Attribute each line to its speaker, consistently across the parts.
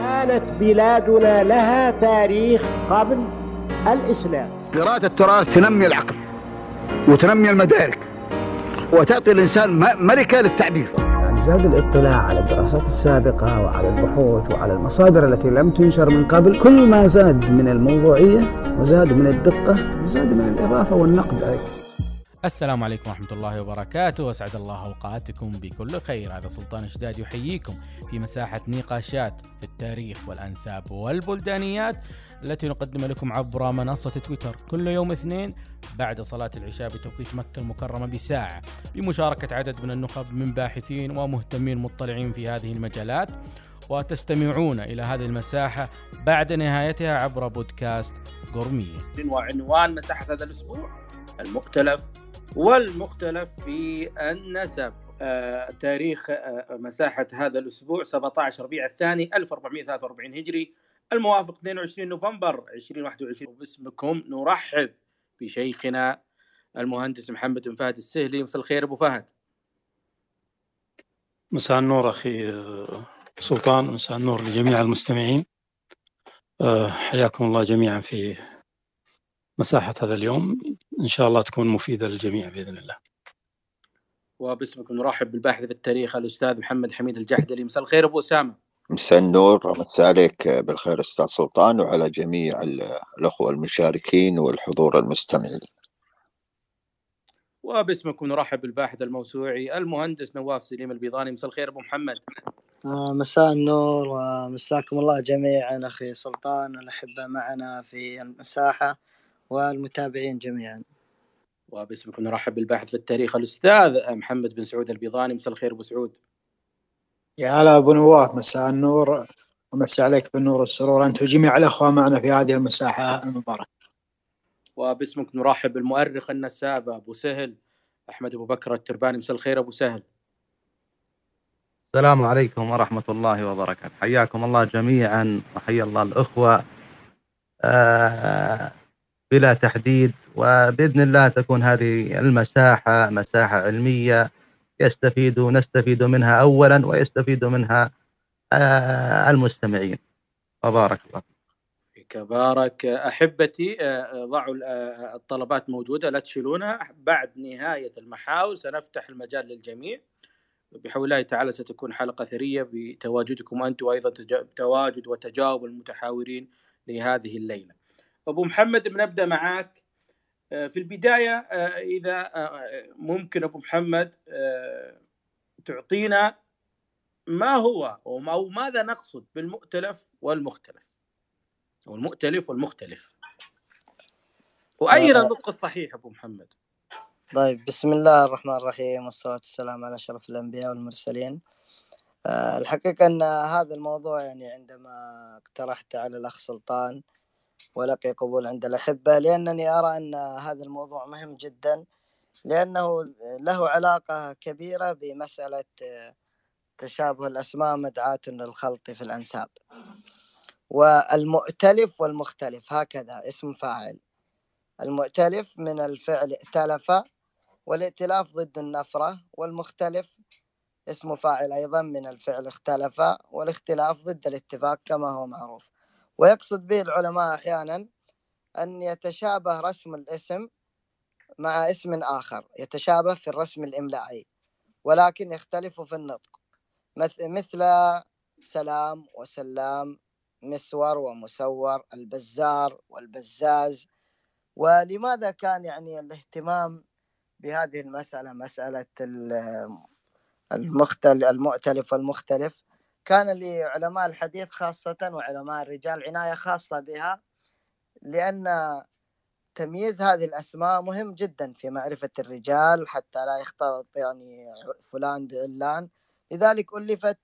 Speaker 1: كانت بلادنا لها تاريخ قبل الإسلام.
Speaker 2: قراءة التراث تنمي العقل وتنمي المدارك وتعطي الإنسان ملكة للتعبير.
Speaker 3: يعني زاد الاطلاع على الدراسات السابقة وعلى البحوث وعلى المصادر التي لم تنشر من قبل كل ما زاد من الموضوعية وزاد من الدقة وزاد من الإضافة والنقد أيضا.
Speaker 4: السلام عليكم ورحمة الله وبركاته. وأسعد الله أوقاتكم بكل خير. هذا سلطان شداد يحييكم في مساحة نقاشات في التاريخ والأنساب والبلدانيات التي نقدم لكم عبر منصة تويتر. كل يوم اثنين بعد صلاة العشاء بتوقيت مكة المكرمة بساعة. بمشاركة عدد من النخب من باحثين ومهتمين مطلعين في هذه المجالات. وتستمعون إلى هذه المساحة بعد نهايتها عبر بودكاست قرمية
Speaker 5: وعنوان مساحة هذا الأسبوع المؤتلف والمختلف في النسب. آه تاريخ آه مساحة هذا الأسبوع 17 ربيع الثاني 1443 هجري. الموافق 22 نوفمبر 2021 وباسمكم نرحب بشيخنا المهندس محمد بن فهد السهلي. مساء الخير أبو فهد.
Speaker 6: مساء النور أخي سلطان. مساء النور لجميع المستمعين. حياكم الله جميعا في مساحة هذا اليوم. إن شاء الله تكون مفيدة للجميع بإذن الله.
Speaker 5: وباسمكم نرحب بالباحث في التاريخ الأستاذ محمد حميد الجحدلي. مساء الخير أبو أسامة.
Speaker 7: مساء النور. مساء عليك بالخير أستاذ سلطان وعلى جميع الأخوة المشاركين والحضور المستمعين.
Speaker 5: وباسمكم نرحب بالباحث الموسوعي المهندس نواف سليم البيضاني. مساء الخير أبو محمد.
Speaker 8: مساء النور ومساكم الله جميعا أخي سلطان. الأحبة معنا في المساحة. والمتابعين جميعا.
Speaker 5: وباسمكم نرحب بالباحث في التاريخ الأستاذ محمد بن سعود البيضاني. مساء الخير أبو سعود.
Speaker 9: يا هلا أبو نواف. مساء النور. ومسا عليك بالنور والسرور. انت وجميع الاخوه معنا في هذه المساحة المباركة.
Speaker 5: وباسمك نرحب بالمؤرخ النساب أبو سهل أحمد أبو بكر الترباني. مساء الخير أبو سهل.
Speaker 10: السلام عليكم ورحمة الله وبركاته. حياكم الله جميعا. وحيا الله الأخوة. آه بلا تحديد وبإذن الله تكون هذه المساحة مساحة علمية يستفيد نستفيد منها أولا ويستفيد منها آه المستمعين. وبارك الله.
Speaker 5: فيك بارك أحبتي ضعوا الطلبات موجودة لا تشيلونها. بعد نهاية المحاور سنفتح المجال للجميع. بحول الله تعالى ستكون حلقة ثرية بتواجدكم أنتم وأيضا تواجد وتجاوب المتحاورين لهذه الليلة. أبو محمد بنبدأ معك في البداية إذا ممكن أبو محمد تعطينا ما هو أو ماذا نقصد بالمؤتلف والمختلف؟ أو المؤتلف والمختلف. وأين النطق الصحيح أبو محمد.
Speaker 8: طيب بسم الله الرحمن الرحيم والصلاة والسلام على أشرف الأنبياء والمرسلين. الحقيقة أن هذا الموضوع يعني عندما اقترحت على الأخ سلطان ولقي قبول عند الأحبة لأنني أرى أن هذا الموضوع مهم جدا لأنه له علاقة كبيرة بمسألة تشابه الأسماء مدعاة للخلط في الأنساب. والمؤتلف والمختلف هكذا اسم فاعل. المؤتلف من الفعل ائتلف والائتلاف ضد النفرة والمختلف اسم فاعل أيضا من الفعل اختلف والاختلاف ضد الاتفاق كما هو معروف. ويقصد به العلماء أحيانا أن يتشابه رسم الاسم مع اسم آخر يتشابه في الرسم الإملائي ولكن يختلف في النطق. مثل سلام وسلام مسور ومسور البزار والبزاز. ولماذا كان يعني الاهتمام بهذه المسألة مسألة المختل المؤتلف والمختلف؟ كان لعلماء الحديث خاصة وعلماء الرجال عناية خاصة بها لأن تمييز هذه الأسماء مهم جدا في معرفة الرجال حتى لا يختلط يعني فلان بعلان لذلك ألفت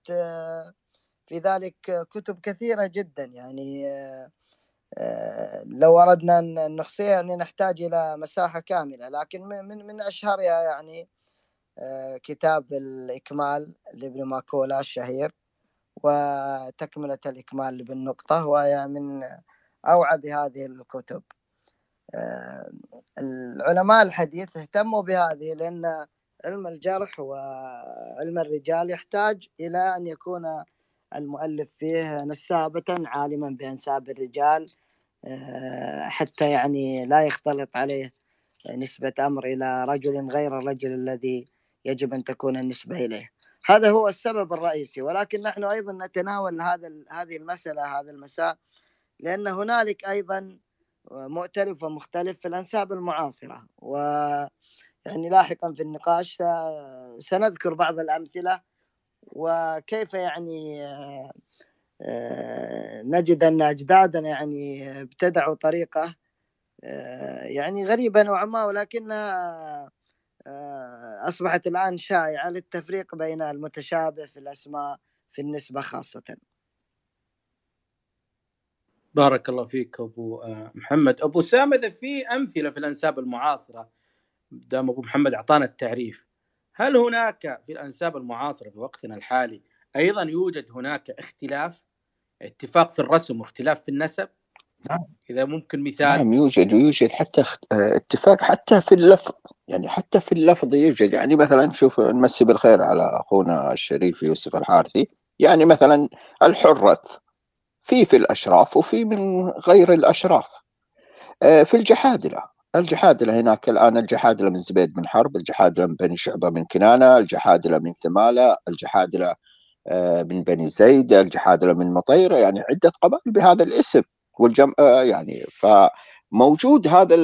Speaker 8: في ذلك كتب كثيرة جدا. يعني لو أردنا أن نحصيها يعني نحتاج إلى مساحة كاملة. لكن من من أشهرها يعني كتاب الإكمال لابن ماكولا الشهير. وتكملة الإكمال لابن نقطة وهي من أوعى بهذه الكتب. العلماء الحديث اهتموا بهذه لأن علم الجرح وعلم الرجال يحتاج إلى أن يكون المؤلف فيه نسابة عالما بأنساب الرجال آه، حتى يعني لا يختلط عليه نسبة أمر إلى رجل غير الرجل الذي يجب أن تكون النسبة إليه. هذا هو السبب الرئيسي ولكن نحن أيضا نتناول هذا هذه المسألة هذا المساء لأن هنالك أيضا مؤتلف ومختلف في الأنساب المعاصرة. و يعني لاحقا في النقاش سنذكر بعض الأمثلة وكيف يعني آه، نجد أن أجدادنا يعني ابتدعوا طريقة آه، يعني غريبة نوعا ما ولكنها آه، أصبحت الآن شائعة للتفريق بين المتشابه في الأسماء في النسبة خاصة.
Speaker 5: بارك الله فيك أبو محمد. أبو سام إذا في أمثلة في الأنساب المعاصرة دام أبو محمد أعطانا التعريف هل هناك في الأنساب المعاصرة في وقتنا الحالي أيضا يوجد هناك اختلاف اتفاق في الرسم واختلاف في النسب؟
Speaker 7: نعم.
Speaker 5: إذا ممكن مثال.
Speaker 7: نعم يوجد ويوجد حتى آه، اتفاق حتى في اللفظ. يعني حتى في اللفظ يوجد. يعني مثلا شوف نمسي بالخير على أخونا الشريف يوسف الحارثي. يعني مثلا الحرث في في الأشراف وفي من غير الأشراف. آه، في الجحادلة. الجحادلة هناك الآن الجحادلة من زبيد بن حرب الجحادلة من بني شعبة من كنانة الجحادلة من ثمالة الجحادلة آه، من بني زيد الجحادلة من مطيرة. يعني عدة قبائل بهذا الاسم. والجم آه، يعني فموجود هذا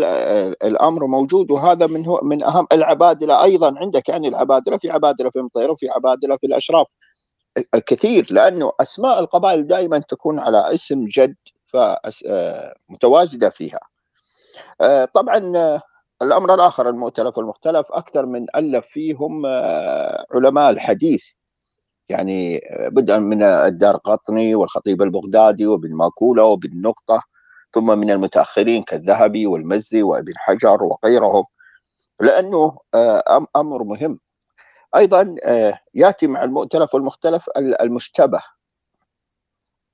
Speaker 7: الأمر موجود وهذا من هو من أهم العبادلة أيضا عندك يعني العبادلة في عبادلة في مطيره وفي عبادلة في الأشراف. كثير لأنه أسماء القبائل دائما تكون على اسم جد فمتواجده فيها. طبعا الأمر الآخر المؤتلف والمختلف أكثر من ألف فيهم علماء الحديث. يعني بدءا من الدار قطني والخطيب البغدادي وابن ماكوله وابن نقطة ثم من المتأخرين كالذهبي والمزي وابن حجر وغيرهم. لأنه أمر مهم. أيضا يأتي مع المؤتلف والمختلف المشتبه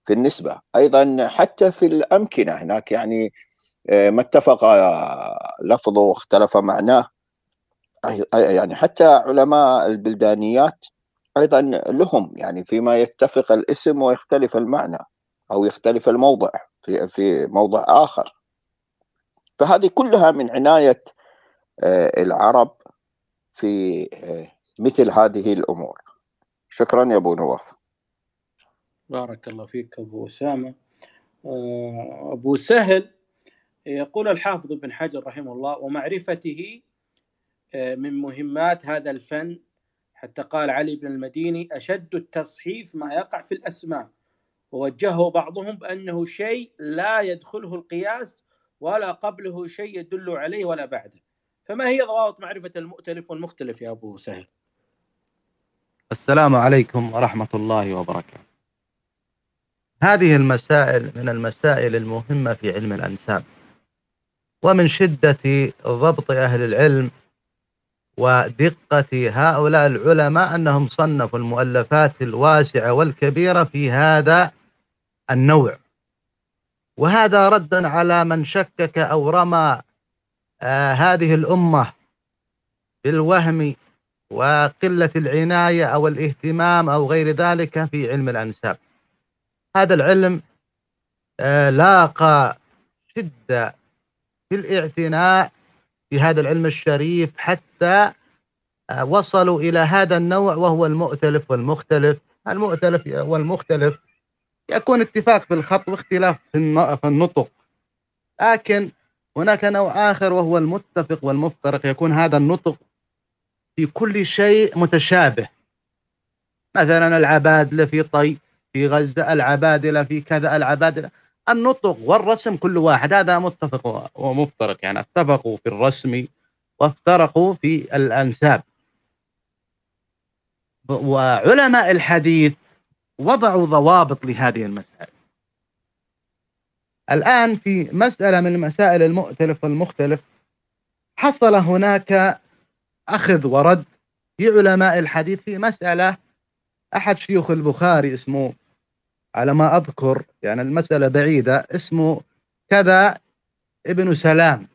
Speaker 7: في النسبة. أيضا حتى في الأمكنة هناك يعني ما اتفق لفظه واختلف معناه. يعني حتى علماء البلدانيات أيضا لهم يعني فيما يتفق الاسم ويختلف المعنى أو يختلف الموضع في في موضع آخر. فهذه كلها من عناية آه، العرب في آه، مثل هذه الأمور. شكرا يا أبو نواف.
Speaker 5: بارك الله فيك أبو أسامة. آه، أبو سهل يقول الحافظ ابن حجر رحمه الله ومعرفته من مهمات هذا الفن حتى قال علي بن المديني أشد التصحيف ما يقع في الأسماء. ووجهه بعضهم بأنه شيء لا يدخله القياس ولا قبله شيء يدل عليه ولا بعده. فما هي ضوابط معرفة المؤتلف والمختلف يا أبو سهل
Speaker 10: السلام عليكم ورحمة الله وبركاته. هذه المسائل من المسائل المهمة في علم الأنساب. ومن شدة ضبط أهل العلم ودقة هؤلاء العلماء أنهم صنفوا المؤلفات الواسعة والكبيرة في هذا النوع. وهذا ردا على من شكك أو رمى آه هذه الأمة بالوهم وقلة العناية أو الاهتمام أو غير ذلك في علم الأنساب. هذا العلم آه لاقى شدة في الاعتناء في هذا العلم الشريف حتى آه، وصلوا إلى هذا النوع وهو المؤتلف والمختلف. المؤتلف والمختلف يكون اتفاق في الخط واختلاف في النطق. لكن هناك نوع آخر وهو المتفق والمفترق. يكون هذا النطق في كل شيء متشابه. مثلا العبادلة في طي في غزة العبادلة في كذا العبادلة النطق والرسم كل واحد. هذا متفق ومفترق يعني اتفقوا في الرسم وافترقوا في الأنساب. وعلماء الحديث وضعوا ضوابط لهذه المسائل الآن في مسألة من المسائل المؤتلف والمختلف حصل هناك أخذ ورد في علماء الحديث في مسألة أحد شيوخ البخاري اسمه على ما أذكر يعني المسألة بعيدة اسمه كذا ابن سلام.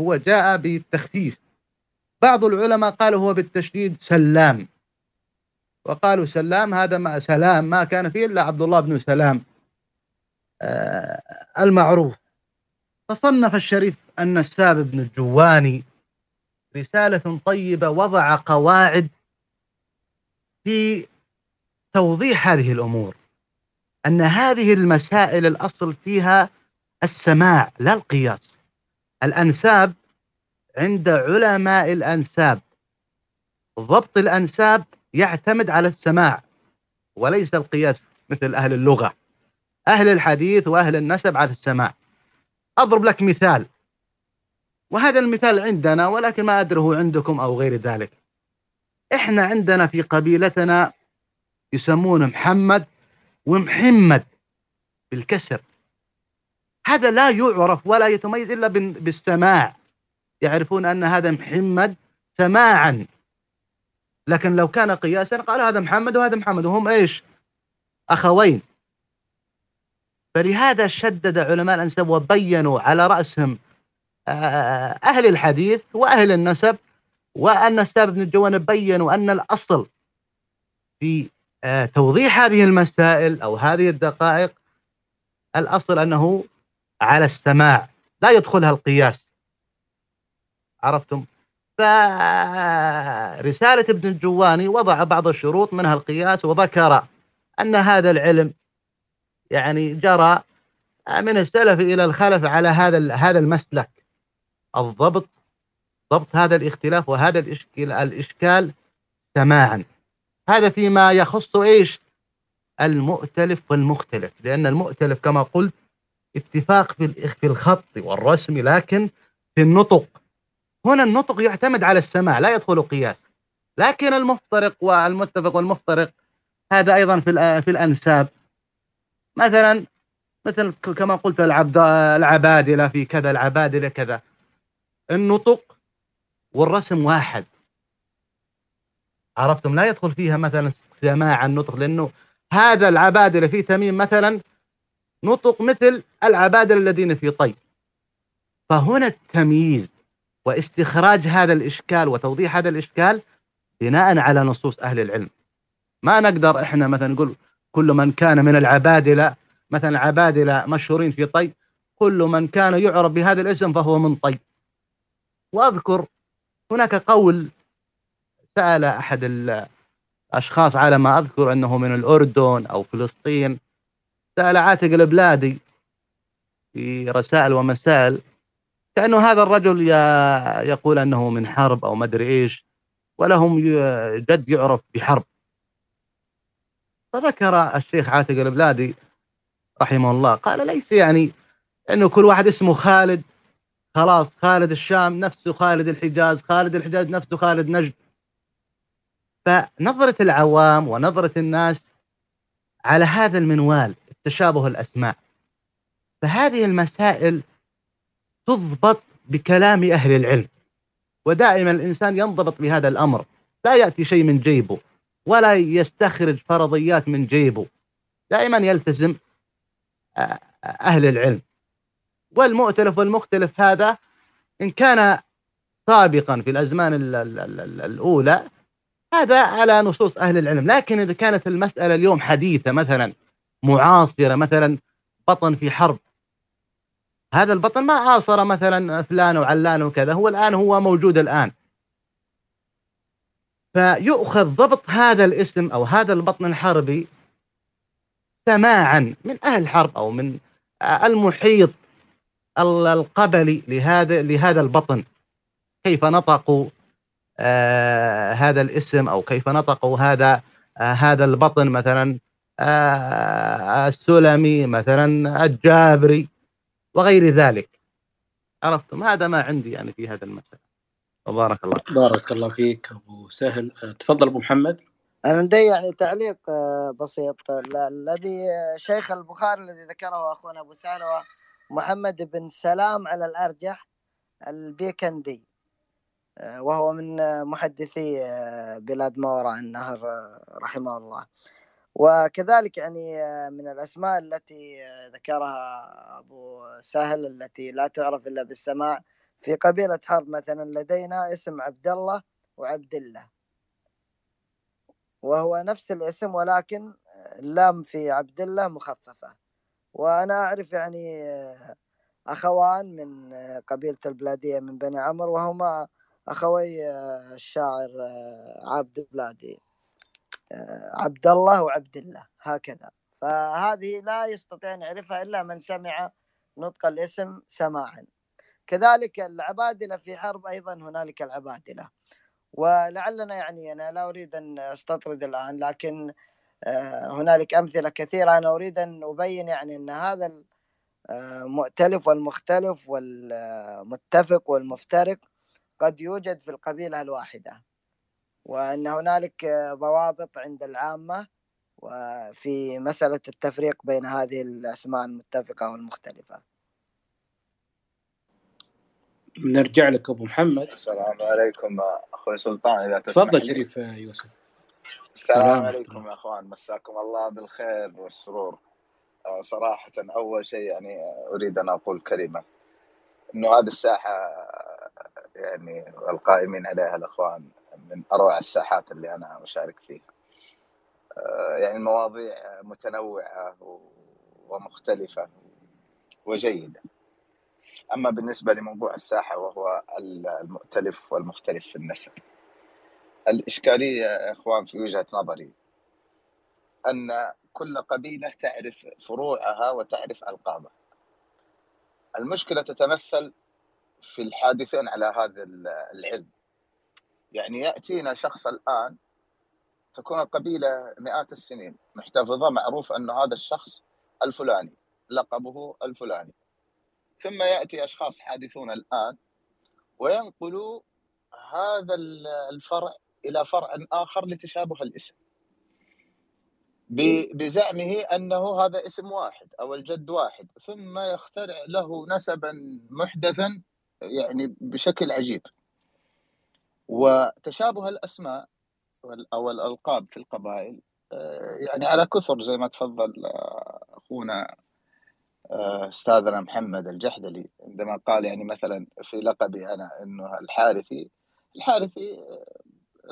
Speaker 10: هو جاء بالتخفيف بعض العلماء قالوا هو بالتشديد سلام. وقالوا سلام هذا ما سلام ما كان فيه إلا عبد الله بن سلام آه، المعروف. فصنف الشريف النساب بن الجواني رسالة طيبة وضع قواعد في توضيح هذه الأمور. أن هذه المسائل الأصل فيها السماع لا القياس. الأنساب عند علماء الأنساب ضبط الأنساب يعتمد على السماع وليس القياس مثل أهل اللغة. أهل الحديث وأهل النسب على السماع. أضرب لك مثال. وهذا المثال عندنا ولكن ما أدري هو عندكم أو غير ذلك. إحنا عندنا في قبيلتنا يسمونه محمد ومحمد بالكسر. هذا لا يعرف ولا يتميز إلا بالسماع. يعرفون أن هذا محمد سماعا. لكن لو كان قياسا قال هذا محمد وهذا محمد. وهم إيش؟ أخوين. فلهذا شدد علماء الأنساب وبينوا على رأسهم آه، أهل الحديث وأهل النسب والنساب بن الجوان بينوا أن الأصل في توضيح هذه المسائل أو هذه الدقائق. الأصل أنه على السماع لا يدخلها القياس. عرفتم؟ فرسالة ابن الجواني وضع بعض الشروط منها القياس وذكر أن هذا العلم يعني جرى من السلف إلى الخلف على هذا هذا المسلك. الضبط ضبط هذا الاختلاف وهذا الإشكال, الإشكال سماعا. هذا فيما يخص إيش؟ المؤتلف والمختلف لأن المؤتلف كما قلت اتفاق في الخط والرسم لكن في النطق. هنا النطق يعتمد على السماع لا يدخل قياس. لكن المفترق والمتفق والمفترق هذا أيضا في في الأنساب. مثلا مثل كما قلت العبد العبادلة في كذا العبادلة كذا. النطق والرسم واحد. عرفتم لا يدخل فيها مثلا سماع النطق لأنه هذا العبادلة في تميم مثلا نطق مثل العبادلة الذين في طي فهنا التمييز واستخراج هذا الإشكال وتوضيح هذا الإشكال بناء على نصوص أهل العلم. ما نقدر إحنا مثلا نقول كل من كان من العبادلة مثلا عبادلة مشهورين في طي كل من كان يعرف بهذا الاسم فهو من طي وأذكر هناك قول سأل أحد الأشخاص على ما أذكر أنه من الأردن أو فلسطين سأل عاتق البلادي في رسائل ومسائل كأنه هذا الرجل يقول أنه من حرب أو مدري إيش ولهم جد يعرف بحرب. فذكر الشيخ عاتق البلادي رحمه الله قال ليس يعني أنه كل واحد اسمه خالد خلاص خالد الشام نفسه خالد الحجاز خالد الحجاز نفسه خالد نجد. فنظرة العوام ونظرة الناس على هذا المنوال تشابه الأسماء. فهذه المسائل تضبط بكلام أهل العلم. ودائما الإنسان ينضبط بهذا الأمر. لا يأتي شيء من جيبه ولا يستخرج فرضيات من جيبه. دائما يلتزم آه، أهل العلم. والمؤتلف والمختلف هذا إن كان سابقا في الأزمان الأولى هذا على نصوص أهل العلم. لكن إذا كانت المسألة اليوم حديثة مثلا معاصرة مثلا بطن في حرب هذا البطن ما عاصر مثلا فلان وعلان وكذا هو الآن هو موجود الآن. فيؤخذ ضبط هذا الاسم أو هذا البطن الحربي سماعا من أهل الحرب أو من المحيط القبلي لهذا لهذا البطن. كيف نطقوا هذا الاسم أو كيف نطقوا هذا آه هذا البطن مثلا آه السلمي مثلا الجابري وغير ذلك. عرفتم؟ هذا ما عندي يعني في هذا المسألة وبارك الله
Speaker 5: بارك الله فيك. أبو سهل تفضل أبو محمد.
Speaker 8: أنا عندي يعني تعليق بسيط. الذي شيخ البخاري الذي ذكره أخونا أبو سهل هو محمد بن سلام على الأرجح البيكندي. وهو من محدثي بلاد ما وراء النهر رحمه الله. وكذلك يعني من الأسماء التي ذكرها أبو سهل التي لا تعرف إلا بالسماع في قبيلة حرب مثلا لدينا اسم عبد الله وعبد الله وهو نفس الاسم ولكن اللام في عبد الله مخففة. وأنا أعرف يعني أخوان من قبيلة البلادية من بني عمرو وهما أخوي الشاعر عبد بلادي عبد الله وعبد الله هكذا. فهذه لا يستطيع أن يعرفها إلا من سمع نطق الاسم سماعا. كذلك العبادلة في حرب أيضا هنالك العبادلة. ولعلنا يعني أنا لا أريد أن أستطرد الآن لكن هنالك أمثلة كثيرة. أنا أريد أن أبين يعني أن هذا المؤتلف والمختلف والمتفق والمفترق. قد يوجد في القبيلة الواحدة وأن هنالك ضوابط عند العامة وفي مسألة التفريق بين هذه الأسماء المتفقة والمختلفة
Speaker 5: نرجع لك أبو محمد
Speaker 11: السلام عليكم أخوي سلطان إذا تسمح
Speaker 5: تفضل
Speaker 11: لي.
Speaker 5: شريف يوسف
Speaker 11: السلام
Speaker 5: سلام.
Speaker 11: عليكم يا أخوان مساكم الله بالخير والسرور آه، صراحة أول شيء يعني أريد أن أقول كلمة إنه هذه الساحة يعني والقائمين عليها الأخوان من أروع الساحات اللي أنا أشارك فيها. آه، يعني المواضيع متنوعة و- ومختلفة وجيدة. أما بالنسبة لموضوع الساحة وهو المؤتلف والمختلف في النسب. الإشكالية يا إخوان في وجهة نظري أن كل قبيلة تعرف فروعها وتعرف ألقابها. المشكلة تتمثل في الحادثين على هذا العلم. يعني يأتينا شخص الآن تكون القبيلة مئات السنين محتفظة معروف أن هذا الشخص الفلاني لقبه الفلاني. ثم يأتي أشخاص حادثون الآن وينقلوا هذا الفرع إلى فرع آخر لتشابه الاسم. ب- بزعمه أنه هذا اسم واحد أو الجد واحد ثم يخترع له نسبا محدثا يعني بشكل عجيب. وتشابه الأسماء وال- أو الألقاب في القبائل آه، يعني على كثر زي ما تفضل آه، أخونا آه، أستاذنا محمد الجحدلي عندما قال يعني مثلا في لقبي أنا أنه الحارثي. الحارثي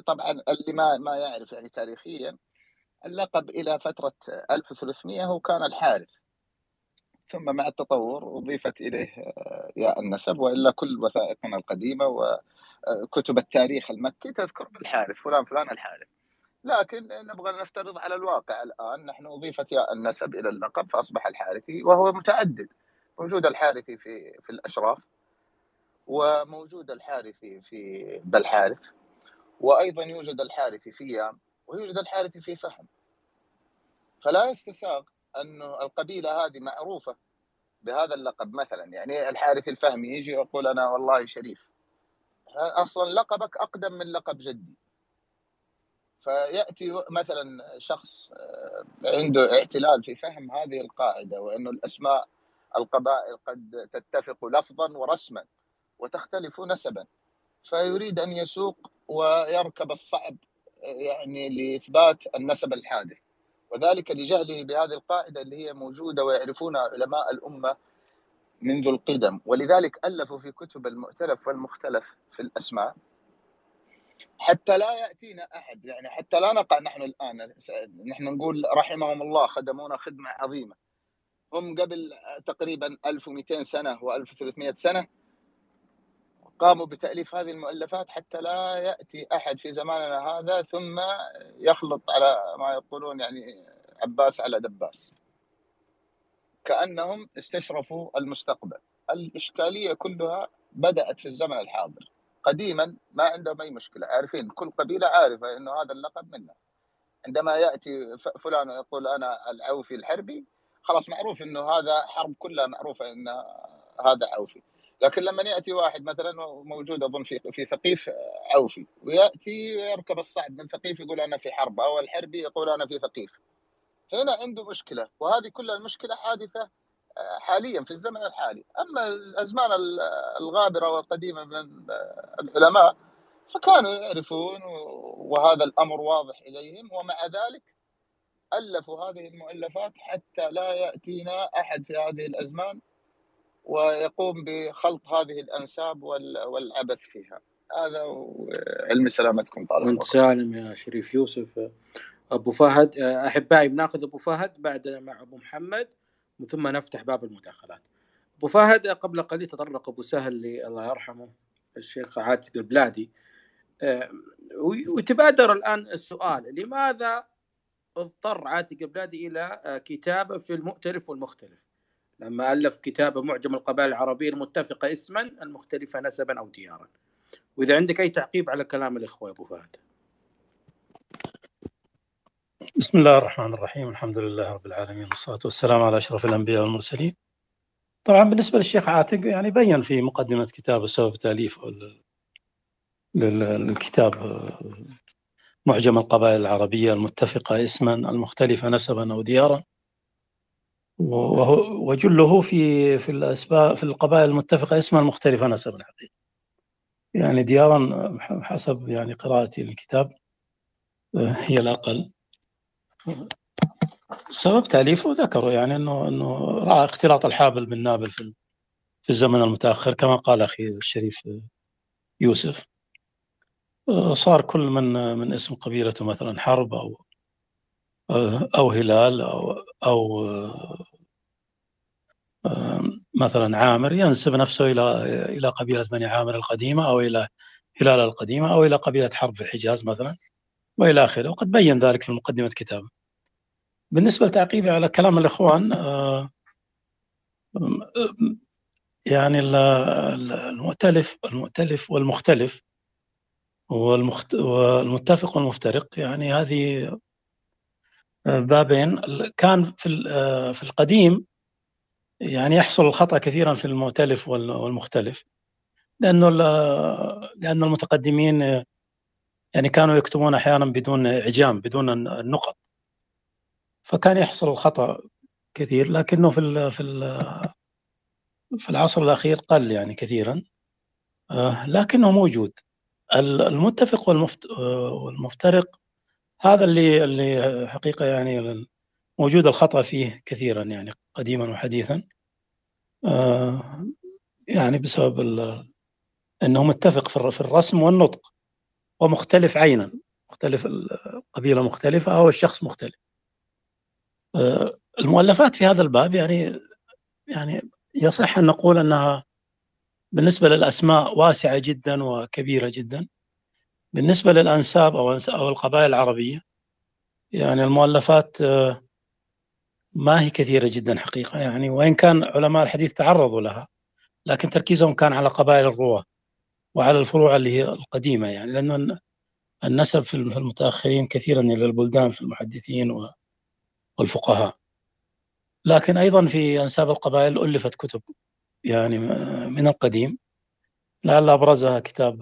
Speaker 11: طبعا اللي ما ما يعرف يعني تاريخيا اللقب إلى فترة 1300 هو كان الحارث. ثم مع التطور أضيفت إليه آه، ياء النسب وإلا كل وثائقنا القديمة وكتب التاريخ المكي تذكر بالحارث فلان فلان الحارث. لكن نبغى نفترض على الواقع الآن نحن أضيفت ياء النسب إلى اللقب فأصبح الحارثي وهو متعدد. موجود الحارثي في في الأشراف وموجود الحارثي في بالحارث وأيضا يوجد الحارثي في يام ويوجد الحارثي في فهم. فلا يستساغ أن القبيلة هذه معروفة بهذا اللقب مثلا. يعني الحارث الفهمي يجي يقول أنا والله شريف. أصلا لقبك أقدم من لقب جدي. فيأتي مثلا شخص آه، عنده اعتلال في فهم هذه القاعدة وأنه الأسماء القبائل قد تتفق لفظا ورسما وتختلف نسبا. فيريد أن يسوق ويركب الصعب آه، يعني لإثبات النسب الحادث. وذلك لجهله بهذه القاعدة اللي هي موجودة ويعرفونها علماء الأمة منذ القدم. ولذلك ألفوا في كتب المؤتلف والمختلف في الأسماء. حتى لا يأتينا أحد يعني حتى لا نقع نحن الآن. نحن نقول رحمهم الله خدمونا خدمة عظيمة. هم قبل تقريبا 1200 سنة و1300 سنة قاموا بتأليف هذه المؤلفات حتى لا يأتي أحد في زماننا هذا ثم يخلط على ما يقولون يعني عباس على دباس. كأنهم استشرفوا المستقبل. الإشكالية كلها بدأت في الزمن الحاضر. قديما ما عندهم أي مشكلة. عارفين كل قبيلة عارفة أنه هذا اللقب منه عندما يأتي ف- فلان ويقول أنا العوفي الحربي خلاص معروف أنه هذا حرب كلها معروفة أن هذا عوفي. لكن لما يأتي واحد مثلا موجود أظن في في ثقيف عوفي ويأتي يركب الصعب من ثقيف يقول أنا في حرب أو الحربي يقول أنا في ثقيف. هنا عنده مشكلة وهذه كلها المشكلة حادثة آه، حاليا في الزمن الحالي. أما أزمان ال- الغابرة والقديمة من العلماء فكانوا يعرفون وهذا الأمر واضح إليهم ومع ذلك ألفوا هذه المؤلفات حتى لا يأتينا أحد في هذه الأزمان ويقوم بخلط هذه الأنساب وال- والعبث فيها. هذا وعلمي سلامتكم. طال
Speaker 5: وانت سالم يا شريف يوسف. أبو فهد أحبائي بناخذ أبو فهد بعد مع أبو محمد ثم نفتح باب المداخلات. أبو فهد قبل قليل تطرق أبو سهل الله يرحمه الشيخ عاتق البلادي. ويتبادر الآن السؤال لماذا اضطر عاتق البلادي إلى كتابة في المؤتلف والمختلف؟ لما ألف كتابه معجم القبائل العربية المتفقة اسما المختلفة نسبا أو ديارا. وإذا عندك أي تعقيب على كلام الإخوة يا أبو فهد.
Speaker 6: بسم الله الرحمن الرحيم الحمد لله رب العالمين والصلاة والسلام على أشرف الأنبياء والمرسلين. طبعا بالنسبة للشيخ عاتق يعني بين في مقدمة كتابه سبب تأليفه للكتاب معجم القبائل العربية المتفقة اسما المختلفة نسبا أو ديارا. وجله في في الأسباب في القبائل المتفقة اسما المختلفة نسبا حقيقة يعني ديارا حسب يعني قراءتي للكتاب هي الأقل. سبب تأليفه ذكروا يعني أنه أنه رأى اختلاط الحابل بالنابل في في الزمن المتأخر كما قال أخي الشريف يوسف. صار كل من من اسم قبيلته مثلا حرب أو أو هلال أو أو مثلا عامر ينسب نفسه إلى إلى قبيلة بني عامر القديمة أو إلى هلال القديمة أو إلى قبيلة حرب في الحجاز مثلا وإلى آخره وقد بين ذلك في مقدمة كتابه. بالنسبة لتعقيبي على كلام الإخوان يعني المؤتلف المؤتلف والمختلف والمخت... والمتفق والمفترق يعني هذه بابين كان في آه، في القديم يعني يحصل الخطأ كثيرا في المؤتلف والمختلف. لأنه لأن المتقدمين يعني كانوا يكتبون أحيانا بدون إعجام بدون النقط فكان يحصل الخطأ كثير لكنه في ال في ال في العصر الأخير قل يعني كثيرا. آه، لكنه موجود. المتفق والمفترق هذا اللي اللي حقيقة يعني موجود الخطأ فيه كثيرا يعني قديما وحديثا. آه، يعني بسبب إنه متفق في الرسم والنطق ومختلف عينا مختلف القبيله مختلفة أو الشخص مختلف. آه، المؤلفات في هذا الباب يعني يعني يصح أن نقول أنها بالنسبة للأسماء واسعة جدا وكبيرة جدا. بالنسبة للأنساب أو أو القبائل العربية يعني المؤلفات آه، ما هي كثيرة جدا حقيقة يعني وإن كان علماء الحديث تعرضوا لها لكن تركيزهم كان على قبائل الرواة وعلى الفروع اللي هي القديمة يعني لأنه النسب في المتأخرين كثيرا إلى البلدان في المحدثين والفقهاء. لكن أيضا في أنساب القبائل ألفت كتب يعني من القديم. لعل أبرزها كتاب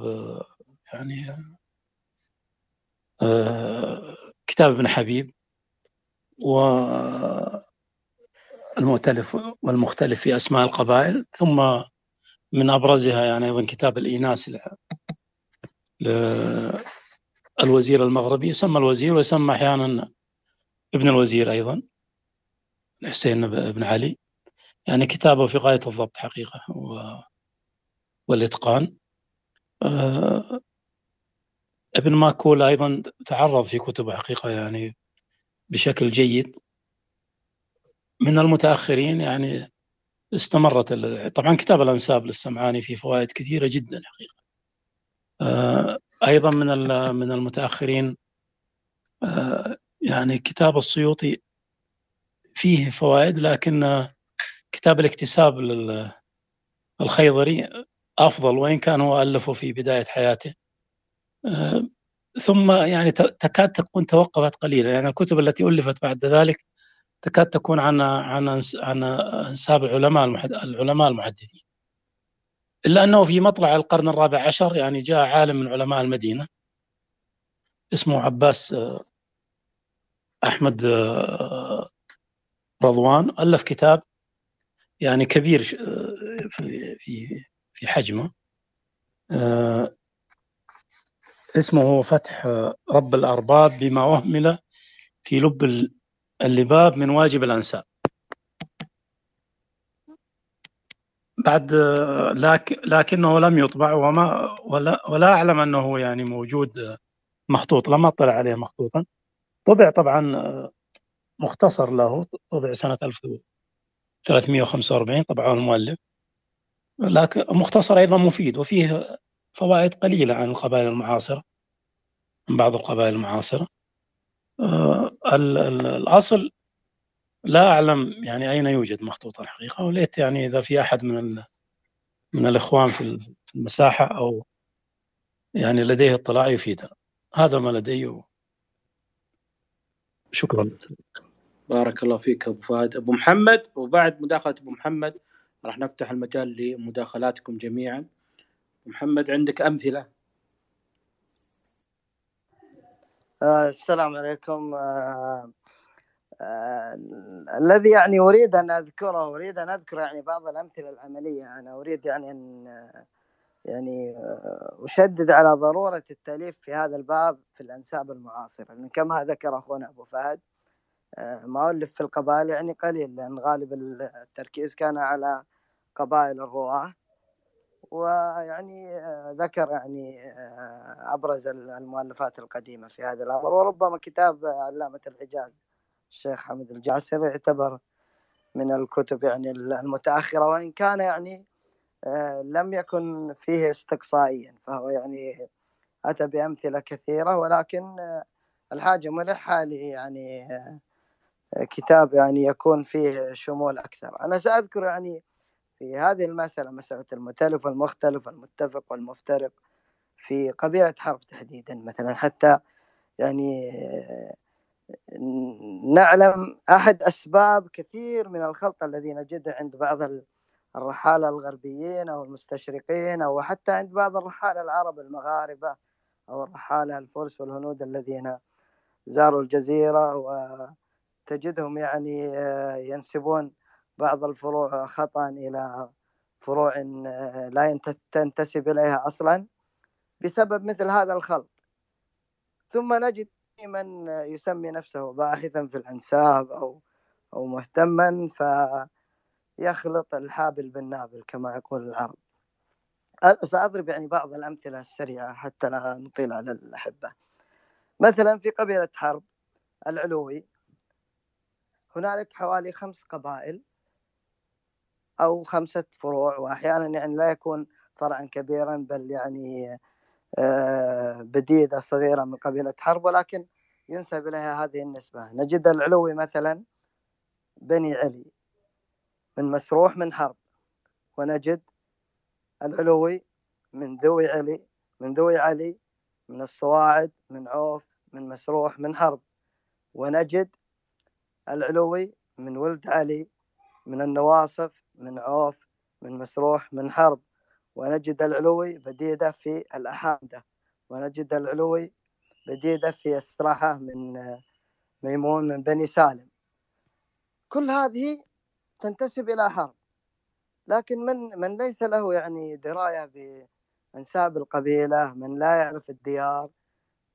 Speaker 6: يعني كتاب ابن حبيب. والمؤتلف والمختلف في أسماء القبائل ثم من أبرزها يعني أيضا كتاب الإيناس للوزير المغربي يسمى الوزير ويسمى أحيانا ابن الوزير أيضا الحسين بن علي. يعني كتابه في غاية الضبط حقيقة والإتقان. آه، ابن ماكول أيضا تعرض في كتبه حقيقة يعني بشكل جيد. من المتأخرين يعني استمرت طبعا كتاب الأنساب للسمعاني فيه فوائد كثيرة جدا حقيقة. آه، أيضا من من المتأخرين آه، يعني كتاب السيوطي فيه فوائد لكن كتاب الاكتساب للخيضري أفضل وإن كان هو ألفه في بداية حياته. آه، ثم يعني تكاد تكون توقفت قليلا. يعني الكتب التي ألفت بعد ذلك تكاد تكون عن عن عن أنساب العلماء العلماء المحدثين. إلا أنه في مطلع القرن الرابع عشر يعني جاء عالم من علماء المدينة اسمه عباس أحمد رضوان ألف كتاب يعني كبير في في في حجمه. اسمه فتح رب الأرباب بما أهمل في لب اللباب من واجب الأنساب. بعد لكن لكنه لم يطبع وما ولا ولا أعلم أنه يعني موجود مخطوط لم أطلع عليه مخطوطا. طبع طبعا مختصر له طبع سنة 1345 طبعه المؤلف. لكن مختصر أيضا مفيد وفيه فوائد قليلة عن القبائل المعاصرة من بعض القبائل المعاصرة. الأصل لا أعلم يعني أين يوجد مخطوط الحقيقة وليت يعني إذا في أحد من من الإخوان في المساحة أو يعني لديه اطلاع يفيدنا هذا ما لدي شكرا.
Speaker 5: بارك الله فيك أبو فهد. أبو محمد وبعد مداخلة أبو محمد راح نفتح المجال لمداخلاتكم جميعا. محمد عندك أمثلة؟
Speaker 8: آه السلام عليكم. آه آه الذي يعني أريد أن أذكره أريد أن أذكر يعني بعض الأمثلة العملية. أنا أريد يعني أن يعني آه، أشدد على ضرورة التأليف في هذا الباب في الأنساب المعاصرة لأن كما ذكر أخونا أبو فهد آه، ما الف في القبائل يعني قليل لأن غالب التركيز كان على قبائل الرواة. ويعني آه، ذكر يعني أبرز المؤلفات القديمة في هذا الأمر. وربما كتاب علامة الحجاز الشيخ حمد الجاسر يعتبر من الكتب يعني المتأخرة وإن كان يعني آه، لم يكن فيه استقصائيا فهو يعني أتى بأمثلة كثيرة ولكن آه، الحاجة ملحة لي يعني آه، كتاب يعني يكون فيه شمول أكثر. أنا سأذكر يعني في هذه المسألة مسألة المتلف والمختلف والمتفق والمفترق في قبيلة حرب تحديدا مثلا حتى يعني نعلم أحد أسباب كثير من الخلط الذي نجده عند بعض الرحالة الغربيين أو المستشرقين أو حتى عند بعض الرحالة العرب المغاربة أو الرحالة الفرس والهنود الذين زاروا الجزيرة وتجدهم يعني آه، ينسبون بعض الفروع خطأ إلى فروع آه، لا تنتسب إليها أصلا بسبب مثل هذا الخلط. ثم نجد من يسمي نفسه باحثا في الأنساب أو أو مهتما فيخلط الحابل بالنابل كما يقول العرب. سأضرب يعني بعض الأمثلة السريعة حتى لا نطيل على الأحبة. مثلا في قبيلة حرب العلوي هنالك حوالي خمس قبائل أو خمسة فروع وأحيانا يعني لا يكون فرعا كبيرا بل يعني آه، بديدة صغيرة من قبيلة حرب ولكن ينسب إليها هذه النسبة. نجد العلوي مثلا بني علي من مسروح من حرب ونجد العلوي من ذوي علي من ذوي علي من الصواعد من عوف من مسروح من حرب. ونجد العلوي من ولد علي من النواصف من عوف من مسروح من حرب. ونجد العلوي بديدة في الأحامدة. ونجد العلوي بديدة في استراحة من ميمون من بني سالم. كل هذه تنتسب إلى حرب. لكن من من ليس له يعني دراية بأنساب القبيلة من لا يعرف الديار.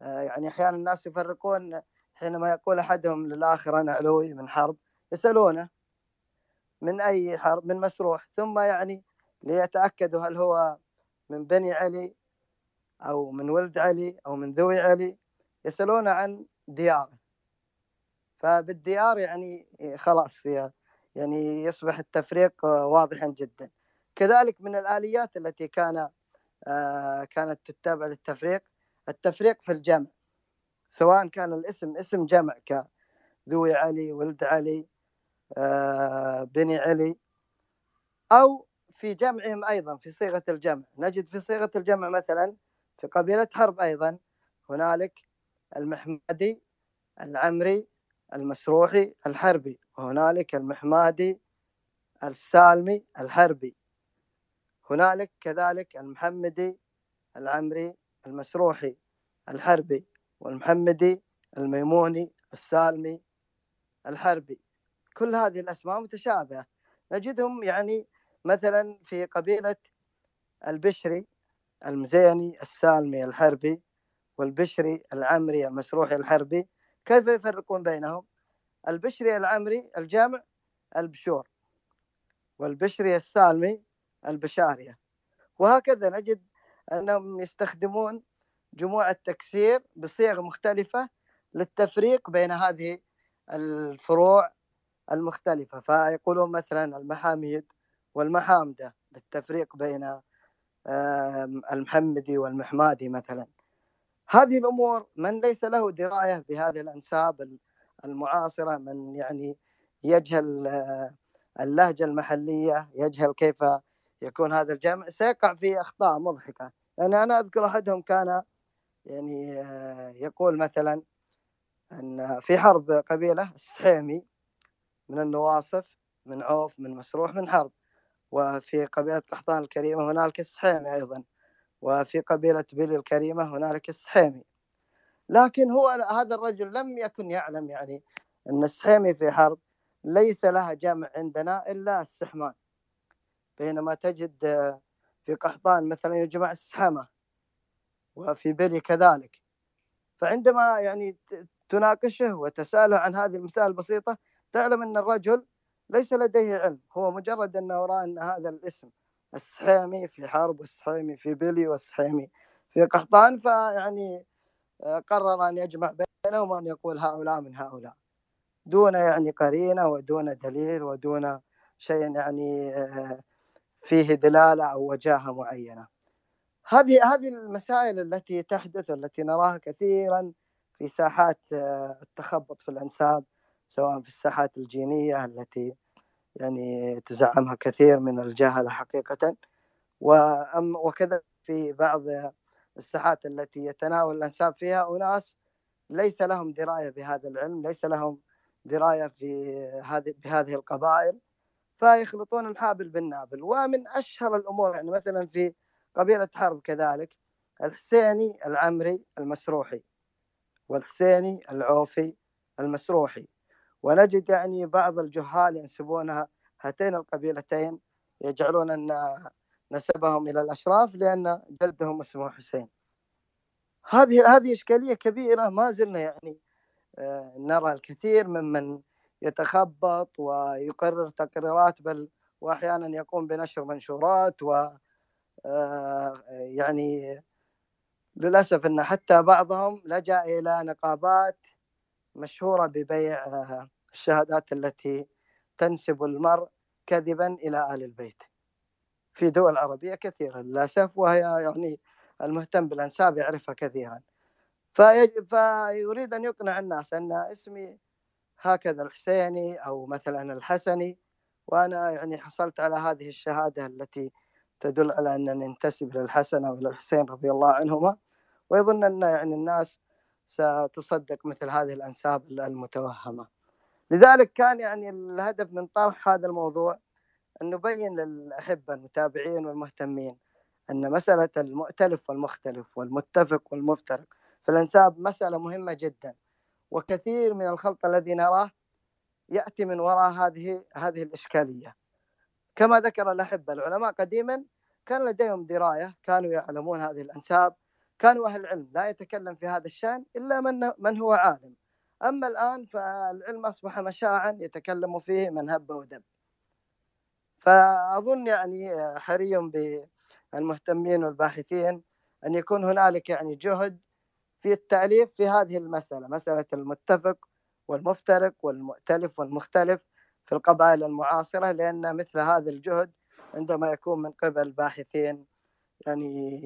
Speaker 8: آه، يعني أحيانا الناس يفرقون حينما يقول أحدهم للآخر أنا علوي من حرب يسألونه. من أي حرب من مسروح ثم يعني ليتأكدوا هل هو من بني علي أو من ولد علي أو من ذوي علي يسألون عن دياره فبالديار يعني خلاص يعني يصبح التفريق واضحا جدا. كذلك من الآليات التي كان آه، كانت تتبع للتفريق التفريق في الجمع. سواء كان الاسم اسم جمع كذوي علي ولد علي بني علي أو في جمعهم أيضا في صيغة الجمع. نجد في صيغة الجمع مثلا في قبيلة حرب أيضا هنالك المحمدي العمري المسروحي الحربي. وهنالك المحمادي السالمي الحربي. هنالك كذلك المحمدي العمري المسروحي الحربي. والمحمدي الميموني السالمي الحربي. كل هذه الأسماء متشابهة. نجدهم يعني مثلا في قبيلة البشري المزيني السالمي الحربي والبشري العمري المسروحي الحربي. كيف يفرقون بينهم؟ البشري العمري الجامع البشور والبشري السالمي البشارية. وهكذا نجد أنهم يستخدمون جموع التكسير بصيغ مختلفة للتفريق بين هذه الفروع المختلفة فيقولون مثلا المحاميد والمحامدة للتفريق بين المحمدي والمحمادي مثلا. هذه الأمور من ليس له دراية بهذه الأنساب المعاصرة من يعني يجهل اللهجة المحلية يجهل كيف يكون هذا الجمع. سيقع في أخطاء مضحكة. يعني أنا أذكر أحدهم كان يعني يقول مثلا أن في حرب قبيلة السحيمي من النواصف من عوف من مسروح من حرب. وفي قبيلة قحطان الكريمة هنالك السحيمي أيضا. وفي قبيلة بلي الكريمة هنالك السحيمي. لكن هو هذا الرجل لم يكن يعلم يعني أن السحيمي في حرب ليس لها جمع عندنا إلا السحمان. بينما تجد في قحطان مثلا يجمع السحمة وفي بلي كذلك. فعندما يعني تناقشه وتسأله عن هذه المسائل البسيطة تعلم أن الرجل ليس لديه علم هو مجرد أنه رأى أن هذا الاسم السحيمي في حرب والسحيمي في بلي والسحيمي في قحطان فيعني آه، قرر أن يجمع بينهم وأن يقول هؤلاء من هؤلاء. دون يعني قرينة ودون دليل ودون شيء يعني آه، فيه دلالة أو وجاهة معينة. هذه هذه المسائل التي تحدث والتي نراها كثيرا في ساحات آه، التخبط في الأنساب سواء في الساحات الجينية التي يعني تزعمها كثير من الجهلة حقيقة. وأم وكذا في بعض الساحات التي يتناول الأنساب فيها أناس ليس لهم دراية بهذا العلم ليس لهم دراية في هذه بهذه القبائل فيخلطون الحابل بالنابل. ومن أشهر الأمور يعني مثلا في قبيلة حرب كذلك الحسيني العمري المسروحي والحسيني العوفي المسروحي. ونجد يعني بعض الجهال ينسبون هاتين القبيلتين يجعلون أن نسبهم إلى الأشراف لأن جدهم اسمه حسين. هذه هذه إشكالية كبيرة ما زلنا يعني آه، نرى الكثير ممن يتخبط ويقرر تقريرات بل وأحيانا يقوم بنشر منشورات و آه، يعني للأسف أن حتى بعضهم لجأ إلى نقابات مشهورة ببيع آه، الشهادات التي تنسب المرء كذبا إلى آل البيت. في دول عربية كثيرة للأسف وهي يعني المهتم بالأنساب يعرفها كثيرا. فيريد أن يقنع الناس أن اسمي هكذا الحسيني أو مثلا الحسني وأنا يعني حصلت على هذه الشهادة التي تدل على أنني انتسب للحسن أو للحسين رضي الله عنهما. ويظن أن يعني الناس ستصدق مثل هذه الأنساب المتوهمة. لذلك كان يعني الهدف من طرح هذا الموضوع أن نبين للأحبة المتابعين والمهتمين أن مسألة المؤتلف والمختلف والمتفق والمفترق في الأنساب مسألة مهمة جدا وكثير من الخلط الذي نراه يأتي من وراء هذه هذه الإشكالية. كما ذكر الأحبة العلماء قديما كان لديهم دراية كانوا يعلمون هذه الأنساب كانوا أهل العلم لا يتكلم في هذا الشأن إلا من, من هو عالم. أما الآن فالعلم أصبح مشاعا يتكلم فيه من هب ودب. فأظن يعني حري بالمهتمين والباحثين أن يكون هنالك يعني جهد في التأليف في هذه المسألة مسألة المتفق والمفترق والمؤتلف والمختلف في القبائل المعاصرة لأن مثل هذا الجهد عندما يكون من قبل باحثين يعني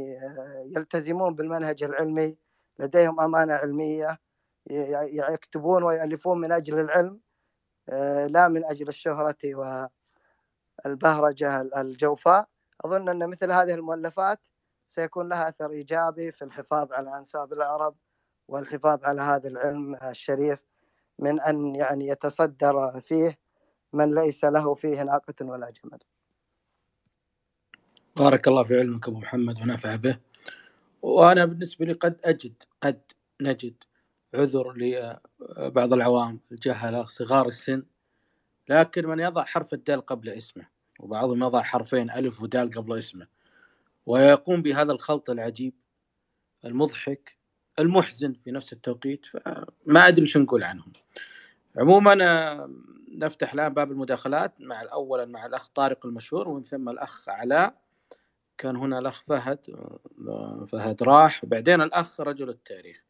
Speaker 8: يلتزمون بالمنهج العلمي لديهم أمانة علمية يكتبون ويألفون من أجل العلم لا من أجل الشهرة والبهرجة الجوفاء. أظن أن مثل هذه المؤلفات سيكون لها أثر إيجابي في الحفاظ على أنساب العرب والحفاظ على هذا العلم الشريف من أن يعني يتصدر فيه من ليس له فيه ناقة ولا جمل.
Speaker 5: بارك الله في علمك أبو محمد ونفع به. وأنا بالنسبة لي قد أجد قد نجد عذر لبعض العوام الجهله صغار السن. لكن من يضع حرف الدال قبل اسمه وبعضهم يضع حرفين ألف ودال قبل اسمه ويقوم بهذا الخلط العجيب المضحك المحزن في نفس التوقيت فما أدري شو نقول عنهم. عموما نفتح الآن باب المداخلات مع اولا مع الأخ طارق المشهور ومن ثم الأخ علاء. كان هنا الأخ فهد فهد راح بعدين الأخ رجل التاريخ.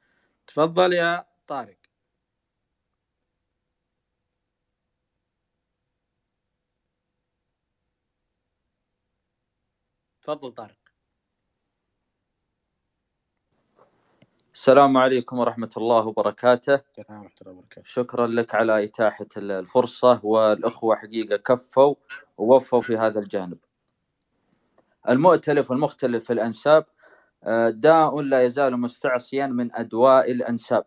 Speaker 5: تفضل يا طارق. تفضل طارق.
Speaker 12: السلام عليكم ورحمة الله وبركاته.
Speaker 5: السلام ورحمة الله وبركاته.
Speaker 12: شكرا لك على إتاحة الفرصة والأخوة حقيقة كفوا ووفوا في هذا الجانب. المؤتلف والمختلف في الأنساب آه، داء لا يزال مستعصيا من أدواء الأنساب.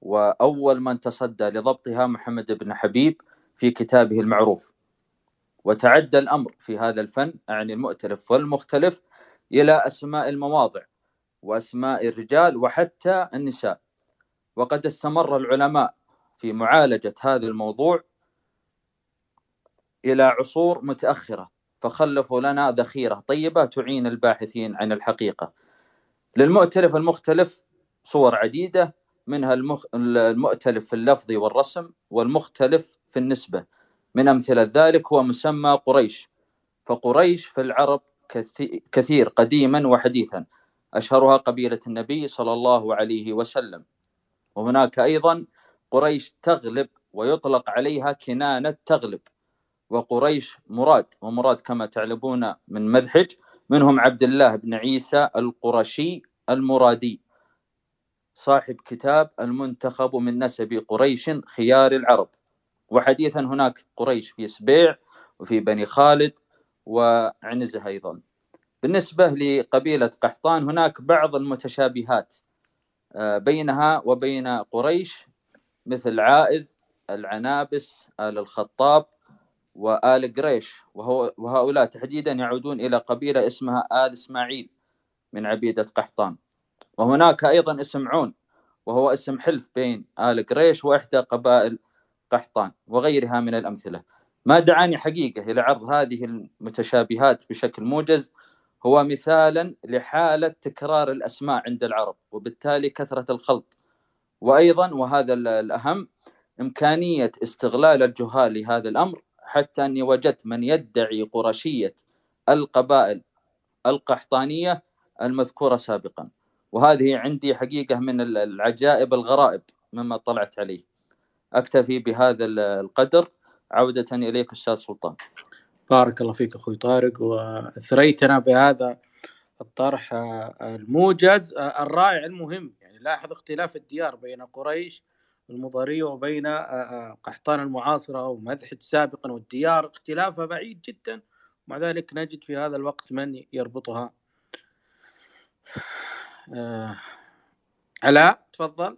Speaker 12: وأول من تصدى لضبطها محمد بن حبيب في كتابه المعروف. وتعدى الأمر في هذا الفن أعني المؤتلف والمختلف إلى أسماء المواضع وأسماء الرجال وحتى النساء. وقد استمر العلماء في معالجة هذا الموضوع إلى عصور متأخرة. فخلفوا لنا ذخيرة طيبة تعين الباحثين عن الحقيقة. للمؤتلف المختلف صور عديدة منها المخ... المؤتلف في اللفظ والرسم والمختلف في النسبة. من أمثلة ذلك هو مسمى قريش. فقريش في العرب كثي- كثير قديما وحديثا. أشهرها قبيلة النبي صلى الله عليه وسلم. وهناك أيضا قريش تغلب ويطلق عليها كنانة تغلب. وقريش مراد ومراد كما تعلمون من مذحج منهم عبد الله بن عيسى القرشي المرادي صاحب كتاب المنتخب من نسب قريش خيار العرب. وحديثا هناك قريش في سبيع وفي بني خالد وعنزة أيضا. بالنسبة لقبيلة قحطان هناك بعض المتشابهات آه، بينها وبين قريش مثل عائذ العنابس آل الخطاب وآل قريش وهو وهؤلاء تحديدا يعودون إلى قبيلة اسمها آل إسماعيل من عبيدة قحطان. وهناك أيضا اسم عون وهو اسم حلف بين آل قريش وإحدى قبائل قحطان وغيرها من الأمثلة. ما دعاني حقيقة إلى عرض هذه المتشابهات بشكل موجز هو مثالا لحالة تكرار الأسماء عند العرب وبالتالي كثرة الخلط. وأيضا وهذا ال- الأهم إمكانية استغلال الجهال لهذا الأمر حتى أني وجدت من يدعي قرشية القبائل القحطانية المذكورة سابقا. وهذه عندي حقيقة من ال- العجائب الغرائب مما طلعت عليه. أكتفي بهذا ال- القدر. عودة إليك أستاذ سلطان.
Speaker 5: بارك الله فيك أخوي طارق. واثريتنا بهذا الطرح الموجز الرائع المهم. يعني لاحظ اختلاف الديار بين قريش المضرية وبين آه، آه، قحطان المعاصرة ومذحج سابقا والديار اختلافها بعيد جدا ومع ذلك نجد في هذا الوقت من يربطها. آه، علاء تفضل.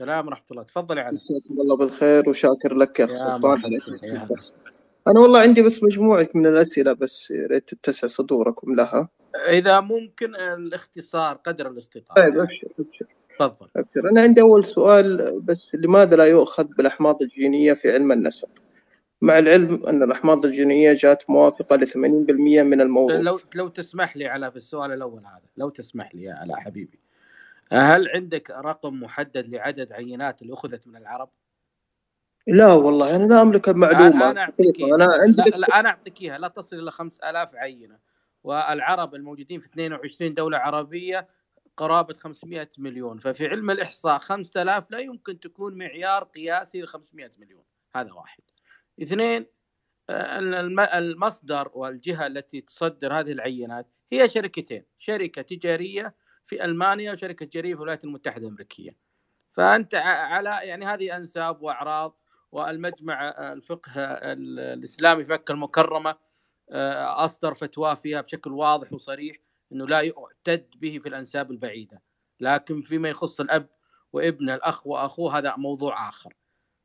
Speaker 5: السلام ورحمة الله. تفضل يا
Speaker 13: جزاكم الله بالخير وشاكر لك يا اخ
Speaker 5: يا
Speaker 13: أنا والله عندي بس مجموعة من الأسئلة بس يا ريت تتسع صدوركم لها.
Speaker 5: إذا ممكن الاختصار قدر الاستطاعة.
Speaker 13: طيب. أبشر أبشر.
Speaker 5: تفضل.
Speaker 13: أبشر. أنا عندي أول سؤال بس لماذا لا يؤخذ بالأحماض الجينية في علم النسب؟ مع العلم أن الأحماض الجينية جات موافقة ل 80% من
Speaker 5: لو
Speaker 13: الموروث
Speaker 5: لو تسمح لي على في السؤال الأول هذا لو تسمح لي يا علاء حبيبي. هل عندك رقم محدد لعدد عينات اللي أخذت من العرب؟
Speaker 13: لا والله أنا لا أملك المعلومه أنا
Speaker 5: أعطيك.
Speaker 13: أنا
Speaker 5: لا, لا أنا أعطيك إياها لا تصل إلى 5000 عينة. والعرب الموجودين في 22 دولة عربية قرابة 500 مليون. ففي علم الإحصاء 5000 لا يمكن تكون معيار قياسي ل 500 مليون. هذا واحد. اثنين الم- المصدر والجهة التي تصدر هذه العينات هي شركتين شركة تجارية في ألمانيا وشركة تجارية في الولايات المتحدة الأمريكية. فأنت على يعني هذه أنساب وأعراض والمجمع آه، الفقه ال- الإسلامي في مكة المكرمة آه، أصدر فتوى فيها بشكل واضح وصريح إنه لا يعتد به في الأنساب البعيدة. لكن فيما يخص الأب وابن الأخ وأخوه هذا موضوع آخر.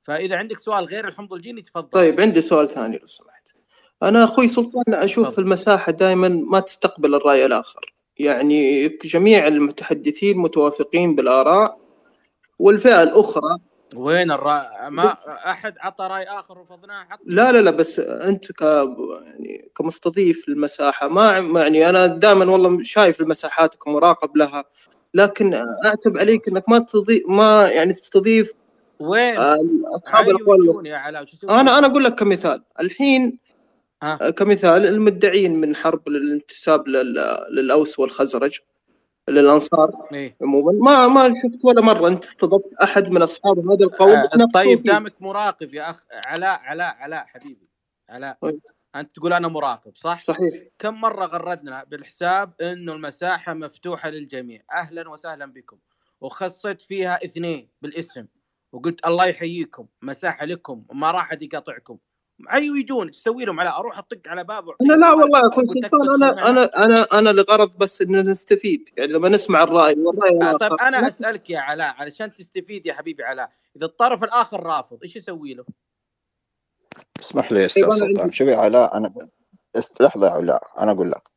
Speaker 5: فإذا عندك سؤال غير الحمض الجيني تفضل.
Speaker 13: طيب عندي سؤال ثاني لو سمحت. أنا أخوي سلطان أشوف
Speaker 5: تفضل.
Speaker 13: المساحة دائما ما تستقبل الرأي الآخر. يعني جميع المتحدثين متوافقين بالآراء والفئة الأخرى
Speaker 5: وين الرأي ما أحد عطى رأي آخر رفضناه عط
Speaker 13: لا لا لا بس أنت ك يعني كمستضيف للمساحه ما ما يعني أنا دائما والله شايف المساحات ومراقب لها لكن أعتب عليك إنك ما تستضيف ما يعني تستضيف
Speaker 5: وين؟
Speaker 13: آه،
Speaker 5: أصحاب الأقوال. تسوي؟
Speaker 13: أنا أنا أقول لك كمثال. الحين
Speaker 5: ها.
Speaker 13: آه، كمثال المدعين من حرب الانتساب لل- للأوس والخزرج. للأنصار.
Speaker 5: إيه.
Speaker 13: عموما ما ما شفت ولا مرة. أنت استضفت أحد من أصحاب هذا القوم؟
Speaker 5: آه، طيب. دامك مراقب يا أخ. علاء علاء علاء حبيبي. علاء
Speaker 13: طيب.
Speaker 5: أنت تقول أنا مراقب صح؟
Speaker 13: صحيح.
Speaker 5: كم مرة غردنا بالحساب إنه المساحة مفتوحة للجميع؟ أهلا وسهلا بكم. وخصيت فيها اثنين بالاسم. وقلت الله يحييكم. مساحة لكم. وما راح احد يقاطعكم إيش تسوي لهم علاء أروح أطق على باب
Speaker 13: أنا لا والله
Speaker 5: أنا.
Speaker 13: أنا أنا أنا لغرض بس إن نستفيد يعني لما نسمع الراي والرأي
Speaker 5: آه،. طيب أنا أسألك يا علاء علشان تستفيد يا حبيبي علاء إذا الطرف الآخر رافض إيش يسوي له؟
Speaker 7: اسمح لي يا أستاذ
Speaker 13: طيب أنا
Speaker 7: سلطان شوف يا علاء أنا لحظة يا علاء أنا أقول لك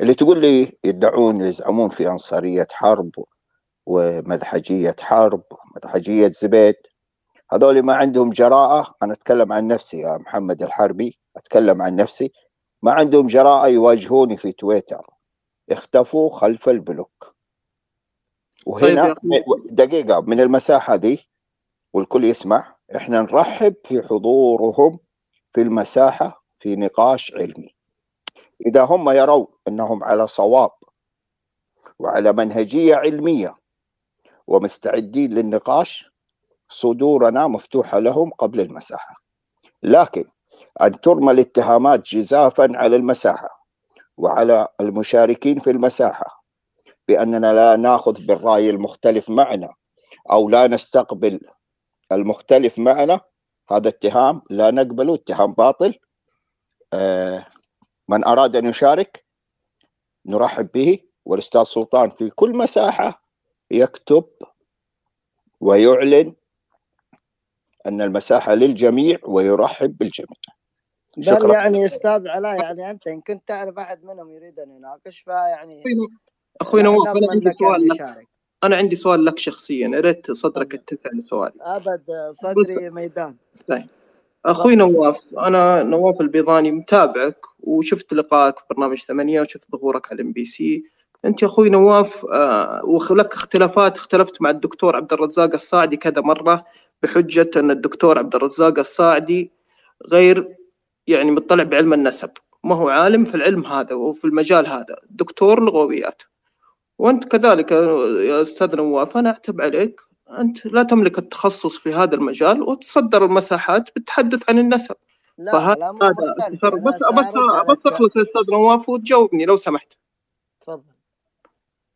Speaker 7: اللي تقول لي يدعون يزعمون في أنصارية حرب ومذحجيه حرب ومذحجيه زبيد هذول ما عندهم جراءة. أنا أتكلم عن نفسي يا محمد الحربي أتكلم عن نفسي. ما عندهم جراءة يواجهوني في تويتر. اختفوا خلف البلوك.
Speaker 13: طيب
Speaker 7: وهنا
Speaker 13: أخي.
Speaker 7: دقيقة من المساحة دي والكل يسمع. إحنا نرحب في حضورهم في المساحة في نقاش علمي. إذا هم يرون إنهم على صواب وعلى منهجية علمية ومستعدين للنقاش صدورنا مفتوحة لهم قبل المساحة. لكن أن ترمى الاتهامات جزافا على المساحة وعلى المشاركين في المساحة بأننا لا نأخذ بالرأي المختلف معنا أو لا نستقبل المختلف معنا هذا اتهام لا نقبله اتهام باطل. آه، من أراد أن يشارك نرحب به والأستاذ سلطان في كل مساحة يكتب ويعلن أن المساحة للجميع ويرحب بالجميع.
Speaker 8: بل يعني أستاذ علاء يعني أنت إن كنت تعرف أحد منهم يريد أن يناقش فيعني
Speaker 13: أخوي نواف
Speaker 8: أنا
Speaker 13: عندي سؤال لك. أنا عندي سؤال لك شخصيا يا ريت صدرك يتسع لسؤالي.
Speaker 8: أبد صدري ميدان.
Speaker 13: طيب. أخوي نواف أنا نواف البيضاني متابعك وشفت لقائك في برنامج ثمانية وشفت ظهورك على ام بي سي أنت يا أخوي نواف آه ولك اختلافات اختلفت مع الدكتور عبد الرزاق الصاعدي كذا مرة. بحجة أن الدكتور عبد الرزاق الصاعدي غير يعني مطلع بعلم النسب. ما هو عالم في العلم هذا وفي المجال هذا. دكتور لغويات. وأنت كذلك يا أستاذ نواف أنا أعتب عليك أنت لا تملك التخصص في هذا المجال وتصدر المساحات بالتحدث عن النسب.
Speaker 8: لا
Speaker 13: فهذا
Speaker 8: لا
Speaker 13: بس بس بس أستاذ نواف وتجاوبني لو سمحت.
Speaker 8: تفضل.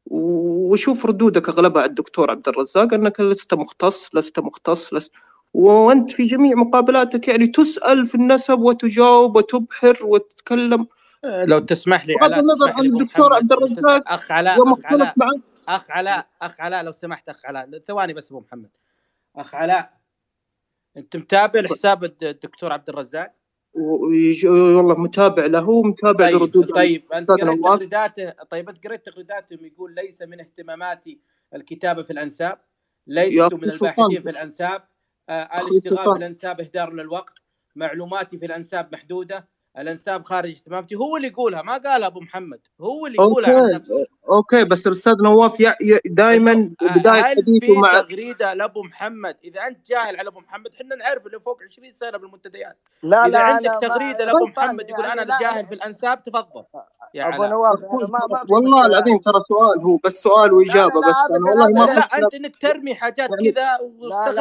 Speaker 13: وشوف ردودك أغلبها على الدكتور عبد الرزاق أنك لست مختص لست مختص لست. وأنت في جميع مقابلاتك يعني تسأل في النسب وتجاوب وتبحر وتتكلم.
Speaker 5: لو تسمح لي
Speaker 13: بغض النظر عن الدكتور عبد الرزاق
Speaker 5: أخ علاء
Speaker 13: أخ
Speaker 5: علاء أخ علاء أخ علاء لو سمحت أخ علاء. ثواني بس أبو محمد. أخ علاء أنت متابع لحساب الد- الدكتور عبد الرزاق؟
Speaker 13: والله متابع له ومتابع
Speaker 5: طيب
Speaker 13: لردود
Speaker 5: طيب
Speaker 13: أنت
Speaker 5: قريت. تغريداته طيب أنت قريت تغريداتهم يقول ليس من اهتماماتي الكتابة في الأنساب ليست من الباحثين. في الأنساب آه الاشتغال. في الأنساب إهدار للوقت معلوماتي في الأنساب محدودة الانساب خارج اهتماماتي هو اللي يقولها ما قالها أبو محمد. هو اللي يقولها عن نفسه.
Speaker 13: أوكي بس الأستاذ نواف دائما
Speaker 5: بداية
Speaker 13: حديثه مع
Speaker 5: تغريدة لأبو محمد؟ إذا أنت جاهل على أبو محمد إحنا نعرف اللي فوق 20 سنة بالمنتديات.
Speaker 8: لا
Speaker 5: إذا
Speaker 8: لا
Speaker 5: عندك تغريدة
Speaker 8: لأبو
Speaker 5: محمد يقول
Speaker 8: يعني أنا
Speaker 5: جاهل في الأنساب تفضل. يا أبو
Speaker 8: نواف ما ما
Speaker 13: والله العظيم ترى سؤال هو بس سؤال
Speaker 8: وإجابة
Speaker 13: بس
Speaker 8: لا أنا
Speaker 13: والله ما
Speaker 5: لا. أنت إنك ترمي حاجات
Speaker 13: يعني
Speaker 5: كذا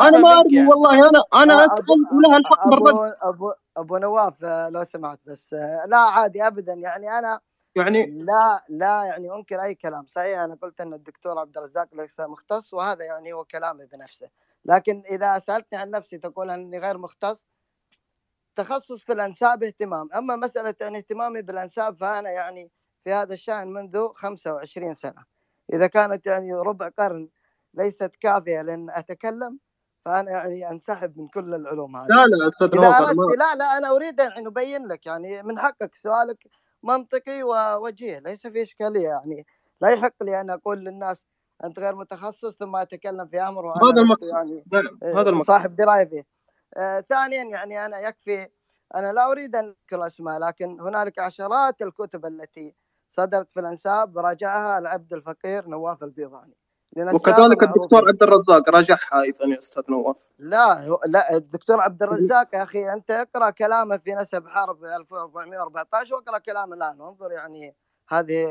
Speaker 13: أنا ما
Speaker 5: أرمي
Speaker 13: والله
Speaker 8: أنا أنا
Speaker 13: اسال ولها الحق بالرد
Speaker 8: ابو أبو نواف آه، لو سمحت بس آه، لا عادي ابدا. يعني أنا
Speaker 13: يعني
Speaker 8: لا لا يعني انكر أي كلام. صحيح أنا قلت إن الدكتور عبد الرزاق ليس مختص وهذا يعني هو كلامي بنفسه لكن إذا سألتني عن نفسي تقول أني غير مختص؟ تخصص في الأنساب اهتمام. أما مسألة يعني اهتمامي بالأنساب فأنا يعني في هذا الشأن منذ 25 سنة. إذا كانت يعني ربع قرن ليست كافية لأن أتكلم فأنا يعني أنسحب من كل العلوم هذه.
Speaker 13: لا لا ما
Speaker 8: لا لا أنا أريد أن أبين لك يعني من حقك سؤالك منطقي ووجيه ليس في إشكالية يعني لا يحق لي أن أقول للناس أنت غير متخصص ثم أتكلم في أمر وأنا
Speaker 13: هذا المقصود.
Speaker 8: يعني آه،
Speaker 13: هذا المقصود.
Speaker 8: صاحب دراية فيه. آه، ثانيا يعني أنا يكفي أنا لا أريد أن اذكر أسماء لكن هنالك عشرات الكتب التي صدرت في الأنساب راجعها العبد الفقير نواف البيضاني.
Speaker 13: وكذلك الدكتور عبد الرزاق راجعها أيضا يا أستاذ نواف.
Speaker 8: لا لا الدكتور عبد الرزاق يا أخي أنت اقرأ كلامه في نسب حرب 1414 واقرأ كلامه الآن. وانظر يعني هذه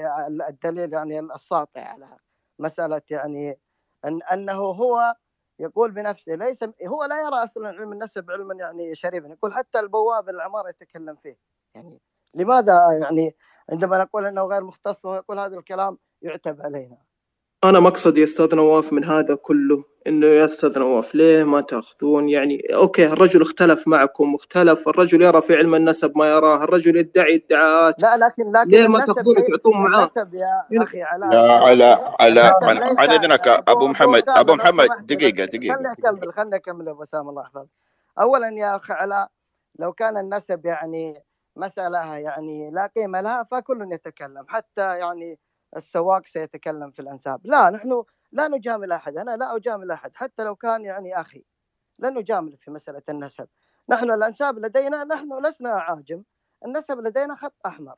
Speaker 8: الدليل يعني الساطع على مسألة يعني ان أنه هو يقول بنفسه ليس هو لا يرى أصلا علم النسب علما يعني شريفا. يقول حتى البواب العمار يتكلم فيه. يعني لماذا يعني عندما نقول أنه غير مختص يقول هذا الكلام يعتب علينا؟
Speaker 13: أنا مقصدي يا أستاذ نواف من هذا كله إنه يا أستاذ نواف ليه ما تأخذون؟ يعني أوكي الرجل اختلف معكم اختلف الرجل يرى في علم النسب ما يراه الرجل يدعي ادعاءات.
Speaker 8: لا لكن لكن
Speaker 13: ليه ما تأخذون
Speaker 8: ليس
Speaker 13: وتعطون معاه؟
Speaker 8: يا أخي علاء
Speaker 7: لا على على عن إذنك
Speaker 8: أبو
Speaker 7: محمد
Speaker 8: أبو
Speaker 7: محمد
Speaker 8: دقيقة
Speaker 7: دقيقة
Speaker 8: دقيقة.
Speaker 7: أكمل
Speaker 8: خلني أكمل يا أبو اسامه الله يحفظك. اولا يا اخ علاء لو كان النسب يعني مسألة يعني لا قيمة لها فكل يتكلم. حتى يعني السواق سيتكلم في الأنساب. لا نحن لا نجامل أحد أنا لا أجامل أحد حتى لو كان يعني أخي لا نجامل في مسألة النسب. نحن الأنساب لدينا نحن لسنا اعاجم النسب لدينا خط أحمر.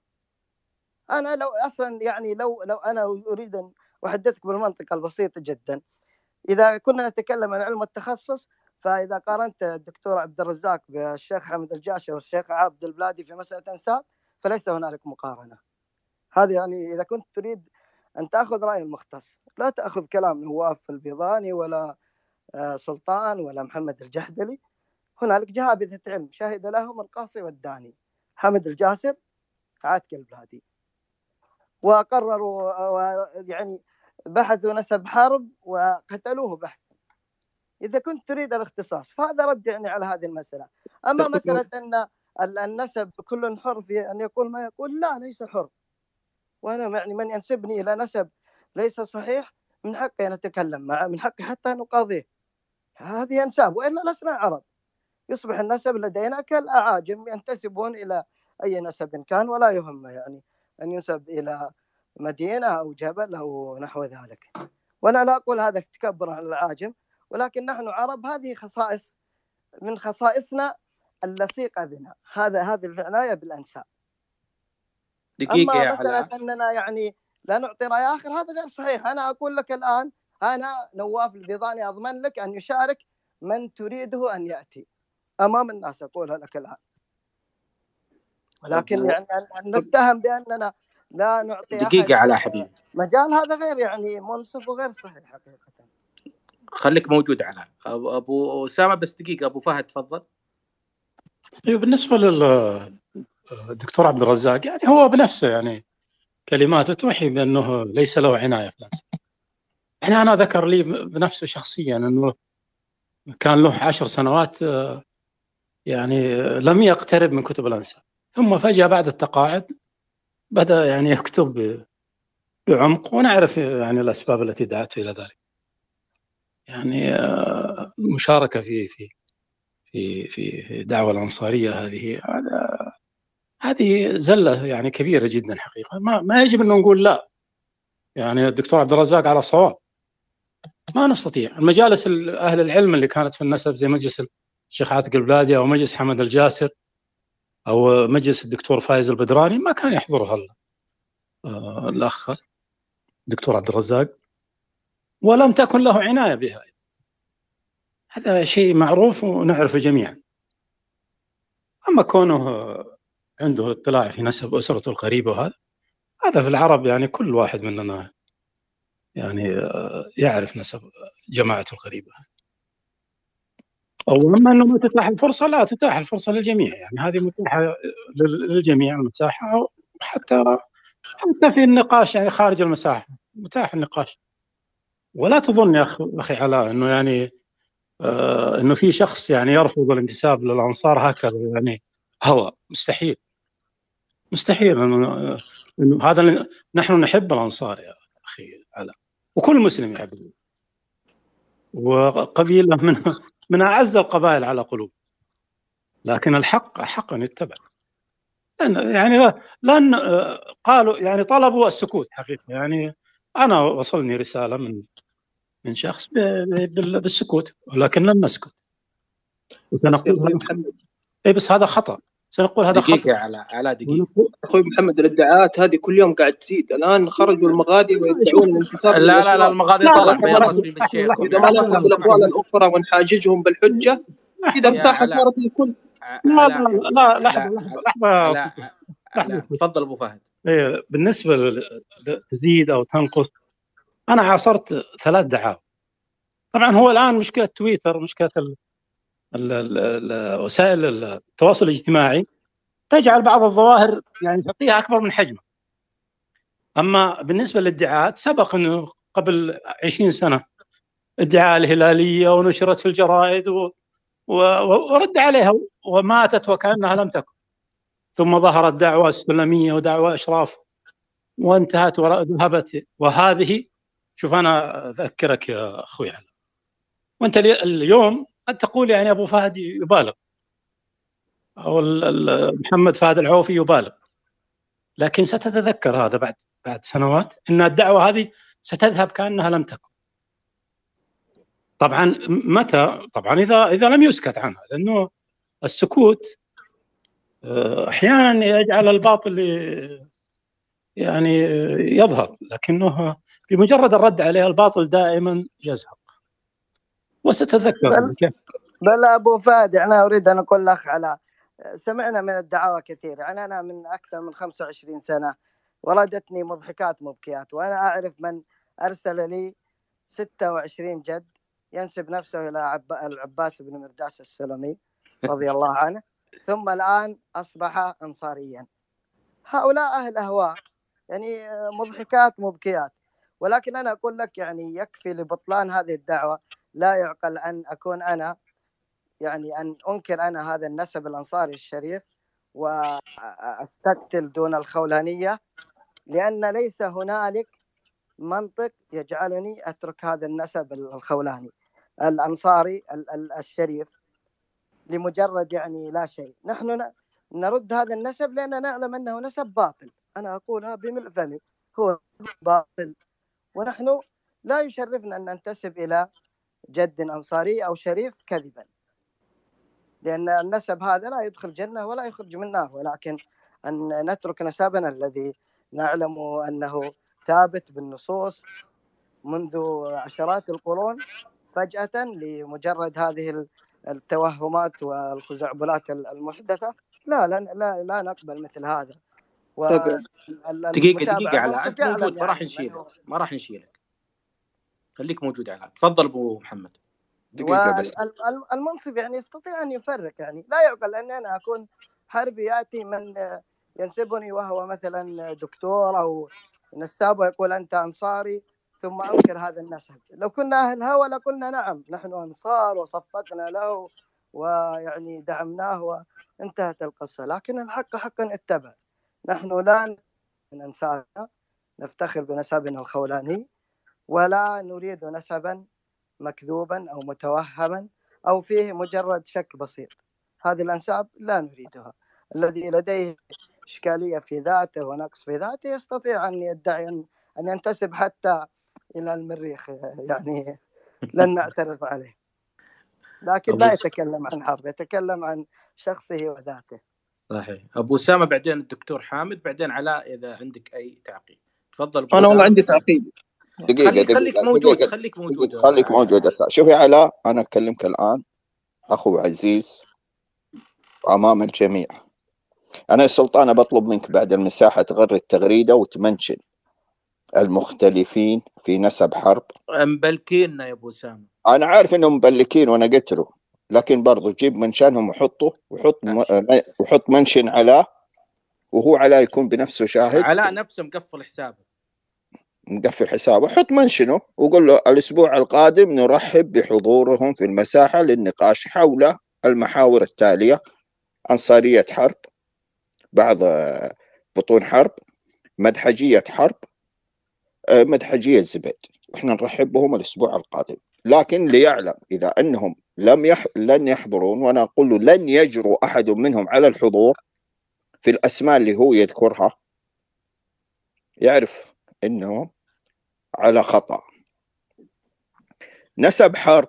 Speaker 8: أنا لو أصلا يعني لو لو أنا أريد أن أحدثك بالمنطقة البسيطه جدا. إذا كنا نتكلم عن علم التخصص فإذا قارنت الدكتور عبد الرزاق بالشيخ حمد الجاشي والشيخ عبد البلادي في مسألة أنساب فليس هنالك مقارنة. هذه يعني إذا كنت تريد أن تأخذ رأي المختص لا تأخذ كلام نواف البيضاني ولا آه، سلطان ولا محمد الجحدلي. هنالك جهابذه علم شهد لهم القاصي والداني. حمد الجاسر عاتق البلادي وقرروا يعني بحثوا نسب حرب وقتلوه بحثا. إذا كنت تريد الاختصاص فهذا رد يعني على هذه المسألة. أما مسألة أن ال- النسب كل حر في أن يقول ما يقول لا ليس حر. وأنا يعني من ينسبني إلى نسب ليس صحيح من حقي أن أتكلم معه من حقي حتى أن أقاضيه. هذه أنساب وإلا لسنا عرب. يصبح النسب لدينا كالأعاجم ينتسبون إلى أي نسب كان ولا يهم يعني أن ينسب إلى مدينة أو جبل أو نحو ذلك. وأنا لا أقول هذا تكبر على العاجم ولكن نحن عرب هذه خصائص من خصائصنا اللصيقة بنا. هذا هذه العناية بالأنساب.
Speaker 5: دقيقه
Speaker 8: أما
Speaker 5: يا علاء
Speaker 8: أننا يعني لا نعطي رأي آخر هذا غير صحيح. أنا أقول لك الآن أنا نواف البيضاني أضمن لك أن يشارك من تريده أن يأتي أمام الناس أقولها لك الآن. ولكن
Speaker 5: أبو-
Speaker 8: يعني أن أن نتهم بأننا لا نعطي أحد
Speaker 5: دقيقه علاء حبيبي.
Speaker 8: مجال هذا غير يعني منصف وغير صحيح حقيقة.
Speaker 5: خليك موجود ابو أبو أسامة بس دقيقة أبو فهد تفضل.
Speaker 6: أيوه بالنسبة للدكتور عبد الرزاق يعني هو بنفسه يعني كلماته توحي بأنه ليس له عناية في الانساب. يعني أنا ذكر لي بنفسه شخصيا إنه كان له عشر سنوات آه، يعني آه، لم يقترب من كتب الانساب ثم فجأة بعد التقاعد بدأ يعني يكتب بعمق ونعرف يعني الأسباب التي دعته إلى ذلك. يعني آه، المشاركه في في في في الدعوه الأنصارية هذه هذا هذه زلة يعني كبيرة جدا حقيقة. ما ما يجب ان نقول لا. يعني الدكتور عبد الرزاق على صواب. ما نستطيع. المجالس ال- أهل العلم اللي كانت في النسب زي مجلس الشيخ عاتق البلادي أو مجلس حمد الجاسر أو مجلس الدكتور فايز البدراني ما كان يحضرها آه، الأخ الدكتور عبد الرزاق. ولم تكن له عناية بها. هذا شيء معروف ونعرفه جميعا. أما كونه عنده اطلاع في نسب أسرته القريبة وهذا. هذا في العرب يعني كل واحد مننا يعني آه، يعرف نسب جماعته القريبة. أو أما إنه ما تتاح الفرصة لا تتاح الفرصة للجميع يعني. هذه متاحة لل- للجميع المساحة حتى حتى في النقاش يعني خارج المساحة. متاح النقاش. ولا تظن يا أخي علاء إنه يعني آه إنه في شخص يعني يرفض الانتساب للأنصار هكذا يعني. هوى مستحيل. مستحيل إنه هذا نحن نحب الأنصار يا أخي علاء وكل مسلم يحب وقبيلة من من أعز القبائل على قلوب. لكن الحق حق أن يتبع. يعني لا- لأن قالوا يعني طلبوا السكوت حقيقة. يعني أنا وصلني رسالة من من شخص بالسكوت ولكن لن نسكت.
Speaker 13: محمد.
Speaker 6: اي بس هذا خطأ. سنقول هذا
Speaker 5: دقيقة
Speaker 6: خطا
Speaker 5: يا علاء علاء دقيقه
Speaker 13: أخوي محمد الإدعاءات هذه كل يوم قاعد تزيد. الآن خرجوا المغادي ويدعون الانتخاب.
Speaker 5: لا لا لا المغادي طلع بيان
Speaker 13: لا،
Speaker 5: رسمي من
Speaker 13: إذا ما نأخذ بالاقوال الأخرى ونحاججهم
Speaker 5: يا
Speaker 13: مساحه
Speaker 5: علاء
Speaker 13: صارت للكل
Speaker 6: لا لا لا لحظه
Speaker 5: علاء
Speaker 6: لحظة. لحظه
Speaker 5: علاء
Speaker 6: لحظة.
Speaker 5: علاء تفضل أبو فهد.
Speaker 6: إيه، بالنسبة لل- تزيد أو تنقص أنا عاصرت ثلاث دعاوى طبعا هو الآن مشكلة تويتر مشكلة وسائل التواصل الاجتماعي تجعل بعض الظواهر يعني تعطيها أكبر من حجمها. أما بالنسبة للادعاءات سبق أنه قبل 20 سنة ادعاء الهلالية ونشرت في الجرائد و و ورد عليها وماتت وكأنها لم تكن. ثم ظهرت دعوة سلميه ودعوة إشراف وانتهت وذهبت وهذه شوف أنا أذكرك يا أخوي علي. وأنت الي- اليوم قد تقول يعني أبو فهد يبالغ. أو محمد فهد العوفي يبالغ. لكن ستتذكر هذا بعد بعد سنوات إن الدعوة هذه ستذهب كأنها لم تكن. طبعا متى؟ طبعا اذا إذا لم يسكت عنها لأنه السكوت آه، أحيانا يجعل الباطل يعني يظهر لكنه بمجرد الرد عليه الباطل دائما يزهق وستتذكر
Speaker 8: بل أبو فهد أنا أريد أن أقول لك على سمعنا من الدعاوى كثير يعني أنا من أكثر من 25 سنة وردتني مضحكات مبكيات وأنا أعرف من أرسل لي 26 جد ينسب نفسه إلى عب... العباس بن مرداس السلمي رضي الله عنه ثم الآن أصبح انصاريا. هؤلاء أهل أهواء يعني مضحكات مبكيات ولكن أنا أقول لك يعني يكفي لبطلان هذه الدعوة لا يعقل أن أكون أنا يعني أن أنكر أنا هذا النسب الأنصاري الشريف وأستقتل دون الخولانية لأن ليس هنالك منطق يجعلني أترك هذا النسب الخولاني الأنصاري ال- ال- الشريف لمجرد يعني لا شيء. نحن نرد هذا النسب لأن نعلم أنه نسب باطل. أنا أقولها بملء فمي هو باطل. ونحن لا يشرفنا أن ننتسب إلى جد أنصاري أو شريف كذبا. لأن النسب هذا لا يدخل جنة ولا يخرج من نار ولكن أن نترك نسبنا الذي نعلم أنه ثابت بالنصوص منذ عشرات القرون فجأة لمجرد هذه ال- التوهمات والخزعبلات المحدثة لا لا لا, لا نقبل مثل هذا.
Speaker 13: طيب
Speaker 5: انت
Speaker 8: يعلم
Speaker 5: موجود ما راح
Speaker 8: يعني
Speaker 5: نشيلك
Speaker 8: من
Speaker 5: ما راح نشيلك. خليك موجود علاء. تفضل أبو محمد.
Speaker 7: دقيقة بس.
Speaker 8: والمنصب يعني يستطيع أن يفرق يعني. لا يعقل أن أنا أكون حربي يأتي من ينسبني وهو مثلا دكتور أو نساب ويقول أنت أنصاري ثم أنكر هذا النسب. لو كنا أهل هوى لقلنا نعم نحن أنصار وصفقنا له ويعني دعمناه وانتهت القصة. لكن الحق حقا اتبع. نحن لا من انسابنا نفتخر بنسبنا الخولاني. ولا نريد نسبا مكذوبا أو متوهما أو فيه مجرد شك بسيط. هذه الأنساب لا نريدها. الذي لديه إشكالية في ذاته ونقص في ذاته يستطيع أن يدعي ان أن ينتسب حتى إلى المريخ يعني لن نعترض عليه. لكن لا يتكلم عن حرب يتكلم عن شخصه وذاته.
Speaker 5: صحيح. أبو أسامة بعدين الدكتور حامد بعدين علاء إذا عندك أي تعقيب. تفضل
Speaker 13: أنا والله. عندي تعقيب.
Speaker 7: دقيقة
Speaker 5: خليك
Speaker 7: دقيقة
Speaker 5: خليك موجود
Speaker 7: دقيقة.
Speaker 5: خليك موجود
Speaker 7: دقيقة. خليك
Speaker 5: علاء.
Speaker 7: موجود أستاذ. شوف يا علاء أنا أكلمك الآن أخو عزيز أمام الجميع أنا يا سلطان بطلب منك بعد المساحة تغري التغريده وتمنشن المختلفين في نسب حرب
Speaker 5: مبلكينا يا أبو أسامة
Speaker 7: أنا عارف إنهم مبلكين وأنا قلت له لكن برضو جيب منشانهم وحطه وحط م... وحط منشن علاه وهو علاه يكون بنفسه شاهد
Speaker 5: علاء نفسه مقفل حسابه
Speaker 7: مقفل حسابه حط منشنه وقول له الأسبوع القادم نرحب بحضورهم في المساحة للنقاش حول المحاور التالية انصاريه حرب بعض آه، بطون حرب مدحجية حرب آه، مدحجية زبيد وإحنا نرحب بهم الأسبوع القادم. لكن ليعلم إذا أنهم لم يح... لن يحضرون وأنا أقول له لن يجرؤ أحد منهم على الحضور في الأسماء اللي هو يذكرها يعرف إنه على خطأ. نسب حرب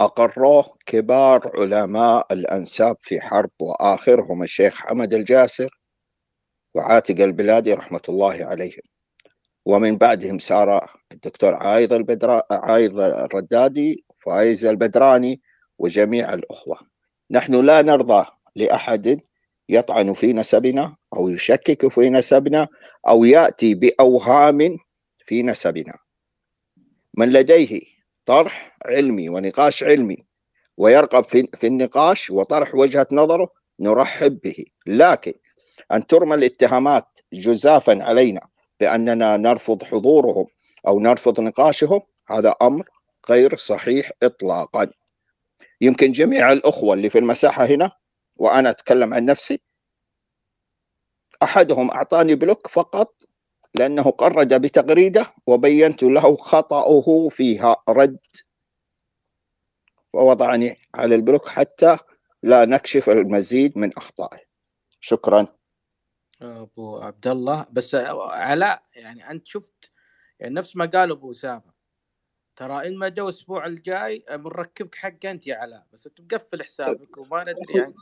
Speaker 7: أقروه كبار علماء الأنساب في حرب وآخرهم الشيخ حمد الجاسر وعاتق البلادي رحمة الله عليهم ومن بعدهم سار الدكتور عايض البدرا عايض الردادي فايز البدراني وجميع الأخوة. نحن لا نرضى لأحد يطعن في نسبنا أو يشكك في نسبنا أو يأتي بأوهام في نسبنا. من لديه طرح علمي ونقاش علمي ويرغب في, في النقاش وطرح وجهة نظره نرحب به. لكن أن ترمى الاتهامات جزافا علينا بأننا نرفض حضورهم أو نرفض نقاشهم هذا أمر غير صحيح إطلاقا. يمكن جميع الأخوة اللي في المساحة هنا وأنا أتكلم عن نفسي أحدهم أعطاني block فقط لأنه غرد بتغريدة وبينت له خطأه فيها رد ووضعني على ال block حتى لا نكشف المزيد من أخطائه. شكرا.
Speaker 5: أبو عبد الله بس علاء يعني أنت شفت يعني نفس ما قال أبو أسامة. ترى إن ما جو الأسبوع الجاي بنركبك حق أنت يا علاء بس أنت مقفل حسابك وما ندري يعني.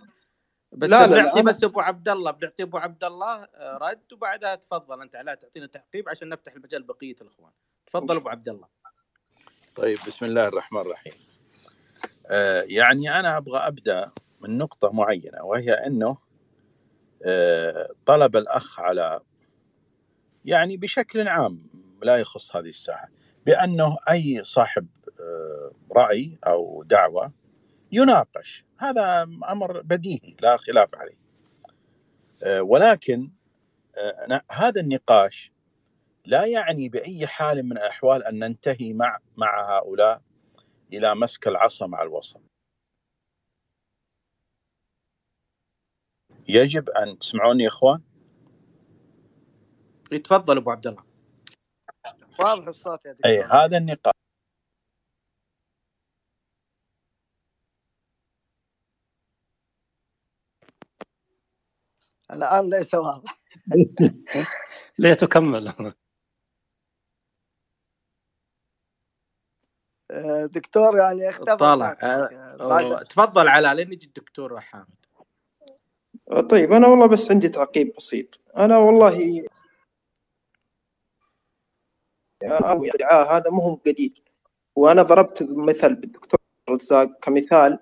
Speaker 5: بس
Speaker 13: لا، لا، لا،
Speaker 5: بنعطي بس أبو عبد الله بنعطي أبو عبد الله آه، رد وبعدها تفضل. أنت علاء تعطينا تعقيب عشان نفتح المجال بقية الأخوان. تفضل أبو عبد الله.
Speaker 14: طيب بسم الله الرحمن الرحيم. آه يعني أنا أبغى أبدأ من نقطة معينة وهي أنه آه طلب الأخ على يعني بشكل عام لا يخص هذه الساحة بأنه أي صاحب آه رأي أو دعوة يناقش هذا أمر بديهي لا خلاف عليه آه ولكن آه هذا النقاش لا يعني بأي حال من الأحوال أن ننتهي مع مع هؤلاء إلى مسك العصا مع الوسط. يجب أن تسمعوني يا إخوان؟
Speaker 5: يتفضل أبو عبد الله
Speaker 8: واضح الصوت يا
Speaker 14: أي
Speaker 8: دكتور
Speaker 14: هذا النقاش
Speaker 8: الآن ليس واضح.
Speaker 6: ليه تكمل
Speaker 8: آه، دكتور يعني اختفى
Speaker 5: طالع. آه،
Speaker 8: آه،
Speaker 5: آه، تفضل علاء لين يجي الدكتور حامد.
Speaker 13: طيب أنا والله بس عندي تعقيب بسيط. أنا والله أو ادعاء هذا مو هو جديد وأنا ضربت مثل بالدكتور رزاق كمثال.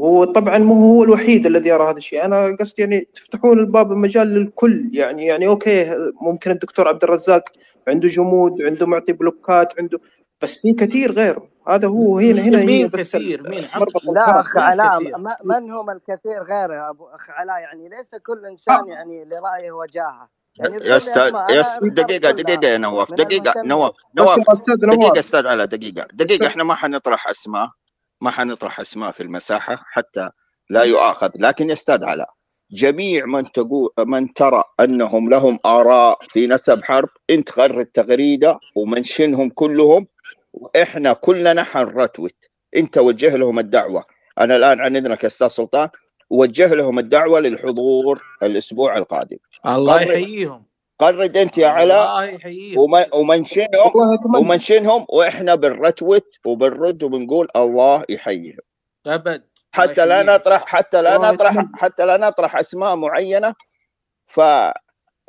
Speaker 13: هو طبعا مو هو الوحيد الذي يرى هذا الشيء. أنا قصدي يعني تفتحون الباب المجال للكل. يعني يعني okay ممكن الدكتور عبد الرزاق عنده جمود عنده معطي بلوكات عنده بس في كثير غيره. هذا هو هنا هنا
Speaker 5: مين كثير؟ مين؟
Speaker 8: لا. أخ علاء من هم الكثير غيره يا أبو أخ علاء؟ يعني ليس كل إنسان يعني لرأيه وجاهة. يعني
Speaker 7: يا
Speaker 8: أستاذ
Speaker 7: دقيقة دقيقة يا نواف دقيقة نواف نواف
Speaker 13: يا أستاذ
Speaker 7: دقيقة أستاذ علاء دقيقة دقيقة إحنا ما حنطرح أسماء. ما حنطرح أسماء في المساحة حتى لا يؤاخذ لكن يا أستاذ علاء جميع من تقول من ترى أنهم لهم آراء في نسب حرب إنت غرد تغريده ومنشنهم كلهم وإحنا كلنا حنرتوت. إنت وجه لهم الدعوة. أنا الآن عن إذنك يا أستاذ سلطان وجه لهم الدعوة للحضور الأسبوع القادم.
Speaker 5: الله يحييهم.
Speaker 7: قرد انت يا علاء ومنشنهم ومنشنهم وإحنا بنرتوت وبنرد وبنقول الله يحييهم.
Speaker 5: أبد.
Speaker 7: حتى لا. نطرح حتى لا نطرح. حتى لا نطرح أسماء معينة. ف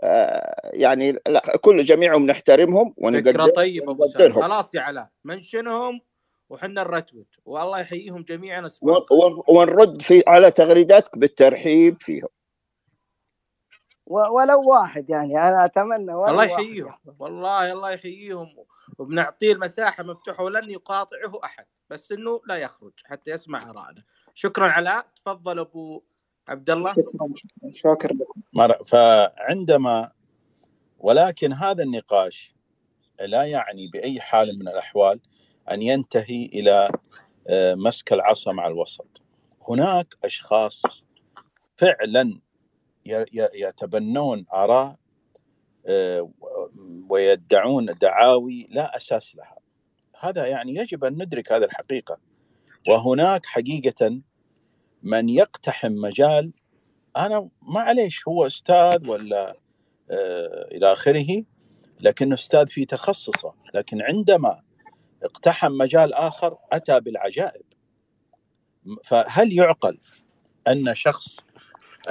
Speaker 7: آه، يعني لا كل جميعهم نحترمهم
Speaker 5: فكرة
Speaker 7: ونقدر
Speaker 5: طيبة أبو سعد.
Speaker 7: ونقدرهم.
Speaker 5: خلاص يا علاء منشنهم وحنا نرتوت والله يحييهم جميعا
Speaker 7: ونرد في على تغريداتك بالترحيب فيهم.
Speaker 8: ولو واحد يعني أنا أتمنى ولو
Speaker 5: الله يحييهم. والله الله يحييهم. وبنعطيه المساحة مفتوحة ولن يقاطعه أحد بس إنه لا يخرج حتى يسمع آرائنا. شكرا علاء تفضل أبو عبد الله
Speaker 13: شكرا
Speaker 14: فعندما ولكن هذا النقاش لا يعني بأي حال من الأحوال أن ينتهي إلى آه، مسك العصا مع الوسط. هناك أشخاص فعلا يتبنون آراء آه، ويدعون دعاوي لا أساس لها. هذا يعني يجب أن ندرك هذه الحقيقة. وهناك حقيقة من يقتحم مجال أنا معليش هو أستاذ ولا آه، إلى آخره لكنه أستاذ في تخصصه لكن عندما اقتحم مجال آخر أتى بالعجائب فهل يعقل أن شخص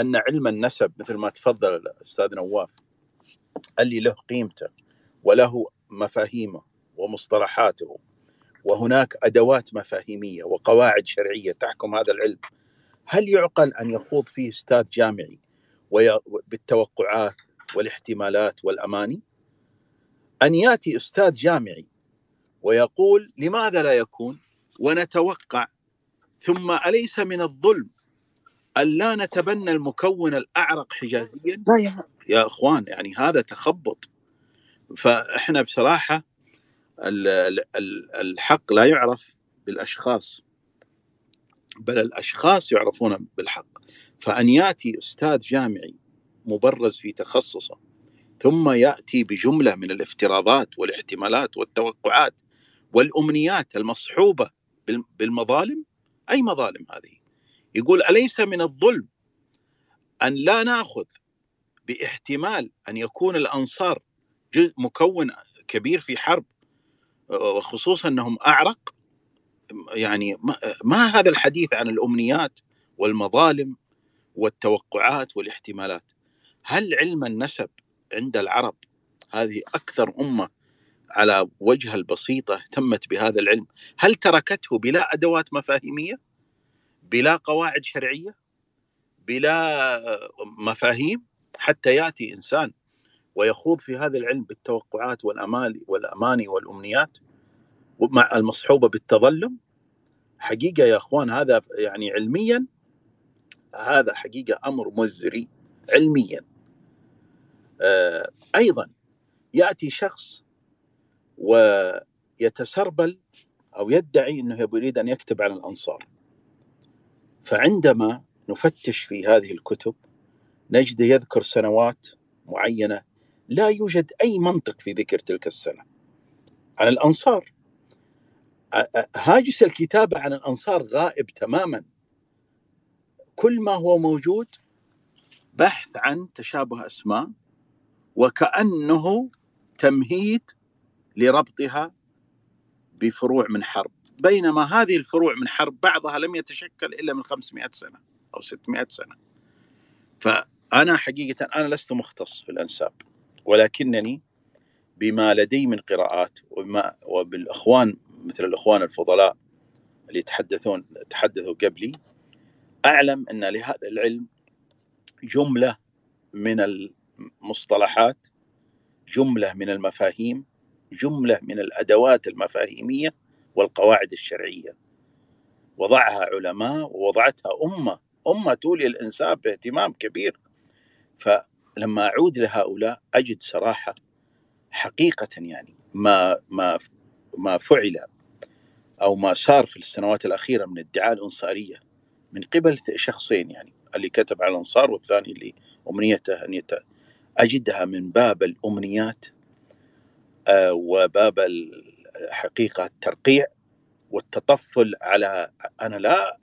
Speaker 14: أن علم النسب مثل ما تفضل الأستاذ نواف اللي له قيمته وله مفاهيمه ومصطلحاته وهناك أدوات مفاهيمية وقواعد شرعية تحكم هذا العلم هل يعقل أن يخوض فيه أستاذ جامعي. بالتوقعات والاحتمالات والأماني أن يأتي أستاذ جامعي ويقول لماذا لا يكون ونتوقع ثم أليس من الظلم أن لا نتبنى المكون الأعرق حجازيا
Speaker 7: لا يا
Speaker 14: يا إخوان يعني هذا تخبط. فإحنا بصراحة ال- ال- ال- الحق لا يعرف بالأشخاص بل الأشخاص يعرفون بالحق. فأن يأتي أستاذ جامعي مبرز في تخصصه ثم يأتي بجملة من الافتراضات والاحتمالات والتوقعات والأمنيات المصحوبة بال- بالمظالم أي مظالم هذه؟ يقول أليس من الظلم أن لا نأخذ باحتمال أن يكون الأنصار جزء مكون كبير في حرب وخصوصا أنهم أعرق؟ يعني ما, هذا الحديث عن الأمنيات والمظالم والتوقعات والاحتمالات؟ هل علم النسب عند العرب هذه أكثر أمة على وجه البسيطة اهتمت بهذا العلم؟ هل تركته بلا أدوات مفاهيمية؟ بلا قواعد شرعية بلا مفاهيم حتى يأتي إنسان ويخوض في هذا العلم بالتوقعات والامال والأماني والأمنيات مع المصحوبة بالتظلم. حقيقة يا أخوان هذا يعني علميا هذا حقيقة أمر مزري علميا. آه أيضا يأتي شخص ويتسربل أو يدعي إنه يريد أن يكتب عن الأنصار. فعندما نفتش في هذه الكتب نجد يذكر سنوات معينة لا يوجد أي منطق في ذكر تلك السنة. عن الأنصار. هاجس الكتابة عن الأنصار غائب تماما. كل ما هو موجود بحث عن تشابه أسماء وكأنه تمهيد لربطها بفروع من حرب. بينما هذه الفروع من حرب بعضها لم يتشكل إلا من 500 سنة أو 600 سنة. فأنا حقيقة أنا لست مختص في الأنساب ولكنني بما لدي من قراءات وبما وبالإخوان مثل الإخوان الفضلاء اللي يتحدثون تحدثوا قبلي أعلم أن لهذا العلم جملة من المصطلحات جملة من المفاهيم جملة من الأدوات المفاهيمية والقواعد الشرعية وضعها علماء ووضعتها أمة أمة تولي الانساب باهتمام كبير فلما أعود لهؤلاء أجد صراحة حقيقة يعني ما ما ما فعل أو ما صار في السنوات الأخيرة من ادعاء الأنصارية من قبل شخصين يعني اللي كتب على الأنصار والثاني اللي أمنيته أن. أجدها من باب الأمنيات آه وباب الحقيقة الترقيع والتطفل على أنا لا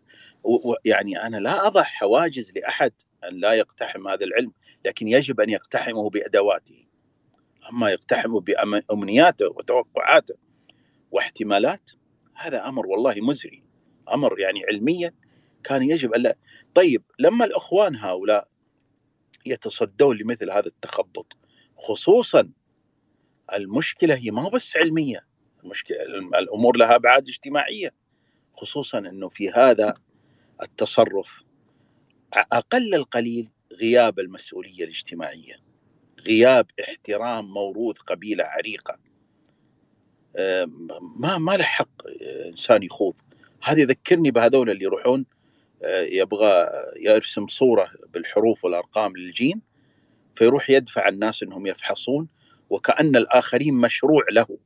Speaker 14: يعني أنا لا أضع حواجز لأحد أن لا يقتحم هذا العلم لكن يجب أن يقتحمه بأدواته. أما يقتحمه بأمنياته وتوقعاته واحتمالات هذا أمر والله مزري. أمر يعني علميا كان يجب ألا طيب لما الأخوان هؤلاء يتصدون لمثل هذا التخبط خصوصا المشكلة هي ما بس علمية. المشكلة الأمور لها أبعاد اجتماعية خصوصا إنه في هذا التصرف أقل القليل غياب المسؤولية الاجتماعية غياب احترام موروث قبيلة عريقة. ما ما له حق إنسان يخوض. هذا يذكرني بهذول اللي يروحون يبغى يرسم صورة بالحروف والأرقام للجين فيروح يدفع الناس إنهم يفحصون وكأن الآخرين مشروع له.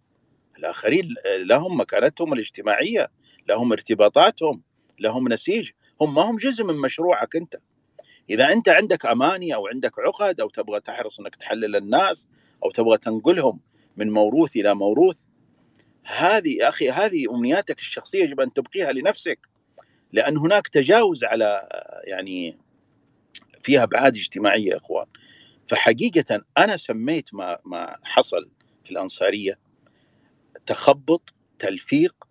Speaker 14: الآخرين لهم مكانتهم الاجتماعية لهم ارتباطاتهم لهم نسيج هم ما هم جزء من مشروعك أنت. إذا أنت عندك أماني أو عندك عقد أو تبغى تحرص إنك تحلل الناس أو تبغى تنقلهم من موروث إلى موروث هذه يا أخي هذه أمنياتك الشخصية يجب أن تبقيها لنفسك. لأن هناك تجاوز على يعني فيها أبعاد اجتماعية يا إخوان. فحقيقة أنا سميت ما ما حصل في الأنصارية تخبط تلفيق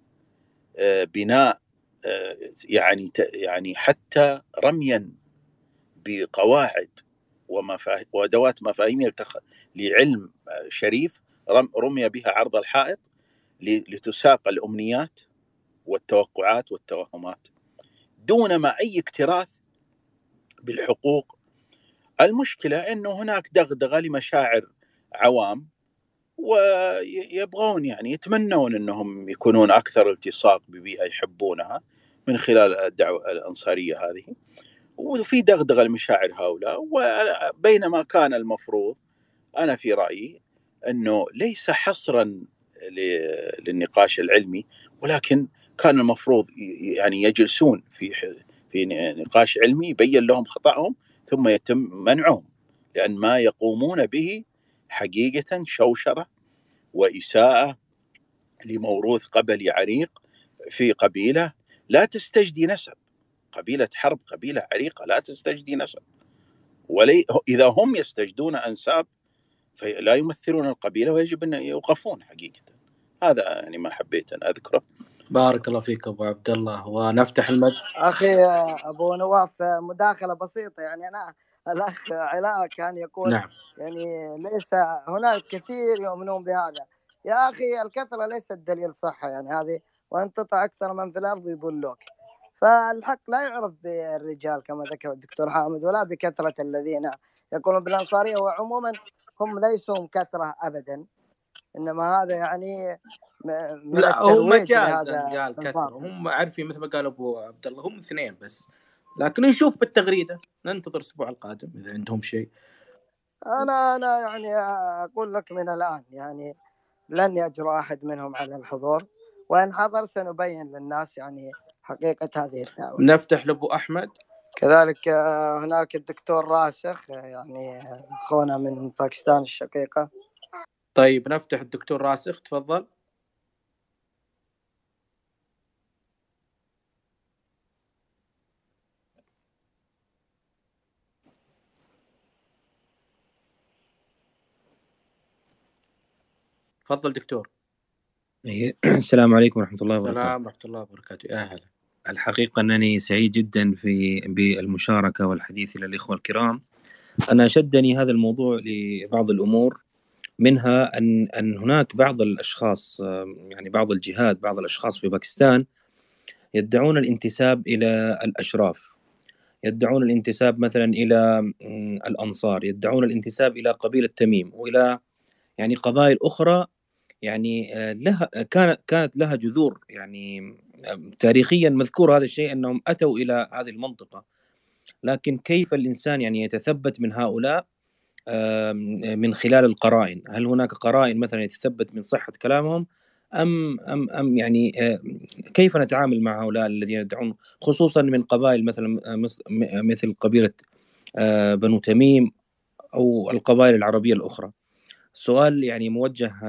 Speaker 14: آه، بناء آه، يعني يعني حتى رميا بقواعد ومفاهيم وأدوات مفاهيميه لعلم شريف رمي بها عرض الحائط لتساق الأمنيات والتوقعات والتوهمات. دون ما أي اكتراث بالحقوق المشكلة إنه هناك دغدغة لمشاعر عوام ويبغون يعني يتمنون إنهم يكونون أكثر التصاق ببيئة يحبونها من خلال الدعوة الأنصارية هذه. وفي دغدغة لمشاعر هؤلاء وبينما كان المفروض أنا في رأيي إنه ليس حصرا للنقاش العلمي ولكن كان المفروض يعني يجلسون في في نقاش علمي يبين لهم خطأهم ثم يتم منعهم لأن ما يقومون به حقيقة شوشرة وإساءة لموروث قبلي عريق في قبيلة لا تستجدي نسب. قبيلة حرب قبيلة عريقة لا تستجدي نسب. ولي إذا هم يستجدون أنساب فلا يمثلون القبيلة ويجب أن يوقفون حقيقة. هذا يعني ما حبيت أن أذكره.
Speaker 5: بارك الله فيك أبو عبد الله. ونفتح المجال
Speaker 8: أخي أبو نواف مداخلة بسيطة يعني أنا الأخ علاء كان يقول
Speaker 5: نعم.
Speaker 8: يعني ليس هناك كثير يؤمنون بهذا. يا أخي الكثرة ليست دليل صحة يعني هذه وأن تطع أكثر من في الأرض يضلوك فالحق لا يعرف بالرجال كما ذكر الدكتور حامد ولا بكثرة الذين يقولون بالأنصارية وعموما هم ليسوا كثرة ابدا. إنما هذا يعني
Speaker 5: لا هو مجاز قال كثر هم عارفين مثل ما قال أبو عبد الله هم اثنين بس. لكن نشوف بالتغريدة. ننتظر الأسبوع القادم إذا عندهم شيء.
Speaker 8: أنا أنا يعني أقول لك من الآن يعني لن يجرؤ أحد منهم على الحضور. وإن حضر سنبين للناس يعني حقيقة هذه الدعوة.
Speaker 5: نفتح لأبو أحمد.
Speaker 8: كذلك هناك الدكتور راسخ يعني أخونا من باكستان الشقيقة.
Speaker 5: طيب نفتح الدكتور راسخ تفضل. تفضل دكتور.
Speaker 15: السلام عليكم ورحمة الله وبركاته.
Speaker 5: السلام ورحمة الله وبركاته. يا أهلا
Speaker 15: الحقيقة أنني سعيد جدا في بالمشاركة والحديث إلى الإخوة الكرام. أنا شدني هذا الموضوع لبعض الأمور منها أن أن هناك بعض الأشخاص يعني بعض الجهات بعض الأشخاص في باكستان يدعون الانتساب إلى الأشراف. يدعون الانتساب مثلا إلى الأنصار يدعون الانتساب إلى قبيلة تميم وإلى يعني قبائل أخرى يعني لها كانت كانت لها جذور يعني تاريخيا مذكور هذا الشيء أنهم أتوا إلى هذه المنطقة. لكن كيف الإنسان يعني يتثبت من هؤلاء؟ من خلال القرائن. هل هناك قرائن مثلا يتثبت من صحة كلامهم؟ أم أم أم يعني كيف نتعامل مع هؤلاء الذين يدعون؟ خصوصا من قبائل مثلا مثل قبيلة بنو تميم أو القبائل العربية الأخرى. سؤال يعني موجه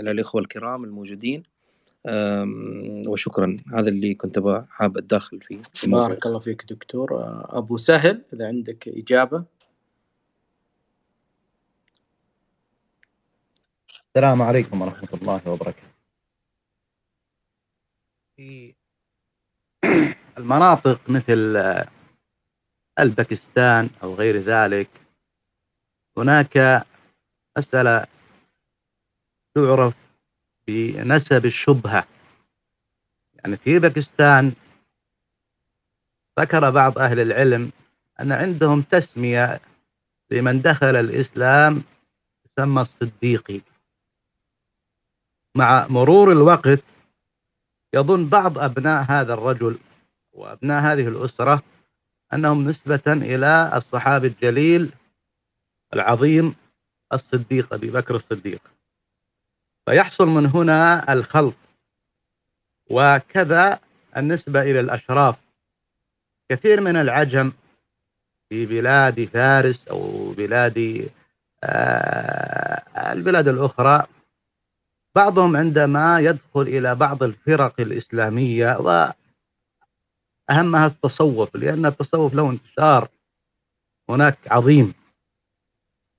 Speaker 15: للاخوه الكرام الموجودين. وشكرا. هذا اللي كنت حاب اتدخل فيه.
Speaker 5: بارك الله فيك دكتور. أبو سهل إذا عندك إجابة.
Speaker 10: السلام عليكم ورحمة الله وبركاته. في المناطق مثل ألباكستان أو غير ذلك هناك مسألة تعرف بنسب الشبهة. يعني في باكستان ذكر بعض أهل العلم أن عندهم تسمية لمن دخل الإسلام يسمى الصديقي. مع مرور الوقت يظن بعض أبناء هذا الرجل وأبناء هذه الأسرة أنهم نسبة إلى الصحابي الجليل العظيم الصديق أبي بكر الصديق. فيحصل من هنا الخلط وكذا النسبة إلى الأشراف. كثير من العجم في بلاد فارس أو بلاد آه البلاد الأخرى بعضهم عندما يدخل إلى بعض الفرق الإسلامية وأهمها التصوف لأن التصوف له انتشار هناك عظيم.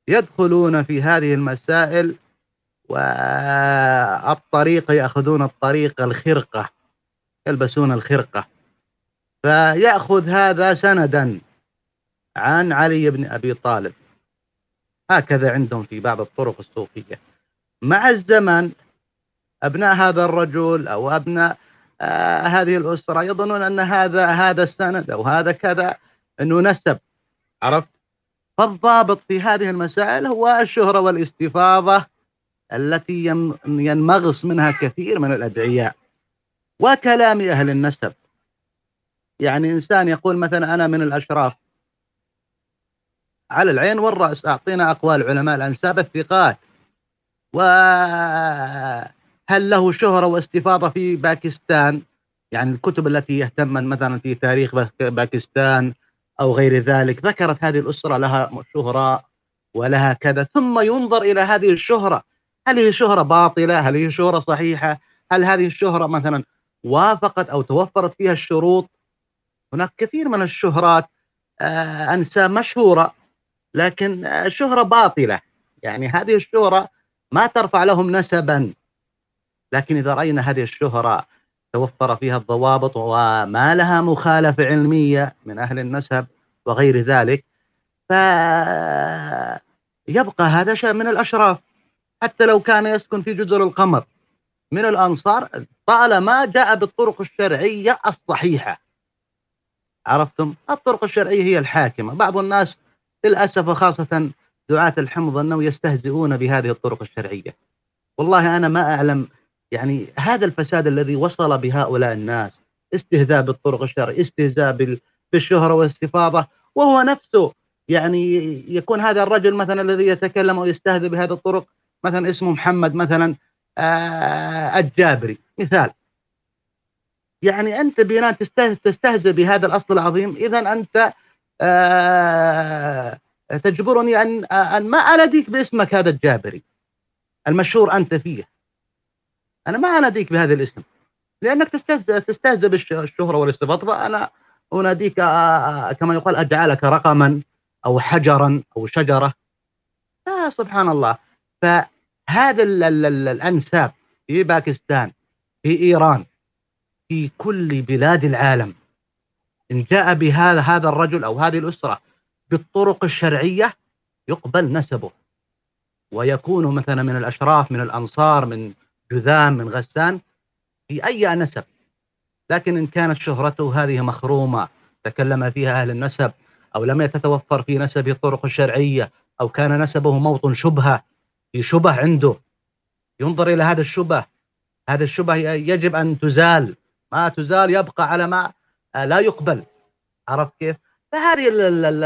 Speaker 10: يدخلون في هذه المسائل والطريق يأخذون الطريق الخرقة يلبسون الخرقة. فيأخذ هذا سندا عن علي بن أبي طالب. هكذا عندهم في بعض الطرق الصوفية مع الزمن أبناء هذا الرجل أو أبناء آه هذه الأسرة يظنون أن هذا هذا السند أو هذا كذا أنه نسب. عرفت؟ فالضابط في هذه المسائل هو الشهرة والاستفاضة التي ينمغص منها كثير من الأدعياء وكلام أهل النسب. يعني إنسان يقول مثلا أنا من الأشراف. على العين والرأس أعطينا أقوال علماء الأنساب الثقات. وهل له شهرة واستفاضة في باكستان؟ يعني الكتب التي يهتم مثلا في تاريخ باكستان أو غير ذلك. ذكرت هذه الأسرة لها شهرة ولها كذا ثم ينظر إلى هذه الشهرة. هل هي شهرة باطلة؟ هل هي شهرة صحيحة؟ هل هذه الشهرة مثلا وافقت أو توفرت فيها الشروط؟ هناك كثير من الشهرات آه أنساب مشهورة لكن شهرة باطلة. يعني هذه الشهرة ما ترفع لهم نسبا. لكن إذا رأينا هذه الشهرة توفر فيها الضوابط وما لها مخالفة علمية من أهل النسب وغير ذلك. فيبقى هذا شيء من الأشراف حتى لو كان يسكن في جزر القمر. من الأنصار طالما جاء بالطرق الشرعية الصحيحة. عرفتم؟ الطرق الشرعية هي الحاكمة. بعض الناس للأسف وخاصة دعاة الحمض أنه يستهزئون بهذه الطرق الشرعية. والله أنا ما أعلم يعني هذا الفساد الذي وصل بهؤلاء الناس استهزاء بالطرق الشرعية استهزاء بالشهرة والاستفاضة وهو نفسه يعني يكون هذا الرجل مثلا الذي يتكلم ويستهزئ بهذه الطرق مثلا اسمه محمد مثلا آه الجابري. مثال. يعني أنت بناء تستهزئ بهذا الأصل العظيم إذا أنت آه تجبرني أن ما أناديك باسمك هذا الجابري. المشهور أنت فيه. أنا ما أناديك بهذا الاسم. لأنك تستهزئ تستهزئ بالشهرة والاستفاضة. فأنا أناديك كما يقال أجعلك رقما أو حجرا أو شجرة. آه سبحان الله. فهذا الأنساب في باكستان في إيران في كل بلاد العالم إن جاء بهذا هذا الرجل أو هذه الأسرة بالطرق الشرعية يقبل نسبه. ويكون مثلا من الأشراف من الأنصار من جذام من غسان في أي نسب. لكن إن كانت شهرته هذه مخرومة تكلم فيها أهل النسب أو لم يتتوفر في نسبه الطرق الشرعية أو كان نسبه موطن شبهة في شبه عنده ينظر إلى هذا الشبه. هذا الشبه يجب أن تزال. ما تزال يبقى على ما لا يقبل. عرفت كيف؟ فهذه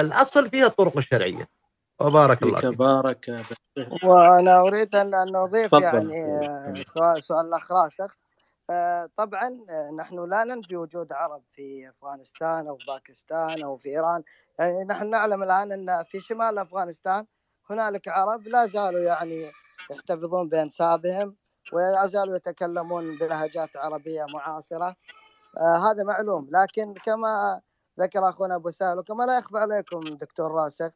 Speaker 10: الأصل فيها الطرق الشرعية. وبارك الله فيك
Speaker 5: بارك
Speaker 8: وأنا أريد ان أضيف يعني سؤال سؤال الاخ راسخ طبعا نحن لا ننفي وجود عرب في أفغانستان أو باكستان أو في إيران. يعني نحن نعلم الآن أن في شمال أفغانستان هنالك عرب لا زالوا يعني يحتفظون بأنسابهم ولا زالوا يتكلمون بلهجات عربية معاصرة. هذا معلوم. لكن كما ذكر أخونا أبو سهل وكما لا يخفى عليكم دكتور راسخ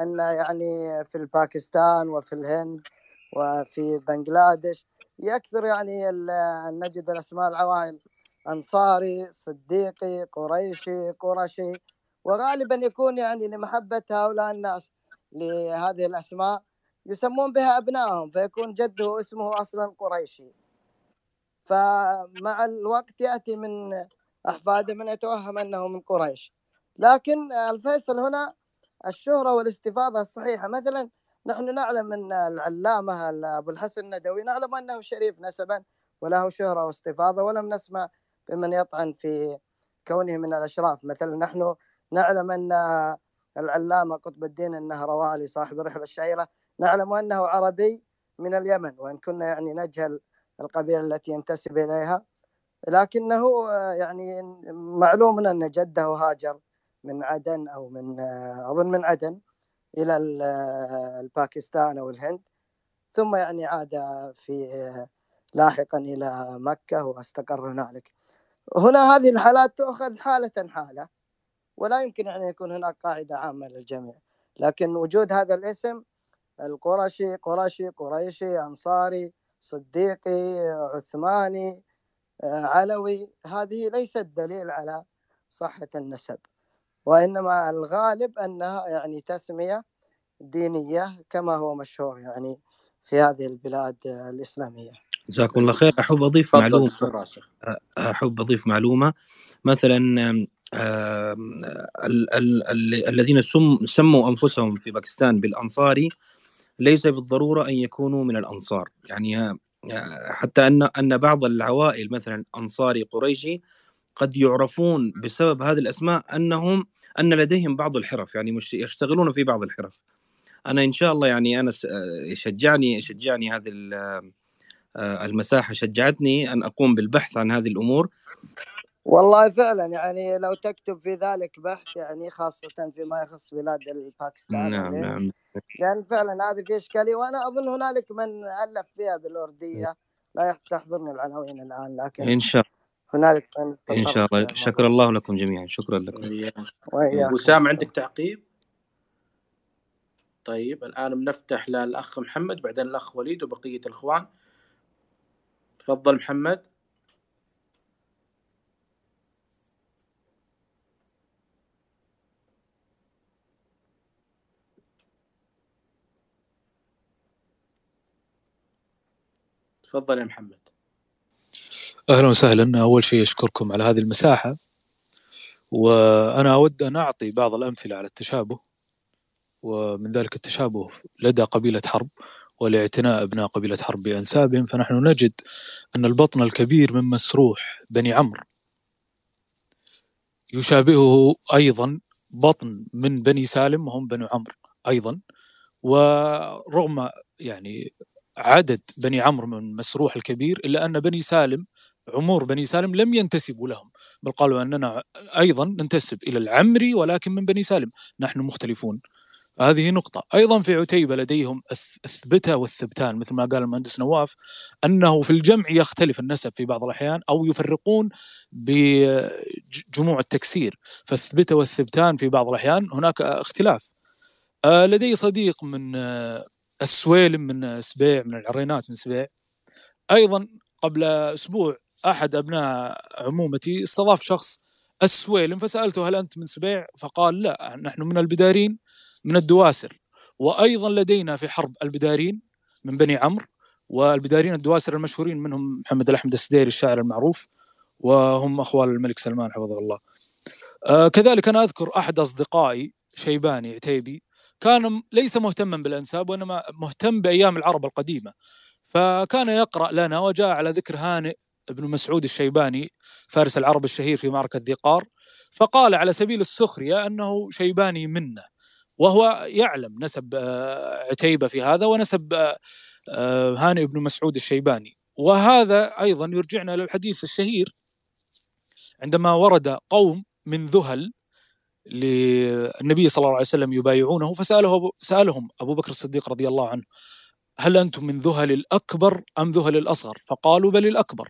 Speaker 8: أن يعني في الباكستان وفي الهند وفي بنغلاديش يكثر يعني أن نجد الأسماء العوائل. أنصاري صديقي قريشي قرشي. وغالبا يكون يعني لمحبة هؤلاء الناس لهذه الأسماء يسمون بها أبنائهم فيكون جده اسمه أصلا قريشي. فمع الوقت يأتي من أحفاده من يتوهم أنه من قريش. لكن الفيصل هنا الشهرة والاستفاضة الصحيحة. مثلا نحن نعلم أن العلامة أبو الحسن الندوي نعلم أنه شريف نسبا وله شهرة واستفاضة ولم نسمع بمن يطعن في كونه من الأشراف. مثلا نحن نعلم أن العلامة قطب الدين النهروالي صاحب الرحلة الشهيرة نعلم أنه عربي من اليمن وإن كنا يعني نجهل القبيلة التي ينتسب إليها. لكنه يعني معلوم أن جده هاجر. من عدن أو من أظن من عدن إلى الباكستان أو الهند. ثم يعني عاد في لاحقا إلى مكة واستقر هنالك. هنا هذه الحالات تؤخذ حالة حالة ولا يمكن أن يكون هناك قاعدة عامة للجميع. لكن وجود هذا الاسم القرشي قرشي قريشي أنصاري صديقي عثماني علوي هذه ليست دليل على صحة النسب. وإنما الغالب أنها يعني تسمية دينية كما هو مشهور يعني في هذه البلاد الإسلامية.
Speaker 15: جزاكم الله خير. أحب أضيف
Speaker 5: تفضل
Speaker 15: معلومة.
Speaker 5: دكتور راسخ
Speaker 15: أحب أضيف معلومة. مثلا آم، آم، ال- ال- ال- الذين سم سموا أنفسهم في باكستان بالأنصاري ليس بالضرورة أن يكونوا من الأنصار. يعني آه، حتى ان أن بعض العوائل مثلا أنصاري قريشي قد يعرفون بسبب هذه الأسماء أنهم أن لديهم بعض الحرف يعني مش يشتغلون في بعض الحرف. أنا إن شاء الله يعني أنا شجعني شجعني هذه آه، المساحة شجعتني أن أقوم بالبحث عن هذه الأمور.
Speaker 8: والله فعلا يعني لو تكتب في ذلك بحث يعني خاصة فيما يخص بلاد الباكستان
Speaker 15: نعم نعم.
Speaker 8: لأن فعلا هذه في إشكالية وأنا أظن هنالك من ألف فيها بالأردية. لا يح- تحضرني العناوين الآن لكن
Speaker 15: إن شاء
Speaker 8: هنالك
Speaker 15: إن شاء الله. شكر الله لكم جميعا. شكرا لكم.
Speaker 5: وسام عندك تعقيب؟ طيب الآن بنفتح للأخ محمد بعدين الأخ وليد وبقية الإخوان. تفضل محمد. تفضل يا محمد.
Speaker 16: أهلا وسهلا. أول شيء أشكركم على هذه المساحة. وأنا أود أن أعطي بعض الأمثلة على التشابه. ومن ذلك التشابه لدى قبيلة حرب ولاعتناء أبناء قبيلة حرب بأنسابهم. فنحن نجد أن البطن الكبير من مسروح بني عمرو يشابهه أيضا بطن من بني سالم وهم بنو عمرو أيضا. ورغم يعني عدد بني عمرو من مسروح الكبير إلا أن بني سالم عمور بني سالم لم ينتسبوا لهم بل قالوا أننا أيضا ننتسب إلى العمري ولكن من بني سالم نحن مختلفون. هذه نقطة. أيضا في عتيبة لديهم الث- الثبتة والثبتان مثل ما قال المهندس نواف أنه في الجمع يختلف النسب في بعض الأحيان أو يفرقون بجموع التكسير فالثبتة والثبتان في بعض الأحيان هناك اختلاف. آه، لدي صديق من آه، السويلم من سبيع من العرينات من سبيع. أيضا قبل أسبوع أحد أبناء عمومتي استضاف شخص السويلم فسألته هل أنت من سبيع؟ فقال لا نحن من البدارين من الدواسر وأيضا لدينا في حرب البدارين من بني عمرو والبدارين الدواسر المشهورين منهم محمد الأحمد السديري الشاعر المعروف وهم أخوال الملك سلمان حفظه الله. آه كذلك أنا أذكر أحد أصدقائي شيباني عتيبي كان ليس مهتما بالأنساب وإنما مهتم بأيام العرب القديمة فكان يقرأ لنا وجاء على ذكر هانئ بن مسعود الشيباني فارس العرب الشهير في معركة ذي قار فقال على سبيل السخرية أنه شيباني منا وهو يعلم نسب آه، عتيبة في هذا ونسب آه، آه، هانئ بن مسعود الشيباني. وهذا أيضا يرجعنا إلى الحديث الشهير عندما ورد قوم من ذهل للنبي صلى الله عليه وسلم يبايعونه فسأله أبو سألهم أبو بكر الصديق رضي الله عنه هل أنتم من ذهل الأكبر أم ذهل الأصغر؟ فقالوا بل الأكبر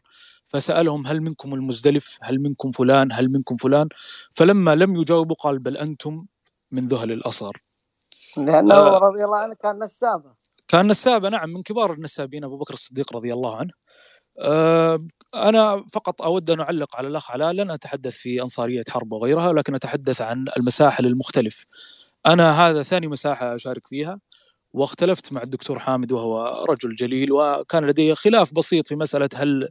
Speaker 16: فسألهم هل منكم المزدلف؟ هل منكم فلان؟ هل منكم فلان؟ فلما لم يجاوبوا قال بل أنتم من ذهل الأصغر.
Speaker 8: لأنه
Speaker 16: آه،
Speaker 8: رضي الله عنه كان نسابة
Speaker 16: كان نسابة نعم من كبار النسابين أبو بكر الصديق رضي الله عنه. آه، أنا فقط أود أن أعلق على الأخ علاء لن أتحدث في أنصارية حرب وغيرها ولكن أتحدث عن المساحل المختلف. أنا هذا ثاني مساحة أشارك فيها واختلفت مع الدكتور حامد وهو رجل جليل وكان لدي خلاف بسيط في مسألة هل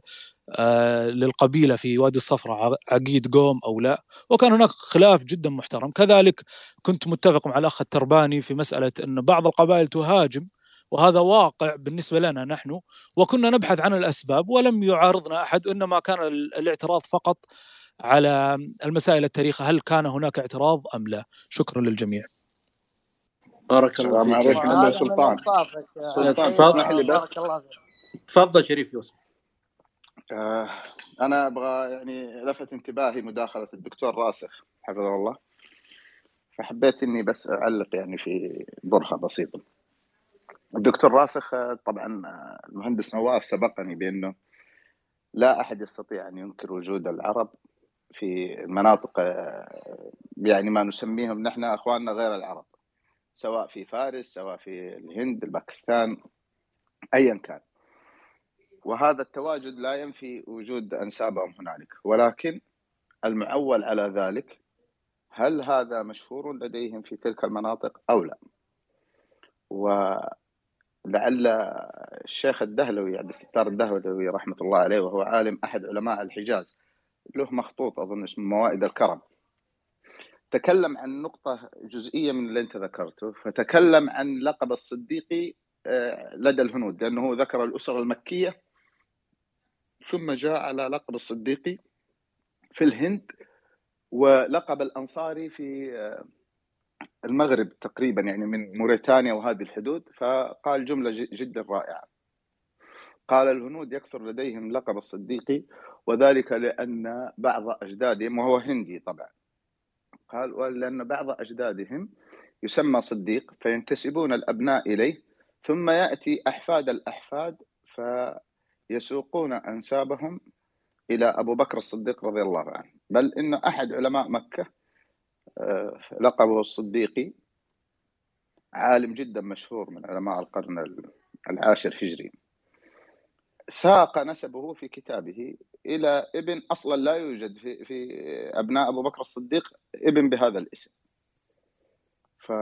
Speaker 16: آه، للقبيلة في وادي الصفراء عقيد قوم أو لا. وكان هناك خلاف جدا محترم. كذلك كنت متفق مع الأخ الترباني في مسألة أن بعض القبائل تهاجم وهذا واقع بالنسبة لنا نحن وكنا نبحث عن الأسباب ولم يعارضنا أحد إنما كان ال- الاعتراض فقط على المسائل التاريخ هل كان هناك اعتراض أم لا. شكرا للجميع.
Speaker 5: بارك الله
Speaker 11: السلام
Speaker 5: فيك
Speaker 11: عليكم
Speaker 8: من
Speaker 11: سلطان. سلطان. تسمح لي بس.
Speaker 8: بارك الله فيك.
Speaker 5: تفضل شريف يوسف.
Speaker 11: آه أنا أبغى يعني لفت انتباهي مداخلة الدكتور راسخ حفظه الله. فحبيت إني بس أعلق يعني في برهه بسيطة. الدكتور راسخ آه، طبعا آه، المهندس نواف سبقني بأنه لا أحد يستطيع أن ينكر وجود العرب في المناطق يعني ما نسميهم نحن أخواننا غير العرب. سواء في فارس سواء في الهند الباكستان ايا كان. وهذا التواجد لا ينفي وجود أنسابهم هنالك. ولكن المعول على ذلك هل هذا مشهور لديهم في تلك المناطق أو لا؟ ولعل الشيخ الدهلوي عبد الستار الدهلوي رحمة الله عليه وهو عالم أحد علماء الحجاز له مخطوط أظن اسمه موائد الكرم. تكلم عن نقطة جزئية من اللي أنت ذكرته فتكلم عن لقب الصديقي آه، لدى الهنود لأنه ذكر الأسر المكية ثم جاء على لقب الصديقي في الهند ولقب الأنصاري في آه، المغرب تقريبا يعني من موريتانيا وهذه الحدود فقال جملة جدا رائعة. قال الهنود يكثر لديهم لقب الصديقي وذلك لأن بعض أجدادهم وهو هندي طبعا قال ولأن بعض أجدادهم يسمى صديق فينتسبون الأبناء إليه ثم يأتي أحفاد الأحفاد فيسوقون أنسابهم إلى أبو بكر الصديق رضي الله عنه. بل إن أحد علماء مكة آه، لقبه الصديقي عالم جدا مشهور من علماء القرن العاشر هجري. ساق نسبه في كتابه إلى ابن أصلا لا يوجد في في أبناء أبو بكر الصديق ابن بهذا الاسم. ف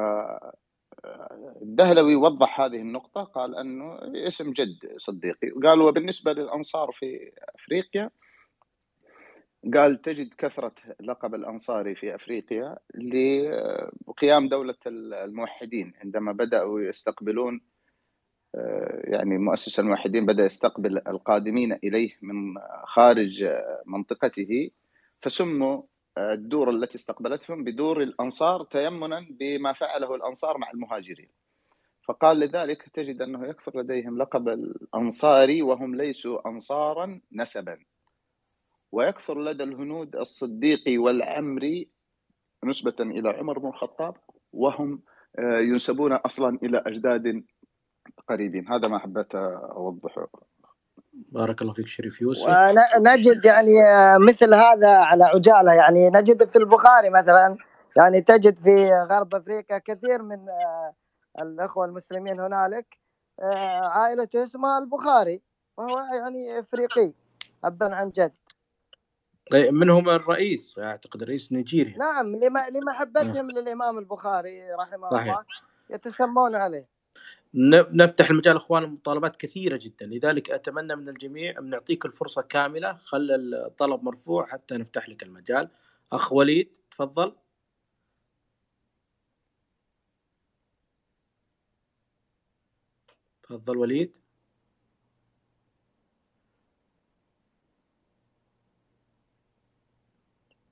Speaker 11: الدهلوي وضح هذه النقطة قال أنه اسم جد صديقي قال وبالنسبة للأنصار في أفريقيا قال تجد كثرة لقب الأنصاري في أفريقيا لقيام دولة الموحدين عندما بدأوا يستقبلون يعني مؤسس الموحدين بدأ يستقبل القادمين إليه من خارج منطقته فسموا الدور التي استقبلتهم بدور الأنصار تيمنا بما فعله الأنصار مع المهاجرين. فقال لذلك تجد أنه يكثر لديهم لقب الأنصاري وهم ليسوا أنصارا نسبا. ويكثر لدى الهنود الصديقي والعمري نسبة إلى عمر بن الخطاب وهم آه، ينسبون أصلا إلى أجداد قريبين. هذا ما حبيت أوضحه.
Speaker 5: بارك الله فيك شريف يوسف.
Speaker 8: ونجد يعني آه، مثل هذا على عجالة. يعني نجد في البخاري مثلا يعني تجد في غرب أفريقيا كثير من آه، الأخوة المسلمين هنالك آه، عائلته اسمها البخاري وهو يعني إفريقي ابا عن جد.
Speaker 5: إيه، من هم الرئيس أعتقد الرئيس نيجيريا.
Speaker 8: نعم لما لمحبتهم للإمام البخاري رحمه
Speaker 5: صحيح.
Speaker 8: الله يتسمون عليه.
Speaker 5: نفتح المجال اخوان المطالبات كثيرة جدا. لذلك أتمنى من الجميع أن نعطيك الفرصة كاملة. خل الطلب مرفوع حتى نفتح لك المجال. أخ وليد تفضل. تفضل وليد.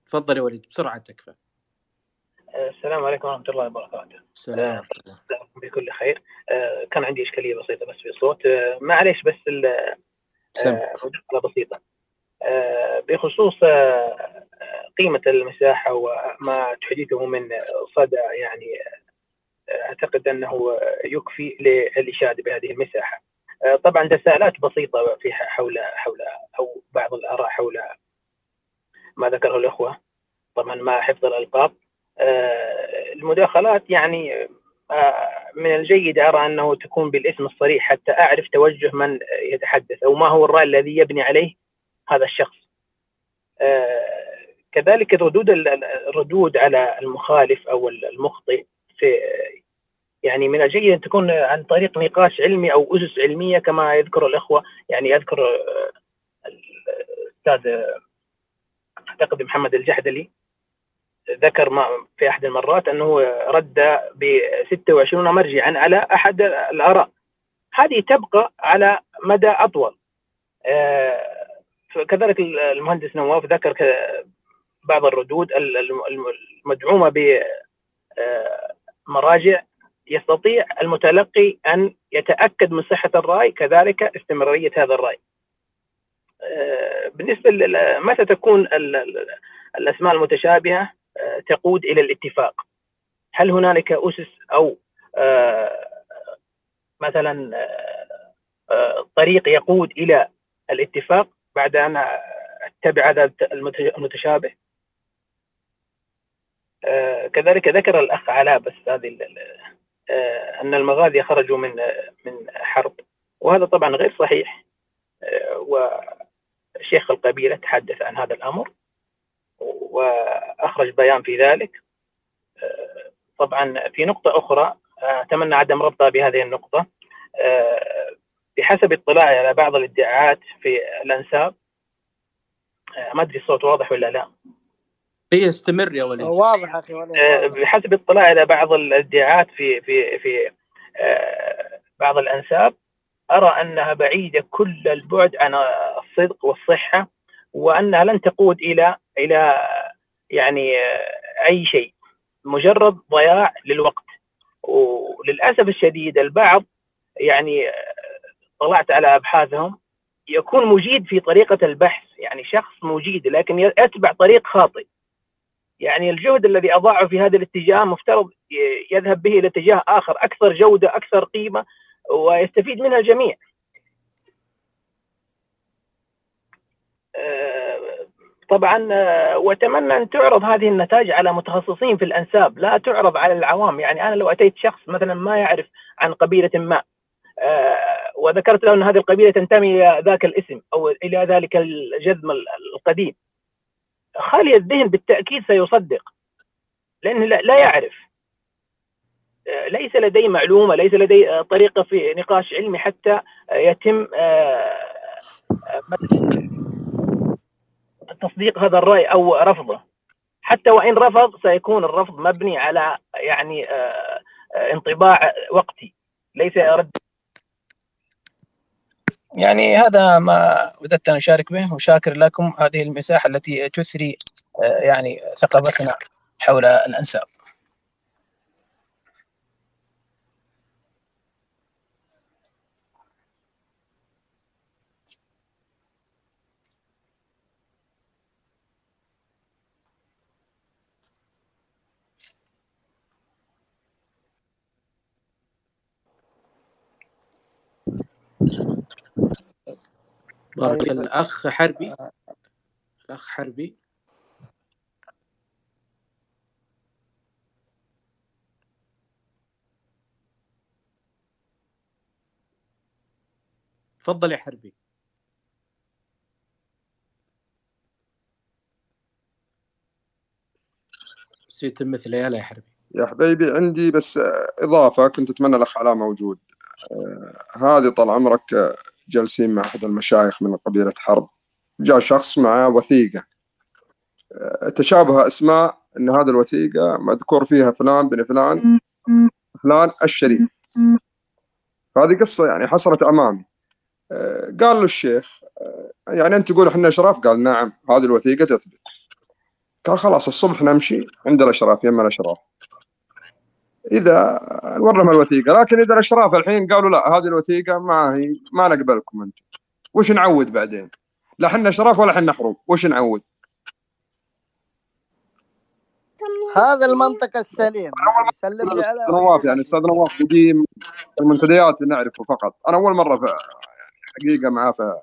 Speaker 5: تفضل يا وليد بسرعة تكفى.
Speaker 17: السلام عليكم ورحمة الله وبركاته.
Speaker 5: سلام
Speaker 17: أتمنى بكل خير. آه، كان عندي إشكالية بسيطة بس في الصوت، آه، معليش بس ال- آه، مداخلة بسيطة. بخصوص قيمة المساحة وما تحدثه من صدى يعني أعتقد أنه يكفي للإشادة بهذه المساحة. طبعا تساؤلات بسيطة في حول حول أو بعض الآراء حول ما ذكره الأخوة طبعا مع حفظ الألقاب المداخلات يعني آه، من الجيد أرى أنه تكون بالاسم الصريح حتى أعرف توجه من يتحدث أو ما هو الرأي الذي يبني عليه هذا الشخص. آه، كذلك الردود الردود على المخالف أو المخطئ في يعني من الجيد أن تكون عن طريق نقاش علمي أو أسس علمية كما يذكر الأخوة يعني يذكر آه، الأستاذ آه، أعتقد محمد الجحدلي. ذكر ما في أحد المرات أنه رد ب 26 مرجعا على أحد الآراء. هذه تبقى على مدى أطول. آه، كذلك المهندس نواف ذكر بعض الردود ال- الم- المدعومة بمراجع يستطيع المتلقي أن يتأكد من صحة الرأي كذلك استمرارية هذا الرأي. آه، بالنسبة متى تكون ال- ال- الأسماء المتشابهة؟ آه، تقود إلى الاتفاق. هل هنالك أسس أو آه، مثلا آه، آه، طريق يقود إلى الاتفاق بعد أن اتبع هذا المت- المتشابه؟ كذلك ذكر الأخ علاء بس هذه أن المغازي خرجوا من من حرب وهذا طبعا غير صحيح. وشيخ القبيلة تحدث عن هذا الأمر واخرج بيان في ذلك. طبعا في نقطة أخرى أتمنى عدم ربطها بهذه النقطة. بحسب اطلاعي على بعض الادعاءات في الأنساب ما أدري الصوت واضح ولا لا.
Speaker 5: هي استمر يا وليد.
Speaker 8: واضح أخي وليد
Speaker 17: آه، بحسب اطلاعي على بعض الادعاءات في في في آه، بعض الأنساب أرى أنها بعيدة كل البعد عن الصدق والصحة وأنها لن تقود إلى إلى يعني أي شيء مجرد ضياع للوقت. وللأسف الشديد البعض يعني طلعت على أبحاثهم يكون مجيد في طريقة البحث. يعني شخص مجيد لكن يتبع طريق خاطئ. يعني الجهد الذي اضاعه في هذا الاتجاه مفترض يذهب به إلى اتجاه آخر أكثر جودة أكثر قيمة ويستفيد منها الجميع. آه، طبعا آه، وأتمنى أن تعرض هذه النتائج على متخصصين في الأنساب. لا تعرض على العوام. يعني أنا لو أتيت شخص مثلا ما يعرف عن قبيلة ما آه، وذكرت له أن هذه القبيلة تنتمي إلى ذاك الاسم أو إلى ذلك الجذم القديم. خالي الذهن بالتأكيد سيصدق لأنه لا يعرف. آه، ليس لدي معلومة ليس لدي طريقة في نقاش علمي حتى يتم تصديق هذا الرأي أو رفضه. حتى وإن رفض سيكون الرفض مبني على يعني انطباع وقتي. ليس رد.
Speaker 18: يعني هذا ما وددت أن أشارك به وشاكر لكم هذه المساحة التي تثري آه، يعني ثقافتنا حول الأنساب.
Speaker 5: بارك طيب. الأخ حربي. الأخ حربي. تفضل يا حربي. سيتم مثل يا حربي.
Speaker 19: يا حبيبي عندي بس إضافة كنت أتمنى الأخ علاء موجود. آه، هذه طال عمرك جالسين مع أحد المشايخ من قبيلة حرب. جاء شخص معه وثيقة. تشابه أسماء أن هذه الوثيقة مذكور فيها فلان بن فلان فلان الشريف. هذه قصة يعني حصلت أمامي. قال له الشيخ يعني أنت تقول إحنا أشراف؟ قال نعم هذه الوثيقة تثبت. قال خلاص الصبح نمشي عند الأشراف يم الأشراف. إذا ورهم الوثيقة. لكن إذا الأشراف الحين قالوا لا هذه الوثيقة ما هي ما نقبلكم أنتم. وش نعود بعدين؟ لا إحنا أشراف ولا إحنا حروب. وش نعود؟
Speaker 8: هذا المنطق السليم. يعني سلم لي على
Speaker 19: نواف يعني أستاذ نواف قديم المنتديات نعرفه فقط. أنا أول مرة في حقيقة معاه في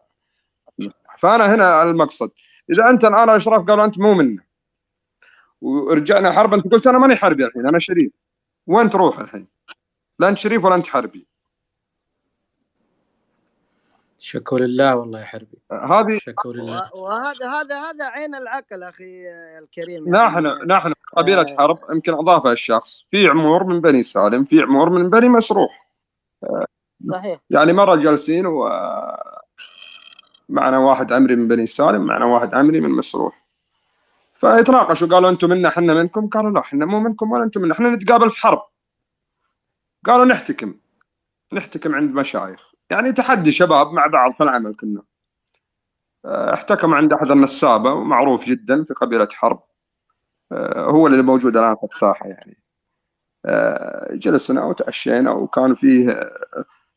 Speaker 19: فأنا هنا المقصد. إذا أنت الآن الاشراف قالوا أنت مو منا. ورجعنا حرب أنت قلت أنا ماني حربي الحين أنا شريف. وين تروح الحين؟ لا أنت شريف ولا أنت حربي.
Speaker 5: شكر لله والله يا حربي.
Speaker 19: هذه
Speaker 5: شكر لله.
Speaker 8: وهذا هذا هذا عين العقل أخي الكريم.
Speaker 19: يعني نحن نحن قبيلة آه. حرب يمكن اضافها الشخص. في عمور من بني سالم في عمور من بني مسروح
Speaker 8: صحيح.
Speaker 19: يعني مرة جالسين و معنا واحد عمري من بني سالم معنا واحد عمري من مسروح فيتناقشوا قالوا أنتم منا إحنا منكم. قالوا لا إحنا مو منكم ولا أنتم منا. إحنا نتقابل في حرب. قالوا نحتكم. نحتكم عند مشايخ. يعني تحدي شباب مع بعض في العمل كنا. آه، احتكم عند أحد النسابة ومعروف جدا في قبيلة حرب. آه، هو اللي موجود الآن في الساحة يعني. آه، جلسنا وتعشينا وكان فيه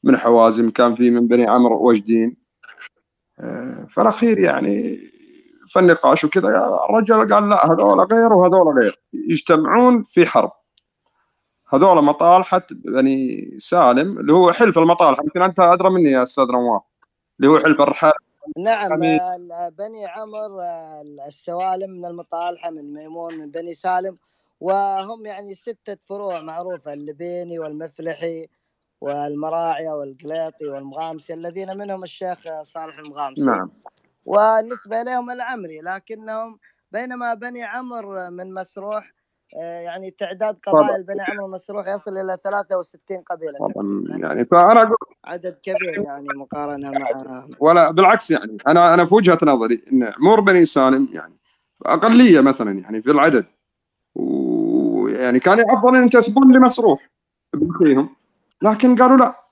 Speaker 19: من حوازم كان فيه من بني عمرو وجدين. فالأخير يعني في النقاش وكذا الرجل قال لا هذول غير وهذول غير. يجتمعون في حرب. هذول مطالحة بني سالم اللي هو حلف المطالحة يمكن أنت أدرى مني يا أستاذ نواف. اللي هو حلف الرحال.
Speaker 8: نعم بني عمر السوالم من المطالحة من ميمون من بني سالم. وهم يعني ستة فروع معروفة اللبيني والمفلحي والمراعي والقليطي والمغامسي الذين منهم الشيخ صالح المغامسي.
Speaker 19: نعم.
Speaker 8: والنسبة إليهم العمري لكنهم بينما بني عمر من مسروح آه، يعني تعداد قبائل بني عمرو مسروح يصل إلى 63 قبيلة
Speaker 19: طبعا يعني فأنا أقول
Speaker 8: عدد كبير يعني مقارنة مع
Speaker 19: ولا بالعكس يعني أنا أنا في وجهة نظري إن عمر بني سالم يعني أقلية مثلا يعني في العدد. ويعني كان افضل إن ينتسبون لمسروح بأخيهم لكن قالوا لا.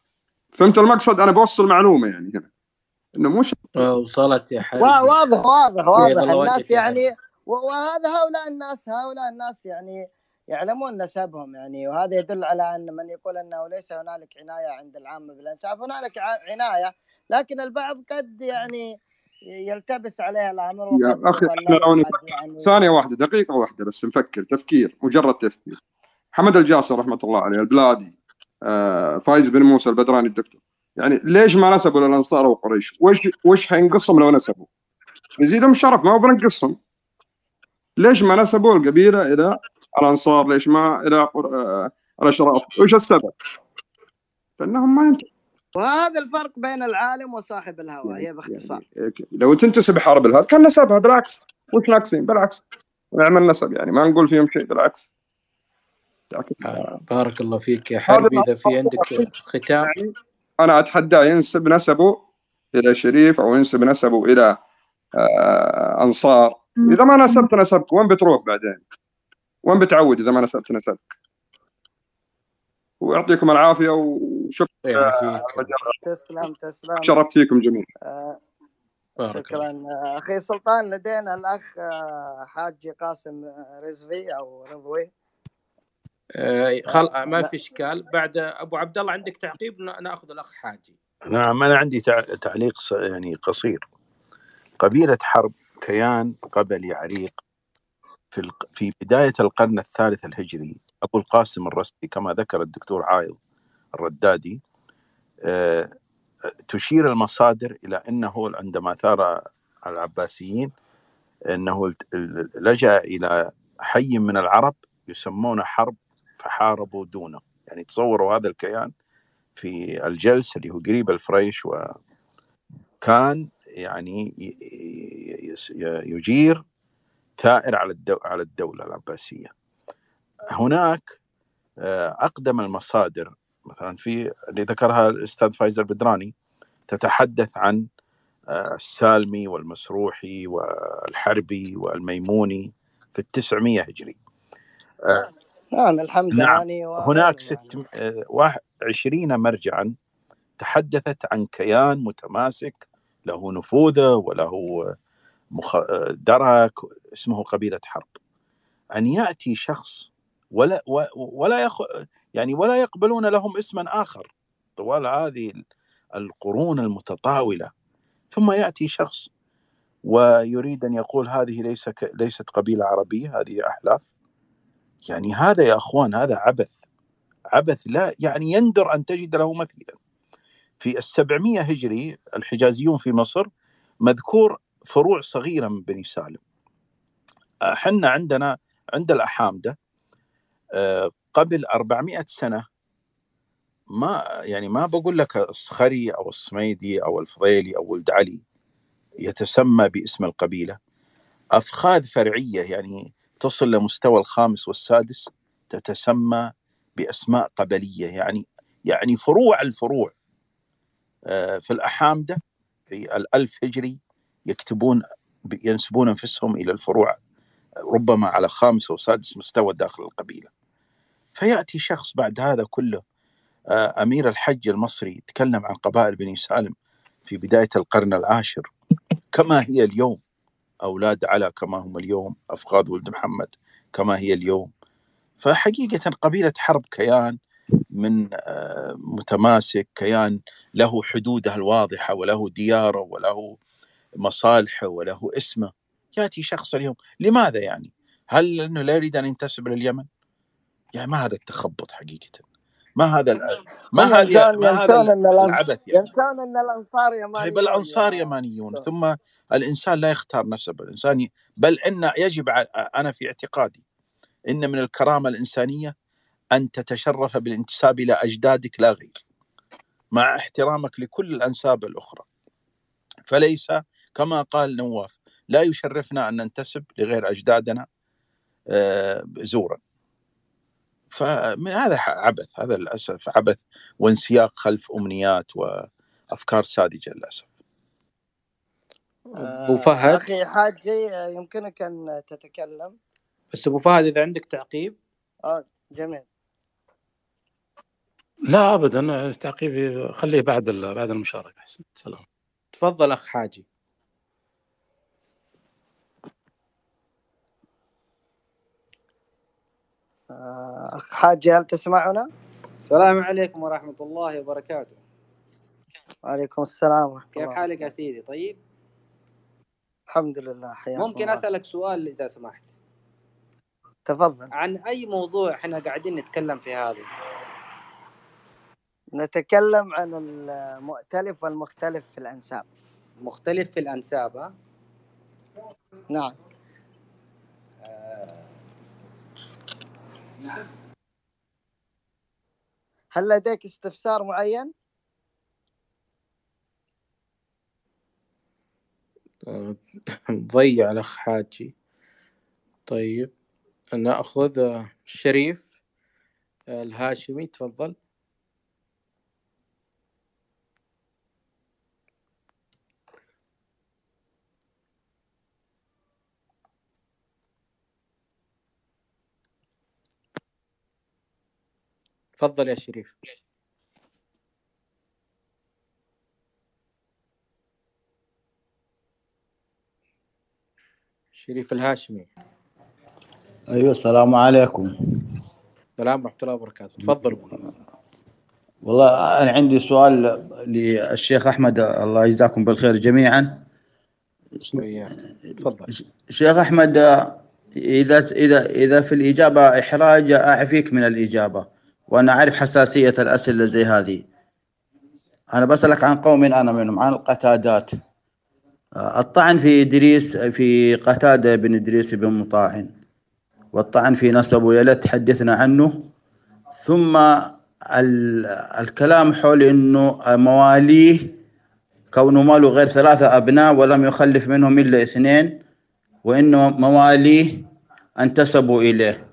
Speaker 19: فهمت المقصد؟ أنا بوصل معلومة يعني هنا إنه مش
Speaker 5: وصلت يا حبيبي.
Speaker 8: وا- واضح واضح واضح. الناس يعني وهذا هؤلاء الناس هؤلاء الناس يعني يعلمون نسبهم يعني وهذا يدل على أن من يقول أنه ليس هنالك عناية عند العامة بالانساب هنالك ع- عناية لكن البعض قد يعني يلتبس عليها الأمر
Speaker 19: يا
Speaker 8: أخي يعني
Speaker 19: ثانية واحدة دقيقة واحدة بس نفكر. تفكير مجرد تفكير. حمد الجاسر رحمة الله عليه البلادي آه فايز بن موسى البدراني الدكتور. يعني ليش ما نسبوا للأنصار وقريش؟ وش وش حينقصهم لو نسبوا؟ يزيدهم شرف ما هو بنقصهم ليش ما نسبوا القبيلة إلى الأنصار؟ ليش ما إلى آه، الأشراف؟ وش السبب؟ لأنهم ما ينت...
Speaker 8: وهذا الفرق بين العالم وصاحب الهوى هي باختصار
Speaker 19: لو تنتسب حرب الهاد كان نسبها بالعكس وش ناقصين؟ بالعكس نعمل نسب يعني ما نقول فيهم شيء بالعكس
Speaker 5: آه، بارك الله فيك يا حربي إذا في عندك ختام
Speaker 19: أنا اتحداه ينسب نسبه إلى شريف أو ينسب نسبه إلى آه أنصار. إذا ما نسبت نسبك وين بتروح بعدين؟ وين بتعود إذا ما نسبت نسبك؟ ويعطيكم العافية وشكرا.
Speaker 8: تسلم تسلم.
Speaker 19: شرفت فيكم جميعا.
Speaker 8: آه، شكرا. آه، أخي سلطان لدينا الأخ آه، حاج قاسم رزفي أو رضوي.
Speaker 5: خل... ما في إشكال. بعد أبو عبد الله عندك تعقيب؟ نا- نأخذ الأخ حاجي.
Speaker 14: نعم أنا عندي تع- تعليق يعني قصير. قبيلة حرب كيان قبلي عريق في الق- في بداية القرن الثالث الهجري. أبو القاسم الرستي كما ذكر الدكتور عايض الردادي آه، تشير المصادر إلى أنه عندما ثار العباسيين أنه الت- ال- لجأ إلى حي من العرب يسمون حرب فحاربوا دونه. يعني تصوروا هذا الكيان في الجلس اللي هو قريب الفريش وكان يعني يجير ثائر على على الدولة العباسية. هناك آه، أقدم المصادر مثلا في اللي ذكرها الأستاذ فايز البدراني تتحدث عن آه، السالمي والمسروحي والحربي والميموني في التسعمية هجري. آه،
Speaker 8: نعم الحمد
Speaker 14: نعم.
Speaker 8: يعني
Speaker 14: هناك ست واحد عشرين مرجعا تحدثت عن كيان متماسك له نفوذه وله مخ... درك اسمه قبيلة حرب. أن يأتي شخص ولا ولا يخ... يعني ولا يقبلون لهم اسما آخر. طوال هذه القرون المتطاولة. ثم يأتي شخص ويريد أن يقول هذه ليس ك... ليست قبيلة عربية هذه أحلاف. يعني هذا يا أخوان هذا عبث عبث لا يعني يندر أن تجد له مثيلا. في السبعمية هجري الحجازيون في مصر مذكور فروع صغيرة من بني سالم. حنا عندنا عند الأحامدة آه، قبل 400 سنة ما يعني ما بقول لك الصخري أو الصميدي أو الفضيلي أو ولد علي يتسمى باسم القبيلة. أفخاذ فرعية يعني تصل لمستوى الخامس والسادس تتسمى بأسماء قبلية يعني يعني فروع الفروع. آه، في الأحامدة في الألف هجري يكتبون ينسبون أنفسهم إلى الفروع ربما على خامس أو سادس مستوى داخل القبيلة. فيأتي شخص بعد هذا كله آه، أمير الحج المصري تكلم عن قبائل بني سالم في بداية القرن العاشر كما هي اليوم. أولاد علا كما هم اليوم أفغاذ ولد محمد كما هي اليوم. فحقيقة قبيلة حرب كيان من آه، متماسك كيان له حدوده الواضحة وله دياره وله مصالحه وله اسمه. يأتي شخص اليوم لماذا يعني؟ هل أنه لا يريد أن ينتسب لليمن يعني ما هذا التخبط حقيقة؟ ما هذا ما
Speaker 8: ينسون
Speaker 14: ما هذا
Speaker 8: إن
Speaker 14: العبث يعني.
Speaker 8: ينسون إن الأنصار
Speaker 14: طيب
Speaker 8: يمانيون
Speaker 14: الأنصار يمانيون ثم الإنسان لا يختار نسب الإنسان ي- بل إن يجب أنا في اعتقادي إن من الكرامة الإنسانية أن تتشرف بالانتساب إلى أجدادك لا غير مع احترامك لكل الأنساب الأخرى. فليس كما قال نواف لا يشرفنا أن ننتسب لغير أجدادنا آه، زورا. فهذا عبث هذا للأسف عبث وانسياق خلف أمنيات وأفكار ساذجة للأسف.
Speaker 5: أبو فهد؟
Speaker 8: أخي حاجي يمكنك أن تتكلم؟
Speaker 5: بس أبو فهد إذا عندك تعقيب؟
Speaker 8: آه جميل.
Speaker 6: لا ابدا تعقيبي خليه بعد ال- بعد المشاركة أحسن سلام.
Speaker 5: تفضل أخ حاجي.
Speaker 8: اخ حاجي هل تسمعنا؟
Speaker 20: السلام عليكم ورحمة الله وبركاته.
Speaker 8: وعليكم السلام ورحمة
Speaker 20: كيف
Speaker 8: الله
Speaker 20: حالك يا سيدي؟ طيب؟
Speaker 8: الحمد لله حياك
Speaker 20: ممكن
Speaker 8: الله.
Speaker 20: أسألك سؤال إذا سمحت؟
Speaker 8: تفضل.
Speaker 20: عن أي موضوع إحنا قاعدين نتكلم في هذا؟
Speaker 8: نتكلم عن المؤتلف والمختلف في الأنساب.
Speaker 20: مختلف في الأنساب ها؟
Speaker 8: نعم. هل لديك استفسار معين؟
Speaker 5: ضيع الأخ حاجي. طيب نأخذ شريف آه، الهاشمي تفضل. تفضل يا شريف. شريف الهاشمي.
Speaker 21: أيوه السلام عليكم.
Speaker 5: السلام ورحمة الله وبركاته. تفضل.
Speaker 21: والله أنا عندي سؤال للشيخ أحمد الله يجزاكم بالخير جميعا.
Speaker 5: تفضل.
Speaker 21: شيخ أحمد اذا اذا إذا في الإجابة إحراج أعفيك من الإجابة. وأنا أعرف حساسية الأسئلة زي هذه. أنا بسألك عن قوم أنا منهم عن القتادات. الطعن في إدريس في قتادة بن إدريس بن مطاعن. والطعن في نسبه يا تحدثنا عنه. ثم ال- الكلام حول إنه مواليه كونه ماله غير ثلاثة أبناء ولم يخلف منهم إلا اثنين وإنه مواليه أنتسبوا إليه.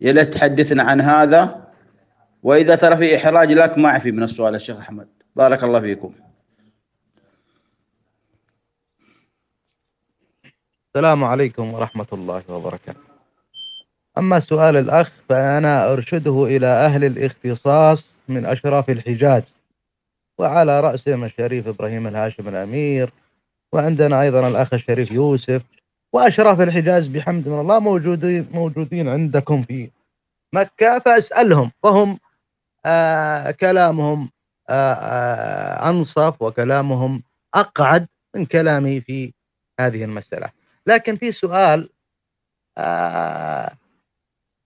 Speaker 21: يا تحدثنا عن هذا. وإذا ترى في إحراج لك ما أعفي من السؤال يا شيخ أحمد. بارك الله فيكم.
Speaker 10: السلام عليكم ورحمة الله وبركاته. أما سؤال الأخ فأنا أرشده إلى أهل الاختصاص من أشراف الحجاز وعلى رأسهم الشريف إبراهيم الهاشم الأمير وعندنا أيضا الأخ الشريف يوسف وأشراف الحجاز بحمد من الله موجودين موجودين عندكم في مكة فأسألهم آه كلامهم آه آه أنصف وكلامهم أقعد من كلامي في هذه المسألة. لكن في سؤال آه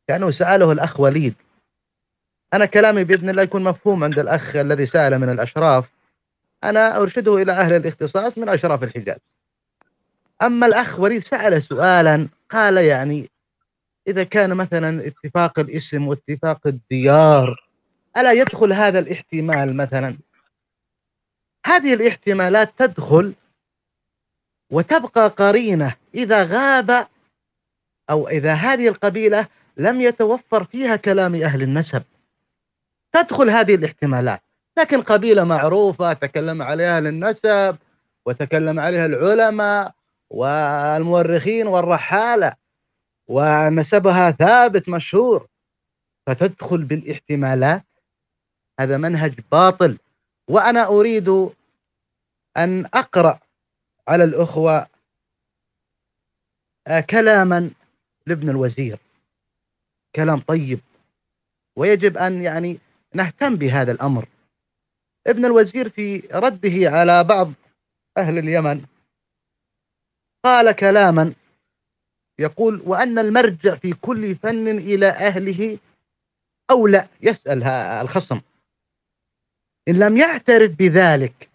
Speaker 10: كأنه سأله الأخ وليد. أنا كلامي بإذن الله يكون مفهوم عند الأخ الذي سأل من الأشراف. أنا أرشده إلى أهل الاختصاص من أشراف الحجاز. أما الأخ وليد سأل سؤالا قال يعني إذا كان مثلا اتفاق الاسم واتفاق الديار ألا يدخل هذا الاحتمال مثلا؟ هذه الاحتمالات تدخل وتبقى قرينة إذا غاب أو إذا هذه القبيلة لم يتوفر فيها كلام أهل النسب. تدخل هذه الاحتمالات. لكن قبيلة معروفة تكلم عليها أهل النسب وتكلم عليها العلماء والمؤرخين والرحالة ونسبها ثابت مشهور. فتدخل بالاحتمالات هذا منهج باطل. وأنا أريد أن أقرأ على الأخوة آه، كلاما لابن الوزير. كلام طيب. ويجب أن يعني نهتم بهذا الأمر. ابن الوزير في رده على بعض أهل اليمن قال كلاما يقول وأن المرجع في كل فن إلى أهله أو لا يسأل الخصم. إن لم يعترف بذلك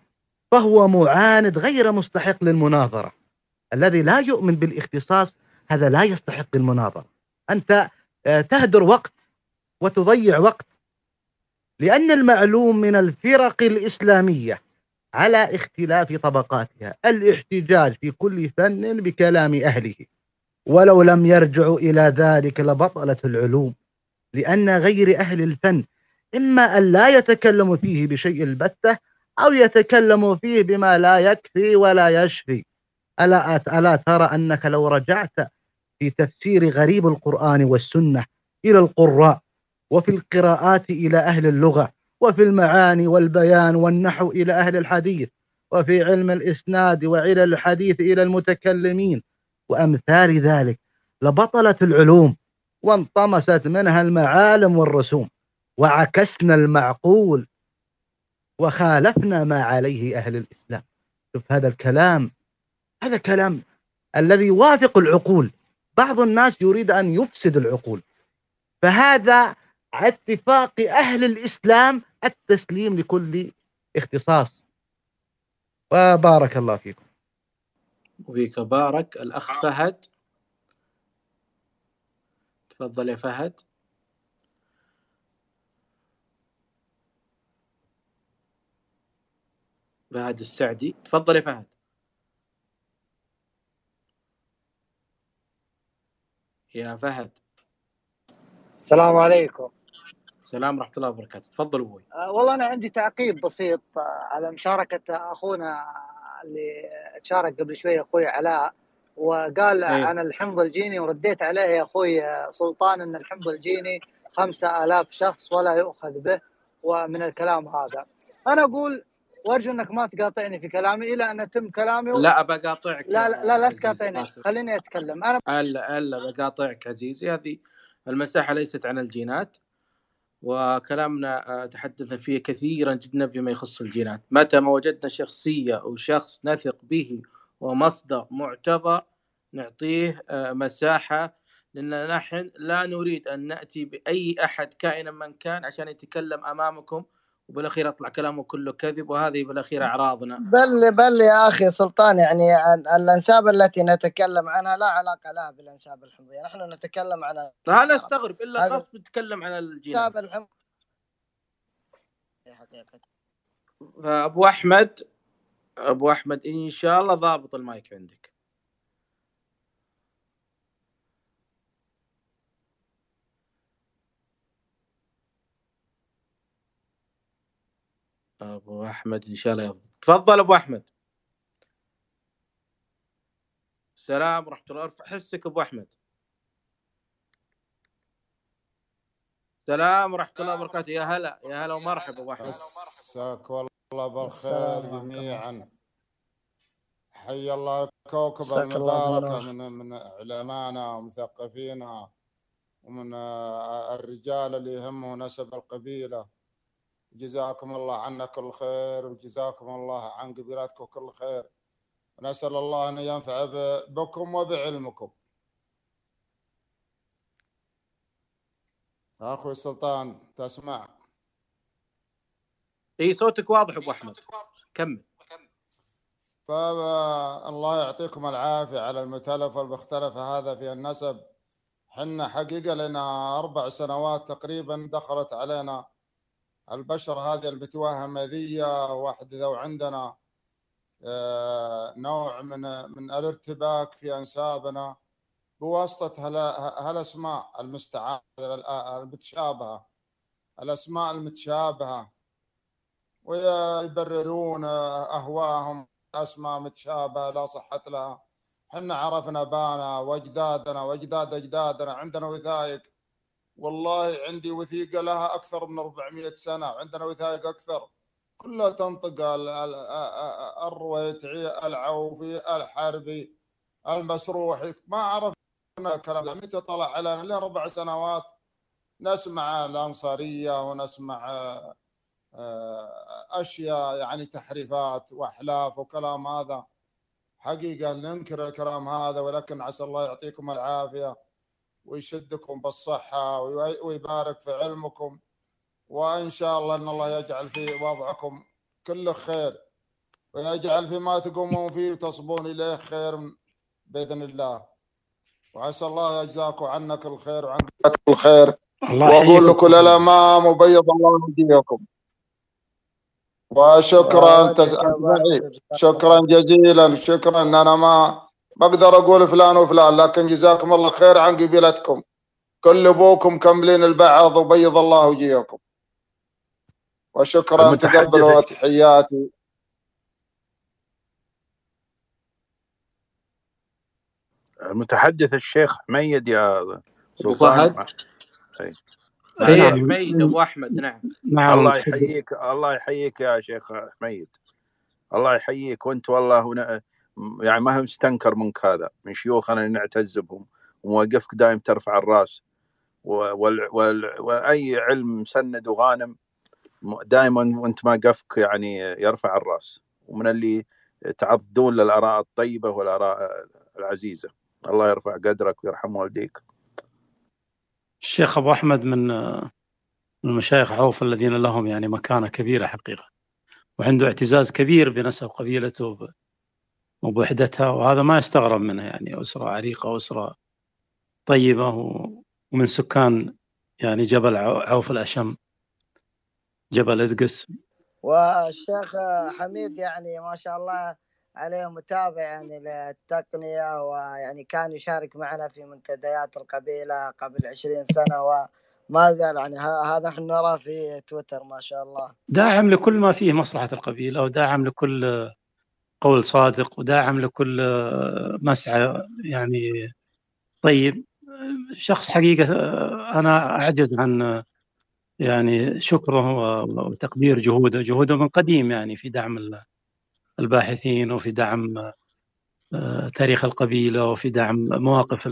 Speaker 10: فهو معاند غير مستحق للمناظرة. الذي لا يؤمن بالاختصاص هذا لا يستحق المناظرة. أنت آه، تهدر وقت وتضيع وقت لأن المعلوم من الفرق الإسلامية على اختلاف طبقاتها الاحتجاج في كل فن بكلام أهله. ولو لم يرجعوا إلى ذلك لبطلت العلوم لأن غير أهل الفن إما أن لا يتكلم فيه بشيء البتة أو يتكلم فيه بما لا يكفي ولا يشفي. ألا, ألا ترى أنك لو رجعت في تفسير غريب القرآن والسنة إلى القراء وفي القراءات إلى أهل اللغة وفي المعاني والبيان والنحو إلى أهل الحديث وفي علم الإسناد وعلل الحديث إلى المتكلمين. وأمثال ذلك لبطلت العلوم وانطمست منها المعالم والرسوم. وعكسنا المعقول وخالفنا ما عليه أهل الإسلام. شوف هذا الكلام هذا كلام الذي يوافق العقول. بعض الناس يريد أن يفسد العقول. فهذا اتفاق أهل الإسلام التسليم لكل اختصاص. وبارك الله فيكم.
Speaker 5: وفيك بارك الأخ فهد. تفضل يا فهد. فهد السعدي. تفضل يا فهد. يا فهد.
Speaker 22: السلام عليكم.
Speaker 5: السلام ورحمة الله وبركاته. تفضل أبوي.
Speaker 22: أه والله أنا عندي تعقيب بسيط آه، على مشاركة أخونا اللي تشارك قبل شوي أخوي علاء. وقال
Speaker 5: أيه.
Speaker 22: عن الحمض الجيني ورديت عليه يا أخوي سلطان أن الحمض الجيني خمسة آلاف شخص ولا يؤخذ به ومن الكلام هذا. أنا أقول وارجو انك ما تقاطعني في كلامي إلى أن يتم كلامي و...
Speaker 5: لا بقاطعك
Speaker 22: لا لا لا, لا تقاطعني. خليني أتكلم. أنا
Speaker 5: ألا ألا بقاطعك عزيزي. هذه المساحة ليست عن الجينات وكلامنا آه، تحدثنا فيه كثيرا جدا فيما يخص الجينات. متى ما وجدنا شخصية أو شخص نثق به ومصدر معتبر نعطيه آه، مساحة لأن نحن لا نريد أن نأتي بأي أحد كائنا من كان عشان يتكلم أمامكم وبالأخير يطلع كلامه كله كذب وهذه بالأخير أعراضنا.
Speaker 8: بل بل يا أخي سلطان يعني ال- الأنساب التي نتكلم عنها لا علاقة لها بالأنساب الحمضية، نحن نتكلم عن
Speaker 5: أنا استغرب.
Speaker 8: إلا
Speaker 5: قصد نتكلم عن الجينات.
Speaker 8: انساب الحمض حقيقة.
Speaker 5: فأبو أحمد أبو أحمد إن شاء الله ضابط المايك عندك. أبو أحمد إن شاء الله يضبط. تفضل أبو أحمد. السلام ورحمة الله. ارفع حسك أبو أحمد. السلام ورحمة الله وبركاته. يا هلا يا هلا ومرحبا أبو أحمد.
Speaker 23: مساك والله بالخير جميعا. حي الله كوكب
Speaker 22: بالنور.
Speaker 23: من من علمائنا ومثقفينا ومن آه، الرجال اللي يهمه نسب القبيلة. جزاكم الله عنا كل خير وجزاكم الله عن قبيلاتكم كل خير. ونسأل الله أن ينفع بكم وبعلمكم. أخوي سلطان تسمع.
Speaker 5: إي صوتك واضح أبو أحمد. كمل.
Speaker 23: فالله يعطيكم العافية على المتلف والمختلف هذا في النسب. حنا حقيقة لنا أربع سنوات تقريبا دخلت علينا البشر هذه المتوهمة ذي واحد ذو عندنا آه، نوع من من الارتباك في أنسابنا بواسطة هالأسماء المستعارة المتشابهة الأسماء المتشابهة. ويبررون أهواهم أسماء متشابهة لا صحة لها. حنا عرفنا بانا وأجدادنا وأجداد أجدادنا عندنا وثائق. والله عندي وثيقة لها أكثر من 400 سنة وعندنا وثائق أكثر. كلها تنطق ال- ال- الرويتعي العوفي الحربي المسروحي. ما عرفنا الكلام ده. متى طلع علينا؟ لين ربع سنوات. نسمع الأنصارية ونسمع آه، أشياء يعني تحريفات وأحلاف وكلام هذا. حقيقة ننكر الكلام هذا ولكن عسى الله يعطيكم العافية. ويشدكم بالصحة وي- ويبارك في علمكم. وإن شاء الله إن الله يجعل في وضعكم كله خير. ويجعل فيما تقومون فيه وتصبون إليه خير بإذن الله. وعسى الله يجزاكم عنك الخير وعن الخير.
Speaker 6: يحييكم
Speaker 23: لكم الأمام وبيض الله وجيهكم وشكرا
Speaker 8: وجزاك
Speaker 23: شكرا جزيلا. شكرا ان أنا ما بقدر أقول فلان وفلان لكن جزاكم الله خير عن قبيلتكم كل أبوكم كملين البعض وبيض الله وجيهكم وشكرا تقبلوا تحياتي
Speaker 14: المتحدث الشيخ حميد يا سلطان. أي.
Speaker 6: نعم.
Speaker 5: حميد أبو أحمد نعم.
Speaker 6: نعم.
Speaker 14: الله يحييك الله يحييك يا شيخ حميد الله يحييك وأنت والله هنا يعني ما هو مستنكر منك هذا من شيوخنا اللي نعتز بهم وموقفك دائم ترفع الرأس وال وال وأي علم مسند وغانم دائما وأنت موقفك يعني يرفع الرأس ومن اللي تعضدون للآراء الطيبة والآراء العزيزة. الله يرفع قدرك ويرحم والديك.
Speaker 6: الشيخ أبو أحمد من المشايخ عوف الذين لهم يعني مكانة كبيرة حقيقة وعنده اعتزاز كبير بنسب قبيلته وبوحدتها وهذا ما يستغرب منه يعني أسرة عريقة واسره طيبة و- ومن سكان يعني جبل عو- عوف الأشم جبل ادقس
Speaker 8: والشيخ حميد يعني ما شاء الله عليه متابع يعني للتقنية ويعني كان يشارك معنا في منتديات القبيلة قبل عشرين سنة وما زال يعني هذا نحن نراه في تويتر ما شاء الله.
Speaker 6: داعم لكل ما فيه مصلحة القبيلة وداعم لكل قول صادق وداعم لكل مسعى يعني طيب شخص حقيقة أنا أعجز عن يعني شكره وتقدير جهوده. جهوده من قديم يعني في دعم ال- الباحثين وفي دعم آه، تاريخ القبيلة وفي دعم مواقف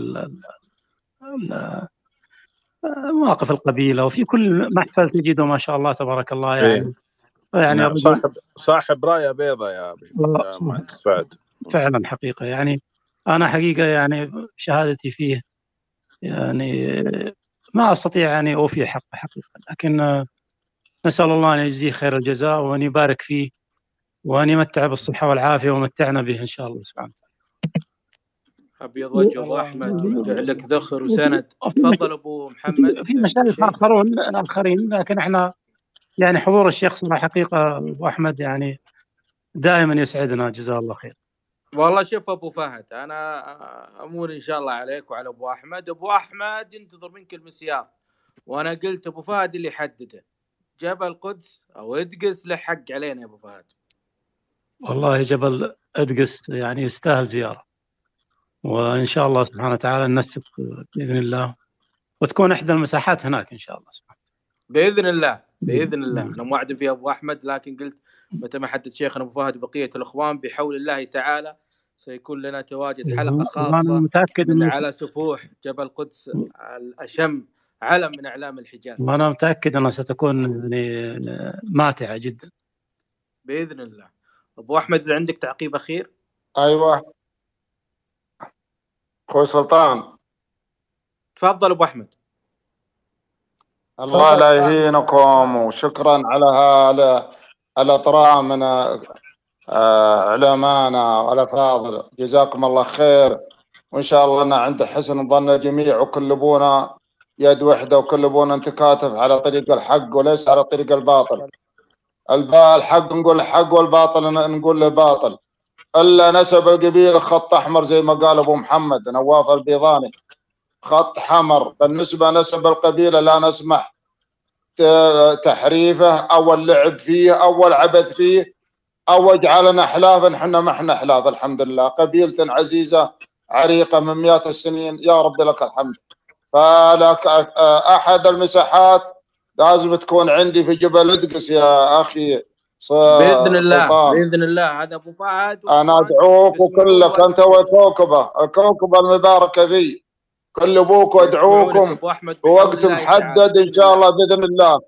Speaker 6: مواقف القبيلة وفي كل محفل تجده ما شاء الله تبارك الله يعني.
Speaker 14: إيه
Speaker 6: يعني
Speaker 14: نعم صاحب صاحب رايه بيضاء يا يا مهندس فهد
Speaker 6: فعلا حقيقة. يعني أنا حقيقة يعني شهادتي فيه يعني ما أستطيع يعني أوفي حقه حقيقة. لكن نسأل الله أن يجزيه خير الجزاء وأن يبارك فيه وأن يمتع بالصحة والعافية ومتعنا به إن شاء الله سبحانه
Speaker 5: أبيض وجه أحمد لك ذخر وسند. تفضل أبو محمد.
Speaker 6: في مشايخ
Speaker 5: شيء
Speaker 6: آخرون آخرين لكن إحنا يعني حضور الشيخ صراحة حقيقة أبو أحمد يعني دائما يسعدنا. جزاه الله خير.
Speaker 5: والله شوف أبو فهد أنا أمور إن شاء الله عليك وعلى أبو أحمد. أبو أحمد ينتظر منك المسيار وأنا قلت أبو فهد اللي يحدده. جبل القدس أو إدقس له حق علينا يا أبو فهد.
Speaker 6: والله جبل أدقس يعني يستاهل زيارة. وإن شاء الله سبحانه وتعالى ننسق بإذن الله وتكون إحدى المساحات هناك إن شاء الله سبحانه
Speaker 5: بإذن الله بإذن الله. أنا موعد فيها أبو أحمد لكن قلت متى ما حدد شيخنا أبو فهد بقية الأخوان بحول الله تعالى سيكون لنا تواجد حلقة
Speaker 6: خاصة
Speaker 5: من على سفوح جبل القدس الأشم علم من أعلام الحجاز.
Speaker 6: وأنا متأكد أنها ستكون يعني ماتعة جدا.
Speaker 5: بإذن الله. أبو أحمد إذا عندك تعقيب أخير؟
Speaker 23: أيوه. أخوي سلطان.
Speaker 5: تفضل أبو أحمد.
Speaker 23: الله لا يهينكم وشكرا على هذا الاطراء من آه، علمانا والافاضل جزاكم الله خير. وإن شاء الله أن عند حسن ظن الجميع وكل ابونا يد وحدة وكل ابونا انتكاتف على طريق الحق وليس على طريق الباطل. الحق نقول حق والباطل نقول له باطل. إلا نسب القبيله خط أحمر زي ما قال أبو محمد نواف البيضاني. خط حمر. بالنسبة نسب القبيلة لا نسمح تحريفه أو اللعب فيه أو العبث فيه أو اجعلنا احلافا إحنا ما إحنا احلاف الحمد لله. قبيلة عزيزة عريقة من مئات السنين. يا رب لك الحمد. فلك أحد المساحات لازم تكون عندي في جبل إدقس يا أخي. ص-
Speaker 5: بإذن الله
Speaker 23: سلطان.
Speaker 5: بإذن الله. هذا أبو فهد
Speaker 23: أنا
Speaker 5: أدعوك
Speaker 23: وكلك أنت والكوكبة. الكوكبة المباركة ذي كل
Speaker 5: أبوك
Speaker 23: وأدعوكم
Speaker 5: أبو أحمد
Speaker 23: في
Speaker 5: بحول
Speaker 23: وقت
Speaker 5: الله تعالى.
Speaker 23: محدد
Speaker 5: إن
Speaker 23: شاء
Speaker 5: الله
Speaker 23: بإذن الله.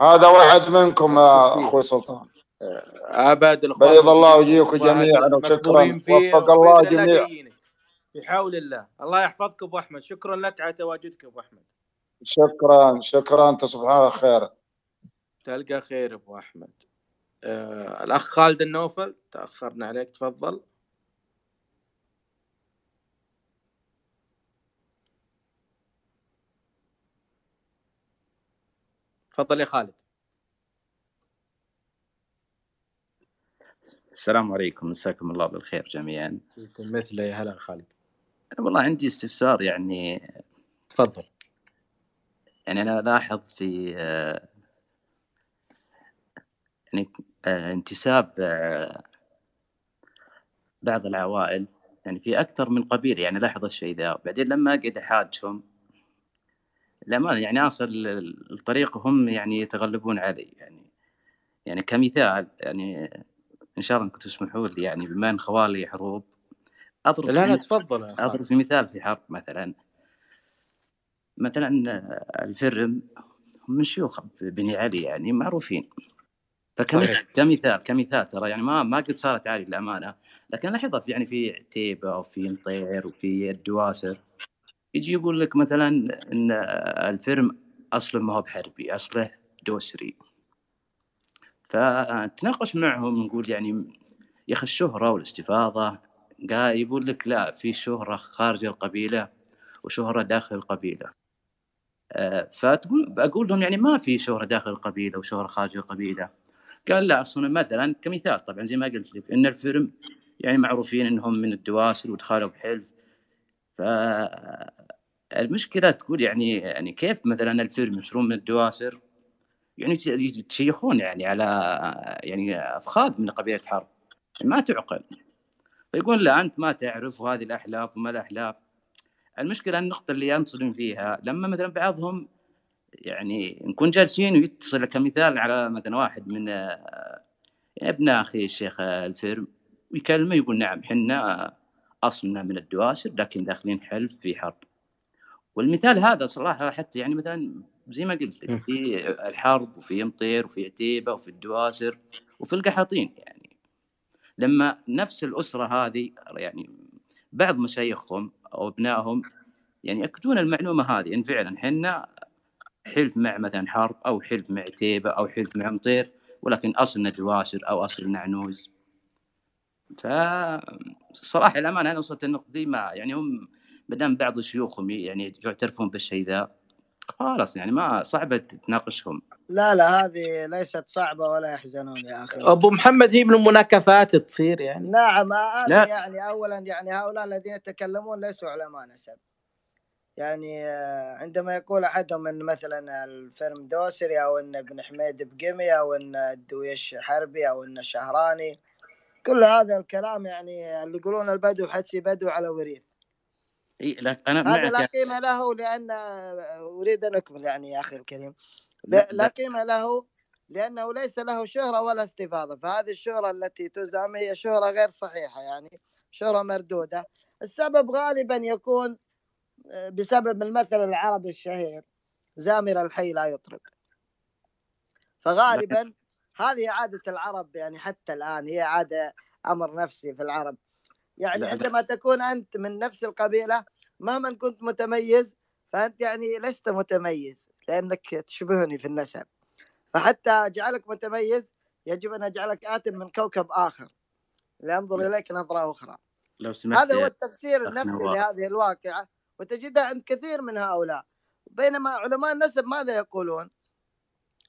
Speaker 23: هذا وعد منكم يا أخوي سلطان.
Speaker 5: أبد
Speaker 23: بيض الله
Speaker 5: فهد
Speaker 23: جميعا وشكرا. وفق الله جميعا.
Speaker 5: بحول الله. الله يحفظك أبو أحمد. شكرا لك على تواجدك أبو أحمد.
Speaker 23: شكرا. شكرا. أنت سبحان الله خير.
Speaker 5: تلقى خير أبو أحمد. آه الأخ خالد النوفل. تأخرنا عليك. تفضل. تفضل يا خالد.
Speaker 24: السلام عليكم مساكم الله بالخير جميعا.
Speaker 5: مثل يا هلا خالد.
Speaker 24: أنا والله عندي استفسار يعني
Speaker 5: تفضل.
Speaker 24: يعني أنا ألاحظ في آه، يعني آه، انتساب آه، بعض العوائل يعني في أكثر من قبيلة يعني لاحظ الشيء ذا. بعدين لما أقعد أحاجهم للأمانة يعني أصل الطريق هم يعني يتغلبون علي يعني يعني كمثال يعني إن شاء الله إنكم تسمحوا لي يعني بما إن خوالي حروب أضرب
Speaker 5: لا لا تفضل.
Speaker 24: أضرب مثال في حرب مثلا مثلا الفرم هم من شيوخ بني علي يعني معروفين فكم
Speaker 5: صحيح.
Speaker 24: كمثال كمثال ترى يعني ما ما قد صارت عالي للأمانة لكن لاحظها في يعني في عتيبة وفي مطير وفي الدواسر يجي يقول لك مثلا إن الفيرم اصله ما هو بحربي أصله دوسري. فتناقش معهم نقول يعني يا أخي الشهرة والاستفاضة قال يقول لك لا في شهرة خارج القبيلة وشهرة داخل القبيلة. آه، فتقول أقول لهم يعني ما في شهرة داخل القبيلة وشهرة خارج القبيلة. قال لا أصلا مثلا كمثال طبعا زي ما قلت لك إن الفيلم يعني معروفين إنهم من الدواسر ودخلوا بحلف المشكلة تقول يعني يعني كيف مثلا الفيلم يصيرون من الدواسر؟ يعني يت- يتشيخون يعني على يعني أفخاذ من قبيلة حرب. ما تعقل. فيقول لا أنت ما تعرف وهذه الأحلاف وما الأحلاف. المشكلة النقطة اللي ينصدم فيها لما مثلا بعضهم يعني نكون جالسين ويتصل كمثال على مثلا واحد من آه، ابن أخي الشيخ الفيرم ويكلمه يقول نعم حنا أصلنا من الدواسر لكن داخلين حلف في حرب. والمثال هذا صراحة حتى يعني مثلا زي ما قلت لك في الحرب وفي مطير وفي عتيبة وفي الدواسر وفي القحاطين يعني. لما نفس الأسرة هذه يعني بعض مشايخهم أو أبنائهم يعني يأكدون المعلومة هذه إن فعلا حنا حلف مع مثلا حرب أو حلف مع عتيبة أو حلف مع مطير ولكن أصلنا دواسر أو أصلنا عنوز فصراحه الأمانة أنا وصلت النقطه دي ما يعني هم ما دام بعض شيوخهم يعني يعترفون بالشيء ذا خلاص يعني ما صعبة تناقشهم.
Speaker 8: لا لا هذه ليست صعبة ولا يحزنون يا أخي.
Speaker 5: أبو محمد هي من المناكفات تصير يعني.
Speaker 8: نعم هذه
Speaker 5: لا.
Speaker 8: يعني أولا يعني هؤلاء الذين يتكلمون ليسوا علماء نسب. يعني آه، عندما يقول أحدهم أن مثلا الفيلم دوسري أو أن ابن حميد بقمي أو أن الدويش حربي أو أن الشهراني كل هذا الكلام يعني اللي يقولون البدو حدسي بدو على وريث.
Speaker 24: إي لكن أنا
Speaker 8: هذا لا
Speaker 24: معك
Speaker 8: قيمة له لأن أريد أن أكمل يعني يا أخي الكريم.
Speaker 24: لا-
Speaker 8: لا. قيمة له لأنه ليس له شهرة ولا استفاضة. فهذه الشهرة التي تزعم هي شهرة غير صحيحة يعني شهرة مردودة. السبب غالبا يكون آه، بسبب المثل العربي الشهير زامر الحي لا يطرب فغالبا هذه عادة العرب يعني حتى الآن هي عادة أمر نفسي في العرب. يعني
Speaker 24: لا، لا.
Speaker 8: عندما تكون أنت من نفس القبيلة مهما كنت متميز فأنت يعني لست متميز لأنك تشبهني في النسب. فحتى أجعلك متميز يجب أن أجعلك آت من كوكب آخر. لأنظر إليك نظرة أخرى.
Speaker 24: لو سمحت
Speaker 8: هذا هو التفسير النفسي. لهذه الواقعة وتجدها عند كثير من هؤلاء. بينما علماء النسب ماذا يقولون؟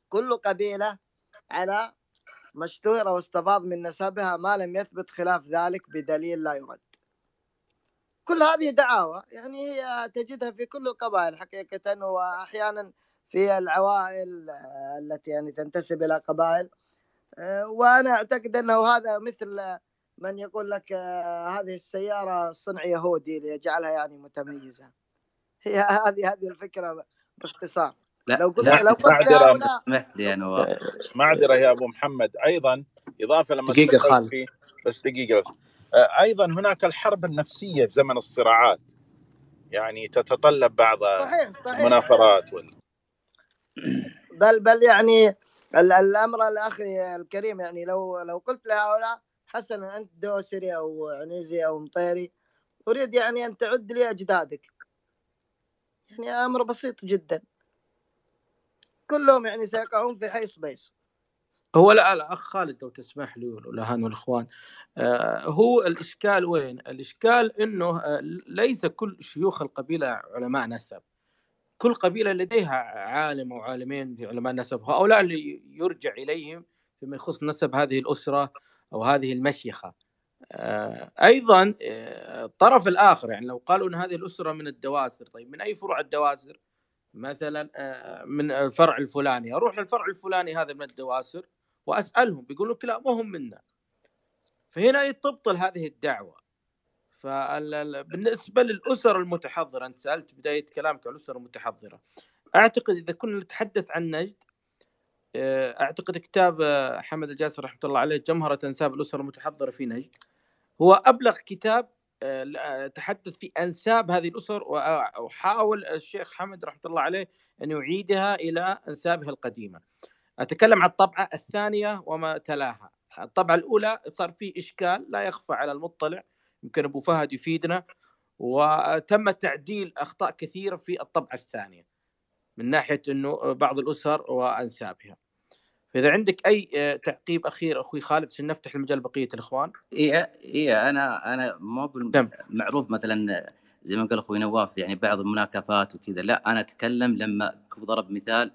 Speaker 8: كل قبيلة على اشتهر واستفاض من نسبها ما لم يثبت خلاف ذلك بدليل لا يرد. كل هذه دعاوى يعني هي تجدها في كل القبائل حقيقة وأحيانا في العوائل آه، التي يعني تنتسب إلى قبائل. آه، وأنا أعتقد أنه هذا مثل من يقول لك آه، هذه السيارة صنع يهودي ليجعلها يعني متميزة. هي هذه هذه الفكرة باختصار.
Speaker 24: لا
Speaker 8: لو قلت لو قلت لهؤلاء
Speaker 24: سمحت لي يا نواف
Speaker 14: معذرة يا أبو محمد. أيضا إضافة لما
Speaker 5: دقيقة
Speaker 14: تفضلت
Speaker 5: خالد.
Speaker 14: بس دقيقة بس. آه، أيضا هناك الحرب النفسية في زمن الصراعات. يعني تتطلب بعض
Speaker 8: صحيح صحيح.
Speaker 14: المنافرات وال...
Speaker 8: بل بل يعني ال- الأمر الأخي الكريم. يعني لو لو قلت لهؤلاء حسنا أنت دوسري أو عنيزي أو مطيري. أريد يعني أن تعد لي أجدادك. يعني أمر بسيط جدا. كلهم يعني سيقعون في حيص بيص
Speaker 5: هو لا لا أخ خالد لو تسمح لي والأهان والإخوان. آه هو الإشكال وين؟ الإشكال إنه آه ليس كل شيوخ القبيلة علماء نسب. كل قبيلة لديها عالم أو عالمين في علماء النسب هؤلاء اللي يرجع إليهم فيما يخص نسب هذه الأسرة أو هذه المشيخة. آه، أيضا آه، الطرف الآخر يعني لو قالوا إن هذه الأسرة من الدواسر طيب من أي فروع الدواسر؟ مثلا آه، من الفرع الفلاني. أروح للفرع الفلاني هذا من الدواسر وأسألهم بيقولوا لك لا ما هم منا. فهنا تبطل هذه الدعوة. فبالنسبه للأسر المتحضرة أنت سألت بداية كلامك عن الأسر المتحضرة. أعتقد إذا كنا نتحدث عن نجد أعتقد كتاب حمد الجاسر رحمة الله عليه جمهرة أنساب الأسر المتحضرة في نجد هو أبلغ كتاب آه، تحدث في أنساب هذه الأسر وحاول الشيخ حمد رحمة الله عليه أن يعيدها إلى أنسابها القديمة. أتكلم عن الطبعة الثانية وما تلاها. الطبعة الأولى صار في إشكال لا يخفى على المطلع يمكن أبو فهد يفيدنا وتم تعديل أخطاء كثيرة في الطبعة الثانية من ناحية إنه بعض الأسر وأنسابها. فإذا عندك أي آه، تعقيب أخير أخوي خالد عشان نفتح المجال بقية الإخوان.
Speaker 24: إي إي أنا أنا مو معروف مثلا زي ما قال أخوي نواف يعني بعض المناكفات وكذا. لا أنا أتكلم لما ضرب مثال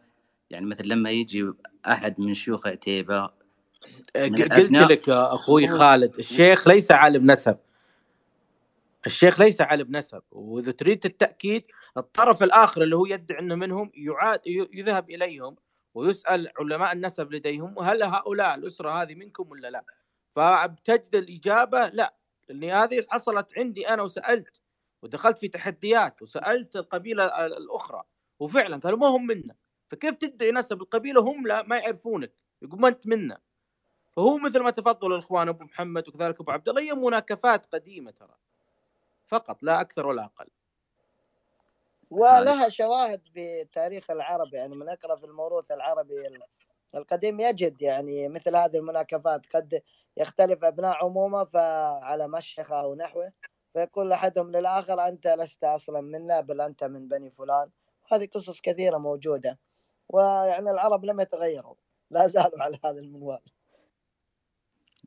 Speaker 24: يعني مثلا لما يجي أحد من شيوخ عتيبة
Speaker 5: آه، قلت لك يا أخوي خالد الشيخ ليس عالم نسب. الشيخ ليس عالم نسب. وإذا تريد التأكيد الطرف الآخر اللي هو يدعي إنه منهم يعاد يذهب إليهم. ويسأل علماء النسب لديهم هل هؤلاء الأسرة هذه منكم ولا لا؟ فبتجد الإجابة لا لاني هذه حصلت عندي أنا وسألت ودخلت في تحديات وسألت القبيلة الأخرى وفعلا قالوا ما هم منا. فكيف تدعي نسب القبيلة؟ هم لا ما يعرفونك يقول ما أنت منا. فهو مثل ما تفضل الإخوان أبو محمد وكذلك أبو عبد الله هي مناكفات قديمة ترى فقط لا أكثر ولا أقل.
Speaker 8: ولها شواهد في تاريخ العرب يعني من اقرا في الموروث العربي القديم يجد يعني مثل هذه المناكفات قد يختلف أبناء عمومة فعلى مشيخة أو نحوه فيقول أحدهم للآخر أنت لست أصلا منا بل أنت من بني فلان. هذه قصص كثيرة موجودة ويعني العرب لم يتغيروا لا زالوا على هذا المنوال.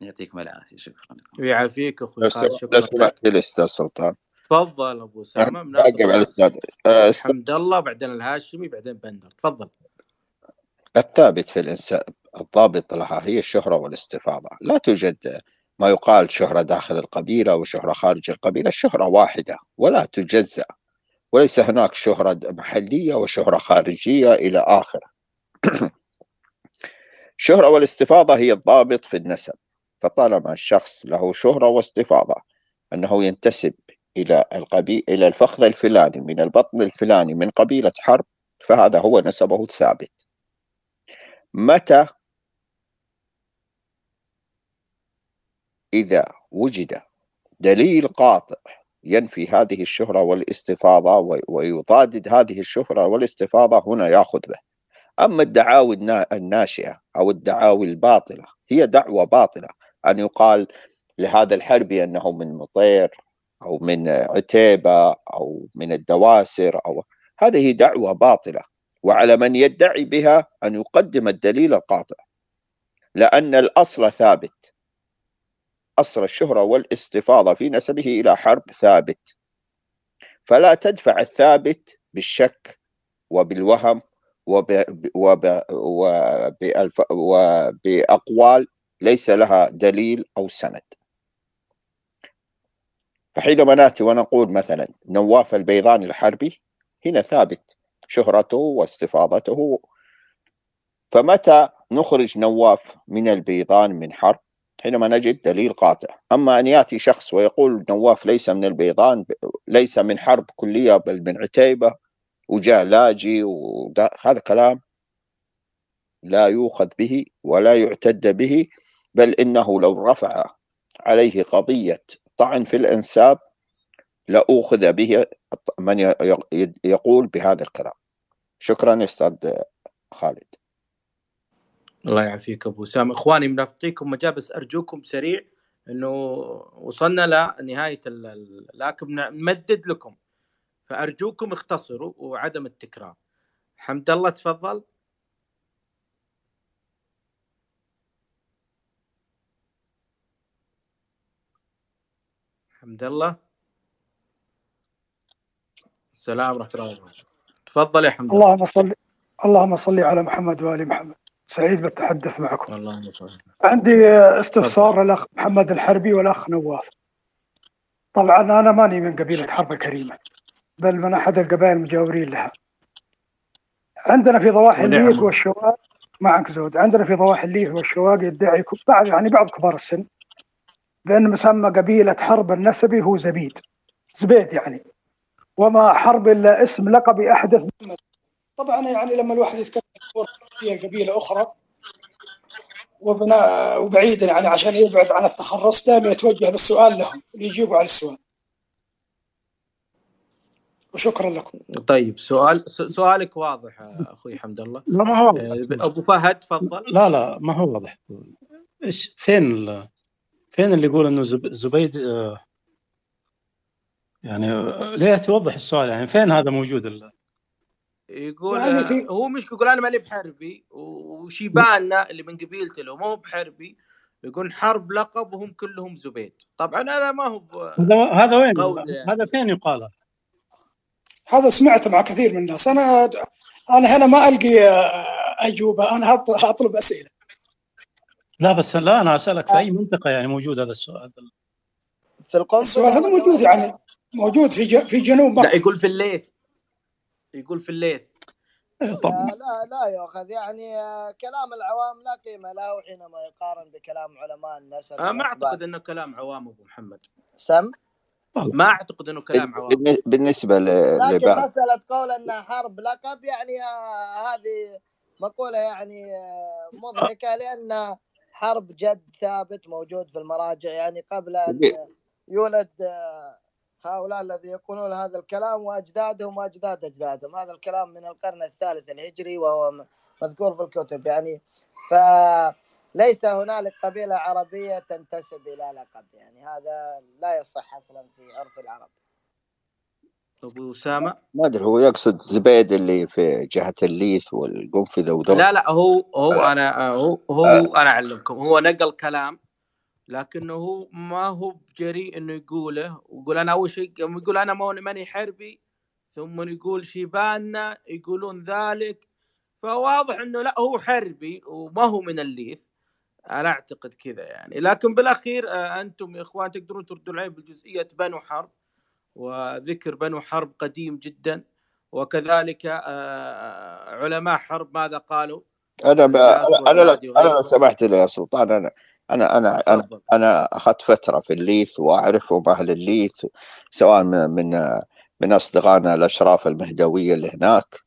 Speaker 24: يعطيكم العافية شكرا
Speaker 5: ويعافيك أخوي
Speaker 7: شكرا لك. أستاذ سلطان.
Speaker 5: تفضل أبو اسامه
Speaker 7: باقي على الاستاذ
Speaker 5: آه، حمد الله بعدين الهاشمي بعدين بندر. تفضل.
Speaker 7: الثابت في الانساب الضابط لها هي الشهرة والاستفاضة. لا توجد ما يقال شهرة داخل القبيلة وشهرة خارج القبيلة. الشهرة واحدة ولا تجزأ. وليس هناك شهرة محلية وشهرة خارجية إلى آخره. الشهرة والاستفاضة هي الضابط في النسب. فطالما الشخص له شهرة واستفاضة أنه ينتسب إلى القبيل إلى الفخذ الفلاني من البطن الفلاني من قبيلة حرب فهذا هو نسبه الثابت. متى إذا وجد دليل قاطع ينفي هذه الشهرة والاستفاضة ويضادد هذه الشهرة والاستفاضة هنا يأخذ به. أما الدعاوي الناشئة أو الدعاوي الباطلة هي دعوة باطلة. أن يقال لهذا الحربي أنه من مطير أو من عتيبة أو من الدواسر أو هذه دعوة باطلة وعلى من يدعي بها أن يقدم الدليل القاطع لأن الأصل ثابت. أصل الشهرة والاستفاضة في نسبه إلى حرب ثابت. فلا تدفع الثابت بالشك وبالوهم وب... وب... وبألف... وبأقوال ليس لها دليل أو سند. فحينما ناتي ونقول مثلا نواف البيضاني الحربي هنا ثابت شهرته واستفاضته. فمتى نخرج نواف من البيضان من حرب؟ حينما نجد دليل قاطع. أما أن يأتي شخص ويقول نواف ليس من البيضان ليس من حرب كلية بل من عتيبة وجاء لاجي هذا كلام لا يؤخذ به ولا يعتد به بل إنه لو رفع عليه قضية طعن في الانساب لأخذ به من يقول بهذا الكلام. شكرا أستاذ خالد.
Speaker 5: الله يعافيك أبو أسامة. إخواني بنعطيكم مجال بس أرجوكم سريع إنه وصلنا لنهاية لكن نمدد لكم. فأرجوكم اختصروا وعدم التكرار. حمد الله تفضل. حمد الله. السلام ورحمة الله وبركاته. تفضل يا حمد الله.
Speaker 25: اللهم صل اللهم صل على محمد وآل محمد. سعيد بالتحدث معكم.
Speaker 5: اللهم صل
Speaker 25: عندي استفسار للأخ محمد الحربي والأخ نواف طبعا أنا ماني من قبيلة حرب الكريمة بل من أحد القبائل المجاورين لها. عندنا في ضواحي. الليث والشواق معك زود. عندنا في ضواحي الليث والشواق يدعي بعض يعني بعض كبار السن. بأن مسمى قبيلة حرب النسبي هو زبيد. زبيد يعني. وما حرب إلا اسم لقبي أحدث. طبعا يعني لما الواحد يتكلم في قبيلة أخرى وبناء وبعيدا يعني عشان يبعد عن التخرص دائما يتوجه بالسؤال لهم ليجيبوا على السؤال. وشكرا لكم.
Speaker 5: طيب سؤال س- سؤالك واضح أخوي حمد الله.
Speaker 6: لا ما هو
Speaker 5: آه، أبو فهد تفضل.
Speaker 6: لا لا ما هو واضح. إيش فين ال... فين اللي يقول إنه زب... زبيد آه، يعني آه، ليه توضح السؤال؟ يعني فين هذا موجود ال...
Speaker 5: يقول
Speaker 25: يعني
Speaker 5: آه،
Speaker 25: في-
Speaker 5: هو مش يقول أنا ماني بحربي وشيباننا اللي من قبيلته اللي مو بحربي يقول حرب لقب وهم كلهم زبيد. طبعا أنا ما هو ب-
Speaker 6: هذا هذا وين؟
Speaker 5: يعني.
Speaker 6: هذا فين يقال
Speaker 25: هذا سمعته مع كثير من الناس. أنا أنا هنا ما ألقي أجوبة أنا هط- هطلب أسئلة.
Speaker 6: لا بس لا أنا أسألك في أي منطقة يعني موجود هذا السؤال؟
Speaker 8: في القنصل
Speaker 25: السؤال هذا موجود يعني موجود في ج- في جنوب
Speaker 5: لا
Speaker 25: مكه
Speaker 5: يقول في الليث. يقول في الليث.
Speaker 8: لا لا لا يؤخذ يعني آه، كلام العوام لا قيمة له حينما يقارن بكلام علماء النسب
Speaker 5: آه، ما. أعتقد إنه كلام عوام أبو محمد.
Speaker 8: سم؟
Speaker 5: ما أعتقد إنه كلام عوام.
Speaker 7: بالن- بالنسبة ل-
Speaker 8: لكن
Speaker 7: لبعض.
Speaker 8: مسألة قول أنها حرب لقب يعني آه، هذه مقولة يعني آه، مضحكة لأن حرب جد ثابت موجود في المراجع. يعني قبل أن يولد آه، هؤلاء الذي يقولون هذا الكلام وأجدادهم وأجداد أجدادهم. هذا الكلام من القرن الثالث الهجري وهو مذكور في الكتب. يعني فليس هنالك قبيلة عربية تنتسب إلى لقب. يعني هذا لا يصح أصلا في عرف العرب.
Speaker 5: أبو أسامة؟
Speaker 7: ما أدري هو يقصد زبيد اللي في جهة الليث والقنفذه وذول
Speaker 5: لا لا هو هو أنا هو هو
Speaker 7: آه.
Speaker 5: أنا أعلمكم. هو نقل كلام لكنه هو ما هو جريء إنه يقوله. ويقول أنا أول شيء يقول أنا ماني حربي. ثم يقول شيباننا يقولون ذلك. فواضح إنه لا هو حربي وما هو من الليث. أنا أعتقد كذا يعني. لكن بالأخير آه، أنتم يا إخوان تقدرون تردوا علي بجزئيه بنو حرب. وذكر بنو حرب قديم جدا وكذلك آه، علماء حرب ماذا قالوا؟
Speaker 7: أنا ب... أنا أنا لو سمحت لي يا سلطان أنا أنا أنا
Speaker 5: أنا,
Speaker 7: أنا أخذت فترة في الليث وأعرفهم أهل الليث سواء من من من أصدقائنا الأشراف المهدوية اللي هناك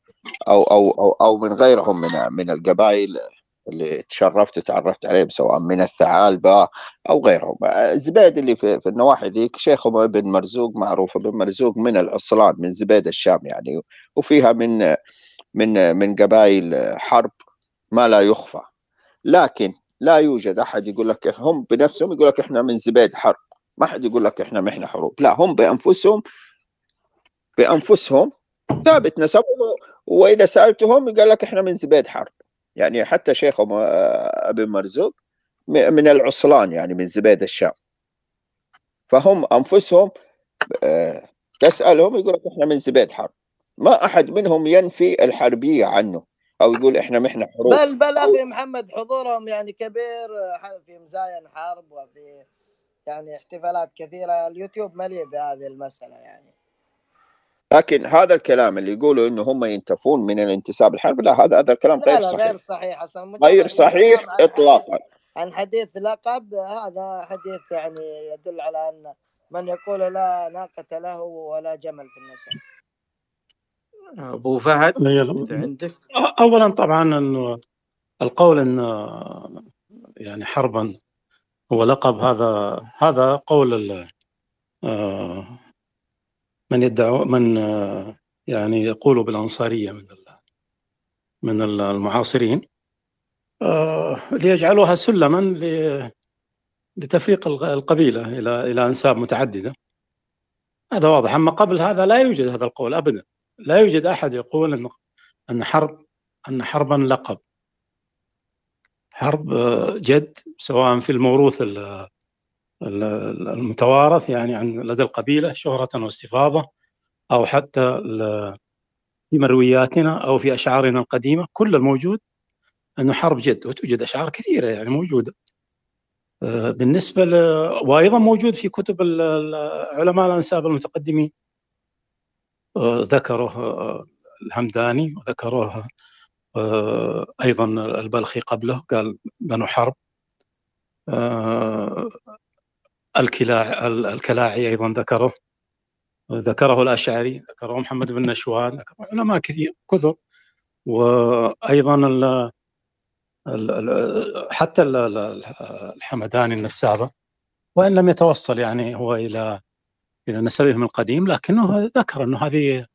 Speaker 7: أو أو أو, أو من غيرهم من من القبائل. اللي تشرفت وتعرفت عليهم سواء من الثعالبة أو غيرهم. زبيد اللي في, في النواحي ذيك شيخهم ابن مرزوق معروف ابن مرزوق من الأصلان من زبيد الشام يعني وفيها من من من قبائل حرب ما لا يخفى. لكن لا يوجد أحد يقول لك هم بنفسهم يقول لك إحنا من زبيد حرب. ما حد يقول لك إحنا محنا حروب. لا هم بانفسهم بأنفسهم ثابت نسبهم وإذا سألتهم يقول لك إحنا من زبيد حرب. يعني حتى شيخهم آه، ابن مرزوق من العصلان يعني من زبيد الشام. فهم أنفسهم آه، تسالهم يقول لك إحنا من زبيد حرب. ما أحد منهم ينفي الحربية عنه أو يقول إحنا محنا حروب.
Speaker 8: بل بل أخي محمد حضورهم يعني كبير ح- في مزايا حرب وفي يعني احتفالات كثيرة. اليوتيوب مليء بهذه المسألة يعني.
Speaker 7: لكن هذا الكلام اللي يقولوا إنه هم ينتفون من الانتساب الحرب لا هذا هذا الكلام
Speaker 8: لا
Speaker 7: غير
Speaker 8: لا
Speaker 7: صحيح
Speaker 8: غير صحيح. أصلا.
Speaker 7: غير صحيح
Speaker 8: الكلام عن حديث
Speaker 7: اطلاقا.
Speaker 8: عن حديث لقب هذا حديث يعني يدل على أن من يقول لا ناقة له ولا جمل في النسب
Speaker 5: أبو فهد عندك.
Speaker 6: اولا طبعا إنه القول ان يعني حربا هو لقب هذا هذا قول ال- آه، من يدعو من يعني يقول بالأنصارية من من ال- المعاصرين آه، ليجعلوها سلما لتفريق الق- القبيلة إلى إلى أنساب متعددة. هذا واضح. أما قبل هذا لا يوجد هذا القول ابدا. لا يوجد أحد يقول إن إن حرب إن حربا لقب. حرب آه، جد سواء في الموروث ال- ال- المتوارث يعني عن لدى القبيلة شهرة واستفاضة أو حتى في مروياتنا أو في أشعارنا القديمة. كل الموجود أنه حرب جد وتوجد أشعار كثيرة يعني موجودة. آه، بالنسبة ل... وأيضا موجود في كتب علماء الأنساب المتقدمين. آه، ذكره آه، الهمداني وذكره أيضا البلخي قبله قال بنو حرب. الكلاع ال- الكلاعي أيضا ذكره. ذكره الأشعري ذكره محمد بن نشوان ذكره علماء كثير كثر. وأيضا ال حتى ال- ال- الحمداني النسابة وإن لم يتوصل يعني هو إلى إلى نسبهم القديم لكنه ذكر أنه هذه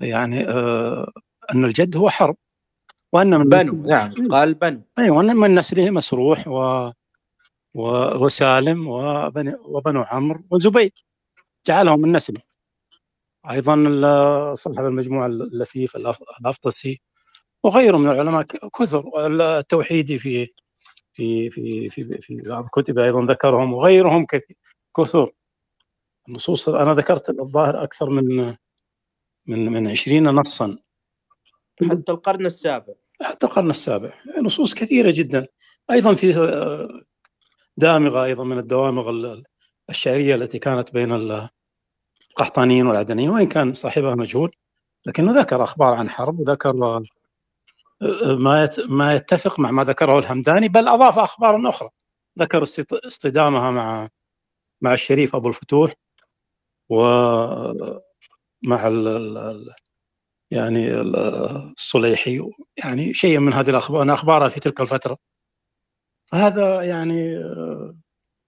Speaker 6: يعني آه أن الجد هو حرب. وأن من
Speaker 5: بنو نعم قال بنو.
Speaker 6: أيوه وأن من نسله مسروح و- وسالم وبني وبنو عمرو وزبيد جعلهم من نسله أيضا صاحب المجموع اللفيف الأفطسي وغيره من العلماء كثر والتوحيدي في في في في في بعض كتبه أيضا ذكرهم وغيرهم كثير كثر. النصوص أنا ذكرت الظاهر أكثر من من من 20 نصا.
Speaker 5: حتى القرن السابع.
Speaker 6: حتى القرن السابع. نصوص كثيرة جدا. أيضا في آه، دامغة أيضا من الدوامغ ال- الشعرية التي كانت بين ال- القحطانيين والعدنيين وإن كان صاحبها مجهول. لكنه ذكر أخبار عن حرب وذكر ما ما يتفق مع ما ذكره الهمداني بل أضاف اخبارا أخرى. ذكر اصطدامها مع مع الشريف أبو الفتوح ومع ال ال يعني ال- الصليحي يعني شيء من هذه الأخبار أخبارها في تلك الفترة. فهذا يعني آه،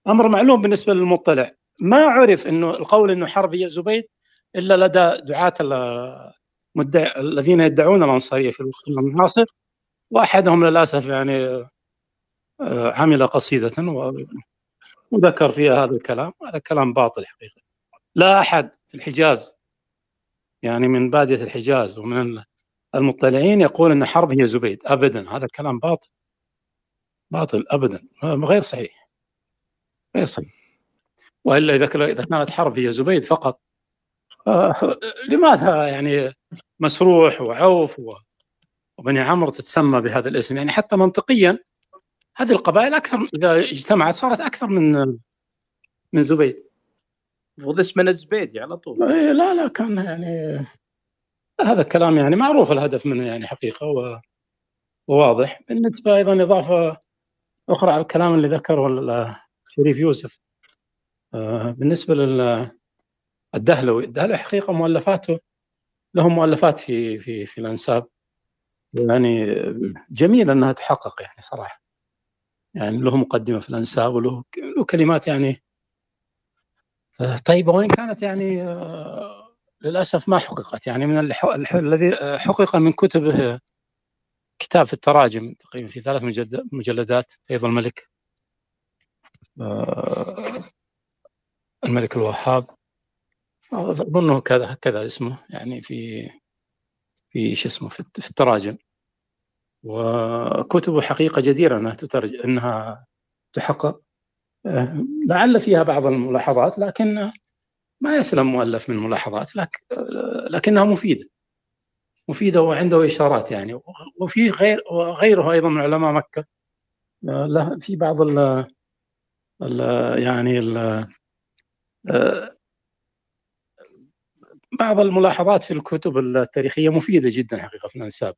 Speaker 6: أمر معلوم بالنسبة للمطلع. ما عرف إنه القول إنه حرب هي زبيد إلا لدى دعاة الذين يدعون الأنصارية في الوقت المعاصر وأحدهم للأسف يعني آه، عمل قصيدة وذكر فيها هذا الكلام. هذا كلام باطل حقيقة. لا أحد في الحجاز يعني من بادية الحجاز ومن المطلعين يقول إن حرب هي زبيد ابدا. هذا الكلام باطل. باطل ابدا. غير صحيح. غير صحيح. وإلا إذا إذا كانت حرب هي زبيد فقط آه، لماذا يعني مسروح وعوف وبني عمرو تتسمى بهذا الاسم؟ يعني حتى منطقيا هذه القبائل أكثر إذا اجتمعت صارت أكثر من من زبيد.
Speaker 5: المفروض اسمه الزبيدي على طول.
Speaker 6: إيه، لا لا كان يعني هذا الكلام يعني معروف الهدف منه يعني حقيقة و- وواضح. بالنسبة أيضا إضافة أخرى على الكلام اللي ذكره ال- شريف يوسف. آه، بالنسبة للدهلوي الدهلوي حقيقة مؤلفاته له مؤلفات في في في الأنساب. يعني جميل إنها تحقق يعني صراحة. يعني له مقدمة في الأنساب وله له كلمات يعني آه، طيبة. وإن كانت يعني آه، للأسف ما حققت. يعني من الذي حقق من كتبه كتاب في التراجم تقريبا في ثلاث مجلد- مجلدات فيض الملك. آه، الملك الوهاب. أظنه كذا كذا اسمه يعني في في شو اسمه في التراجم. وكتبه حقيقة جديرة أنها تترج أنها تحقق. آه، لعل فيها بعض الملاحظات لكن ما يسلم مؤلف من الملاحظات لكن لكنها مفيدة. مفيده وعنده إشارات يعني. وفي غير وغيره أيضا من علماء مكة. آه، له في بعض ال يعني ال آه، بعض الملاحظات في الكتب التاريخية مفيدة جدا حقيقة في الأنساب.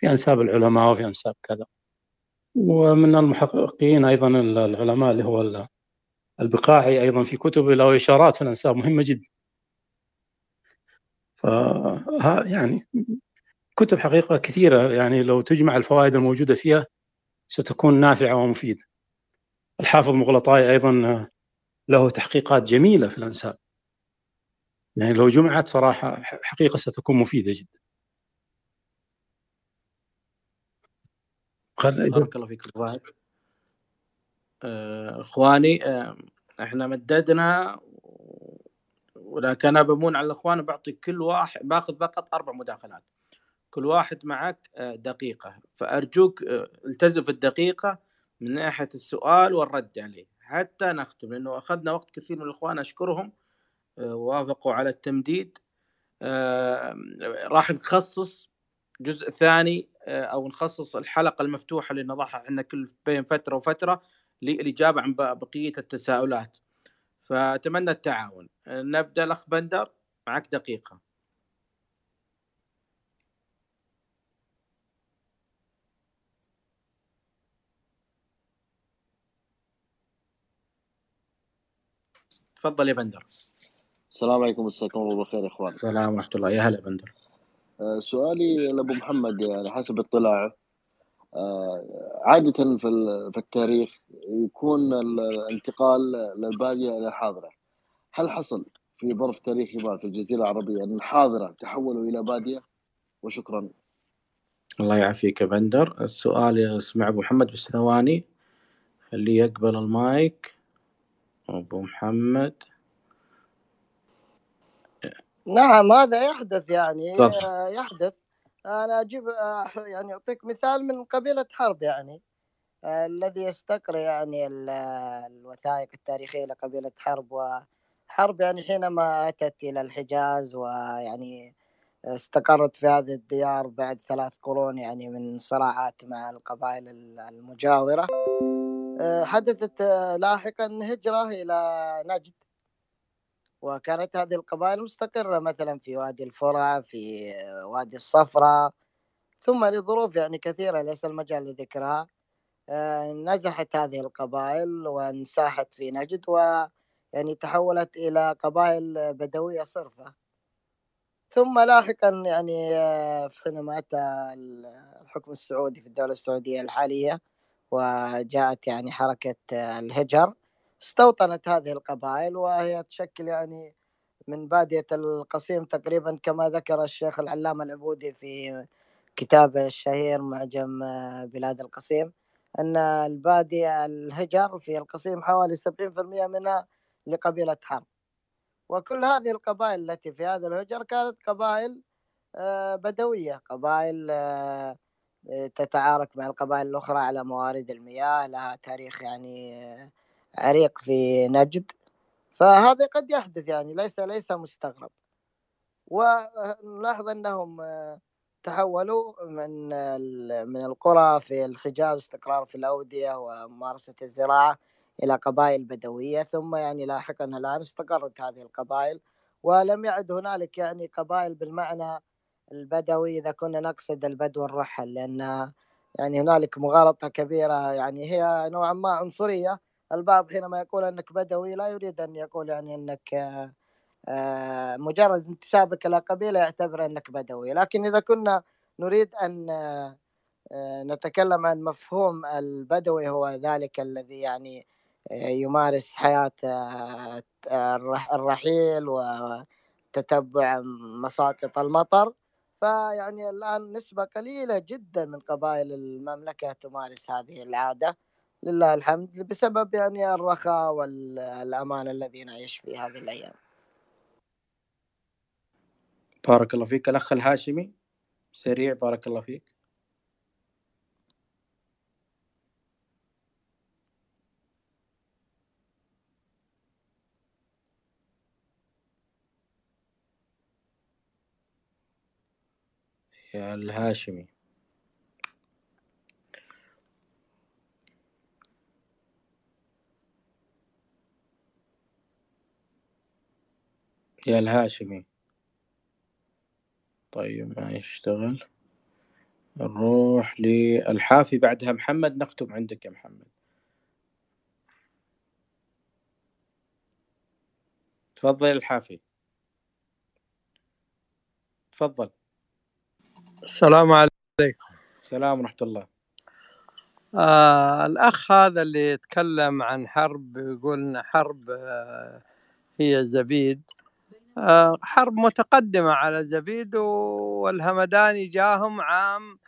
Speaker 6: في أنساب العلماء وفي أنساب كذا. ومن المحققين أيضا العلماء اللي هو ال- البقاعي أيضا في كتبه له إشارات في الأنساب مهمة جدا. يعني كتب حقيقة كثيرة يعني لو تجمع الفوائد الموجودة فيها ستكون نافعة ومفيدة. الحافظ مغلطاي أيضا له تحقيقات جميلة في الأنساب. يعني لو جمعت صراحة حقيقة ستكون مفيدة جدا.
Speaker 5: بارك الله فيك آه، أخواني آه، إحنا مددنا ولكن أنا بمون على الإخوان بعطي كل واحد باخذ فقط أربع مداخلات. كل واحد معك آه، دقيقة. فأرجوك آه، التزم في الدقيقة من ناحية السؤال والرد عليه. حتى نختم لأنه أخذنا وقت كثير من الإخوان أشكرهم آه، وافقوا على التمديد. راح نخصص جزء ثاني أو نخصص الحلقة المفتوحة اللي نضعها إحنا كل بين فترة وفترة للإجابة عن بقية التساؤلات. فأتمنى التعاون. نبدأ الأخ بندر معك دقيقة. تفضل يا بندر.
Speaker 26: السلام عليكم مساكم الله بالخير يا إخوان.
Speaker 5: السلام ورحمة الله. يا هلا بندر.
Speaker 26: آه، سؤالي لأبو محمد يعني حسب اطلاعه. عادة في ال- في التاريخ يكون الانتقال للبادية إلى الحاضرة هل حصل في ظرف تاريخي ما في الجزيرة العربية أن الحاضرة تحولوا إلى بادية؟ وشكرا.
Speaker 5: الله يعافيك يا بندر. السؤال يسمع أبو محمد بس ثواني. خليه يقبل المايك. أبو محمد.
Speaker 8: نعم هذا يحدث يعني. آه، يحدث. أنا أجيب آه، يعني أعطيك مثال من قبيلة حرب يعني. آه، الذي يستقر يعني ال- الوثائق التاريخية لقبيلة حرب وحرب يعني حينما أتت إلى الحجاز ويعني استقرت في هذه الديار بعد ثلاث قرون يعني من صراعات مع القبائل المجاورة. آه، حدثت لاحقا هجرة إلى نجد. وكانت هذه القبائل مستقرة مثلا في وادي الفرع في وادي الصفراء ثم لظروف يعني كثيرة ليس المجال لذكرها. آه، نزحت هذه القبائل وانساحت في نجد ويعني تحولت إلى قبائل بدوية صرفة. ثم لاحقا يعني آه، حينما أتى الحكم السعودي في الدولة السعودية الحالية وجاءت يعني حركة آه، الهجر. استوطنت هذه القبائل وهي تشكل يعني من بادية القصيم تقريبا كما ذكر الشيخ العلامة العبودي في كتابه الشهير معجم آه، بلاد القصيم أن البادية الهجر في القصيم حوالي 70% منها لقبيلة حرب. وكل هذه القبائل التي في هذا الهجر كانت قبائل آه، بدوية قبائل آه، تتعارك مع القبائل الأخرى على موارد المياه لها تاريخ يعني عريق في نجد. فهذا قد يحدث يعني ليس ليس مستغرب. ونلاحظ أنهم آه، تحولوا من من القرى في الحجاز استقرار في الأودية وممارسة الزراعة إلى قبائل بدوية. ثم يعني لاحقا الآن استقرت هذه القبائل ولم يعد هنالك يعني قبائل بالمعنى البدوي إذا كنا نقصد البدو الرحل لأن يعني هنالك مغالطة كبيرة. يعني هي نوعا ما عنصرية البعض حينما يقول أنك بدوي لا يريد أن يقول يعني أنك آه، مجرد انتسابك إلى قبيلة يعتبر أنك بدوي. لكن إذا كنا نريد أن آه، نتكلم عن مفهوم البدوي هو ذلك الذي يعني آه، يمارس حياة الرح- الرحيل وتتبع مساقط المطر. فيعني الآن نسبة قليلة جدا من قبائل المملكة تمارس هذه العادة. لله الحمد بسبب يعني الرخاء والأمان الذي نعيش فيه هذه الأيام.
Speaker 5: بارك الله فيك. الأخ الهاشمي سريع بارك الله فيك. يا الهاشمي. يا الهاشمي. طيب ما يشتغل. نروح للحافي بعدها. محمد نختم عندك يا محمد. تفضل الحافي. تفضل.
Speaker 27: السلام عليكم.
Speaker 5: السلام ورحمة الله.
Speaker 27: آه الأخ هذا اللي يتكلم عن حرب يقول إن حرب آه هي زبيد. حرب متقدمة على زبيد والهمداني جاهم عام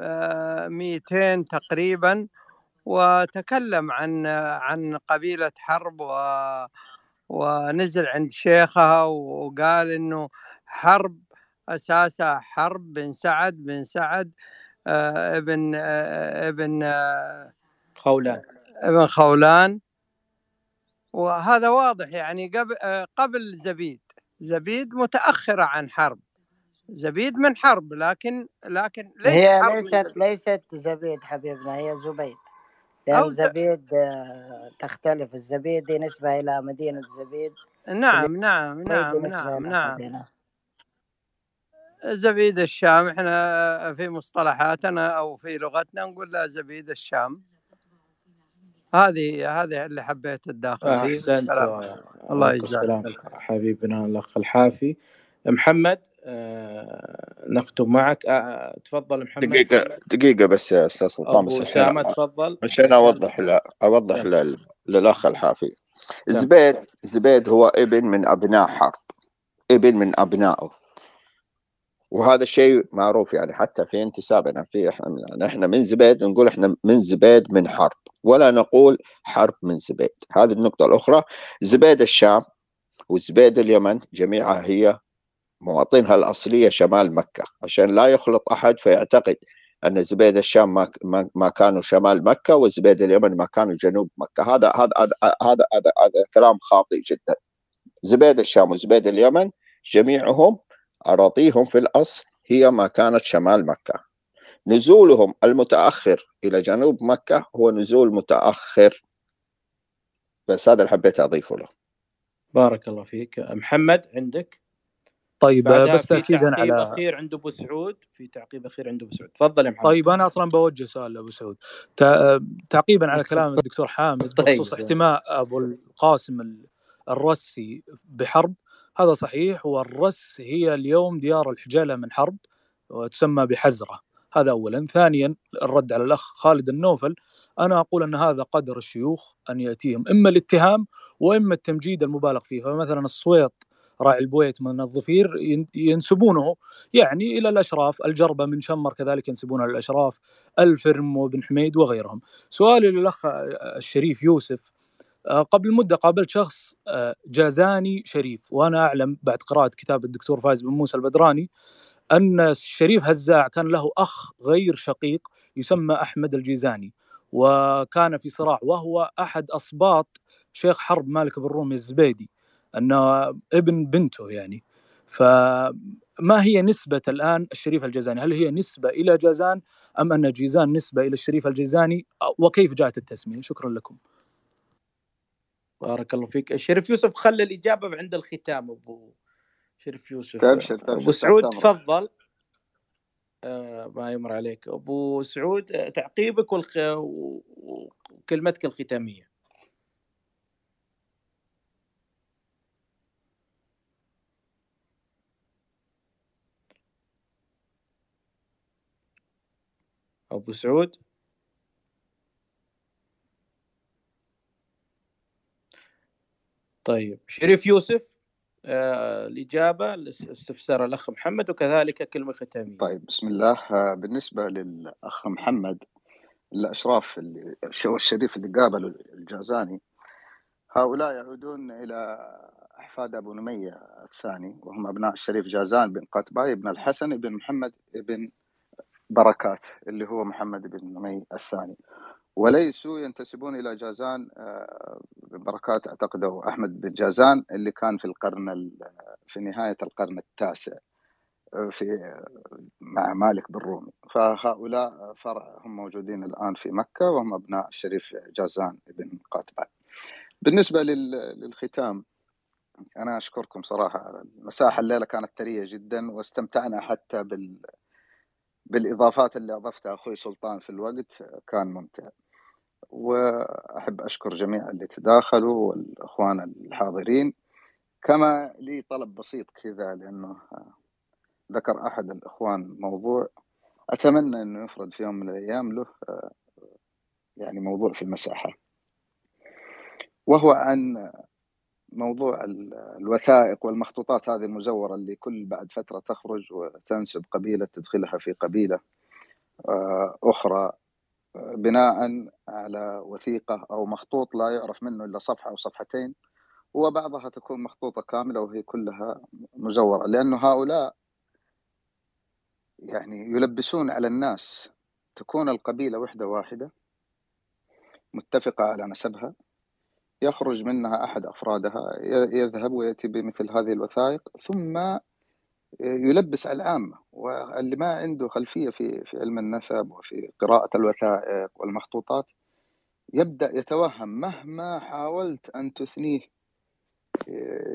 Speaker 27: آه 200 تقريبا وتكلم عن عن قبيلة حرب و ونزل عند شيخها وقال إنه حرب أساسها حرب بن سعد بن سعد آه، ابن آه، ابن آه،
Speaker 5: خولان
Speaker 27: ابن خولان. وهذا واضح يعني قبل آه، قبل زبيد. زبيد متأخرة عن حرب. زبيد من حرب لكن لكن ليس
Speaker 8: هي
Speaker 27: حرب
Speaker 8: ليست
Speaker 27: زبيد
Speaker 8: ليست زبيد حبيبنا هي زبيد. لأن. زبيد آه، تختلف. الزبيد دي نسبة إلى مدينة زبيد
Speaker 27: نعم نعم نعم نعم نعم. زبيد الشام إحنا في مصطلحاتنا أو في لغتنا نقول له زبيد الشام. هذه هذه اللي حبيت فيه
Speaker 5: احسنت
Speaker 27: والسلام الله يجزاك
Speaker 5: حبيبنا الاخ الحافي محمد آه، نختم معك. آه، تفضل محمد.
Speaker 7: دقيقة دقيقة بس يا أستاذ سلطان بس
Speaker 5: أسامة تفضل.
Speaker 7: عشان أوضح لا أوضح
Speaker 5: تم
Speaker 7: لل... للأخ الحافي. زبيد زبيد هو ابن من أبناء حرب. ابن من أبنائه. وهذا الشيء معروف يعني حتى في انتسابنا في إحنا يعني إحنا من زبيد نقول إحنا من زبيد من حرب ولا نقول حرب من زبيد. هذه النقطة الأخرى زبيد الشام وزبيد اليمن جميعها هي مواطنها الأصلية شمال مكة. عشان لا يخلط أحد فيعتقد أن زبيد الشام ما ما كانوا شمال مكة وزبيد اليمن ما كانوا جنوب مكة. هذا هذا هذا هذا هذا, هذا كلام خاطئ جدا. زبيد الشام وزبيد اليمن جميعهم أراضيهم في الأصل هي ما كانت شمال مكة. نزولهم المتأخر إلى جنوب مكة هو نزول متأخر. بس هذا اللي حبيت أضيفه له.
Speaker 5: بارك الله فيك. محمد عندك؟
Speaker 16: طيب بس
Speaker 5: في
Speaker 16: تاكيدا
Speaker 5: تعقيب
Speaker 16: على
Speaker 5: أخير عند أبو سعود. في تعقيب أخير عند أبو سعود. تفضل يا محمد.
Speaker 16: طيب أنا أصلا بوجه سؤال لأبو سعود. تع- تعقيبا على كلام الدكتور حامد بخصوص
Speaker 5: طيب
Speaker 16: احتماء أبو القاسم ال- الرسي بحرب. هذا صحيح والرس هي اليوم ديار الحجالة من حرب وتسمى بحزرة. هذا اولا. ثانيا الرد على الأخ خالد النوفل أنا أقول أن هذا قدر الشيوخ أن يأتيهم إما الاتهام وإما التمجيد المبالغ فيه. فمثلا الصويط راعي البويت من الظفير ين- ينسبونه يعني إلى الأشراف الجربة من شمر كذلك ينسبونها للاشراف الفرم وابن حميد وغيرهم. سؤالي للأخ الشريف يوسف قبل مدة قابلت شخص آه، جازاني شريف وأنا أعلم بعد قراءة كتاب الدكتور فايز بن موسى البدراني أن الشريف هزاع كان له أخ غير شقيق يسمى أحمد الجيزاني وكان في صراع وهو أحد اسباط شيخ حرب مالك بن رومي الزبيدي انه ابن بنته يعني. فما هي نسبة الآن الشريف الجيزاني؟ هل هي نسبة إلى جازان أم أن جيزان نسبة إلى الشريف الجيزاني؟ وكيف جاءت التسمية؟ شكرا لكم.
Speaker 5: بارك الله فيك. الشريف يوسف خلى الإجابة عند الختام أبو شريف يوسف.
Speaker 11: تبشر
Speaker 5: أبو
Speaker 11: تبشر
Speaker 5: سعود
Speaker 11: تحت امرك
Speaker 5: تفضل. آه، ما يمر عليك. أبو سعود آه، تعقيبك والخ... وكلمتك الختامية. أبو سعود؟ طيب شريف يوسف آه، الإجابة لاستفسار الأخ محمد وكذلك كلمة ختامية.
Speaker 11: طيب بسم الله. آه، بالنسبة للأخ محمد الأشراف اللي الشريف اللي قابلوا الجازاني هؤلاء يعودون إلى أحفاد أبو نمية الثاني وهم أبناء الشريف جازان بن قتباي بن الحسن بن محمد بن بركات اللي هو محمد بن نمي الثاني. وليسوا ينتسبون إلى جازان آه، بركات أعتقد هو أحمد بن جازان اللي كان في القرن ال- في نهاية القرن التاسع آه، في مع مالك بن رومي. فهؤلاء فرع هم موجودين الآن في مكة وهم أبناء الشريف جازان بن قاتبة بالنسبة لل- للختام أنا أشكركم صراحة. على المساحة الليلة كانت ثرية جدا واستمتعنا حتى بال بالإضافات اللي أضفتها أخوي سلطان في الوقت كان ممتع. وأحب أشكر جميع اللي تداخلوا والإخوان الحاضرين. كما لي طلب بسيط كذا لأنه ذكر أحد الإخوان موضوع. أتمنى أنه يفرد في يوم من الأيام له يعني موضوع في المساحة. وهو عن موضوع ال- الوثائق والمخطوطات هذه المزورة اللي كل بعد فترة تخرج وتنسب قبيلة تدخلها في قبيلة آه، أخرى آه، بناء على وثيقة أو مخطوط لا يعرف منه إلا صفحة أو صفحتين وبعضها تكون مخطوطة كاملة وهي كلها مزورة لأنه هؤلاء يعني يلبسون على الناس تكون القبيلة وحدة واحدة متفقة على نسبها. يخرج منها أحد أفرادها يذهب ويأتي بمثل هذه الوثائق ثم يلبس على العامة واللي ما عنده خلفية في في علم النسب وفي قراءة الوثائق والمخطوطات يبدأ يتوهم مهما حاولت أن تثنيه.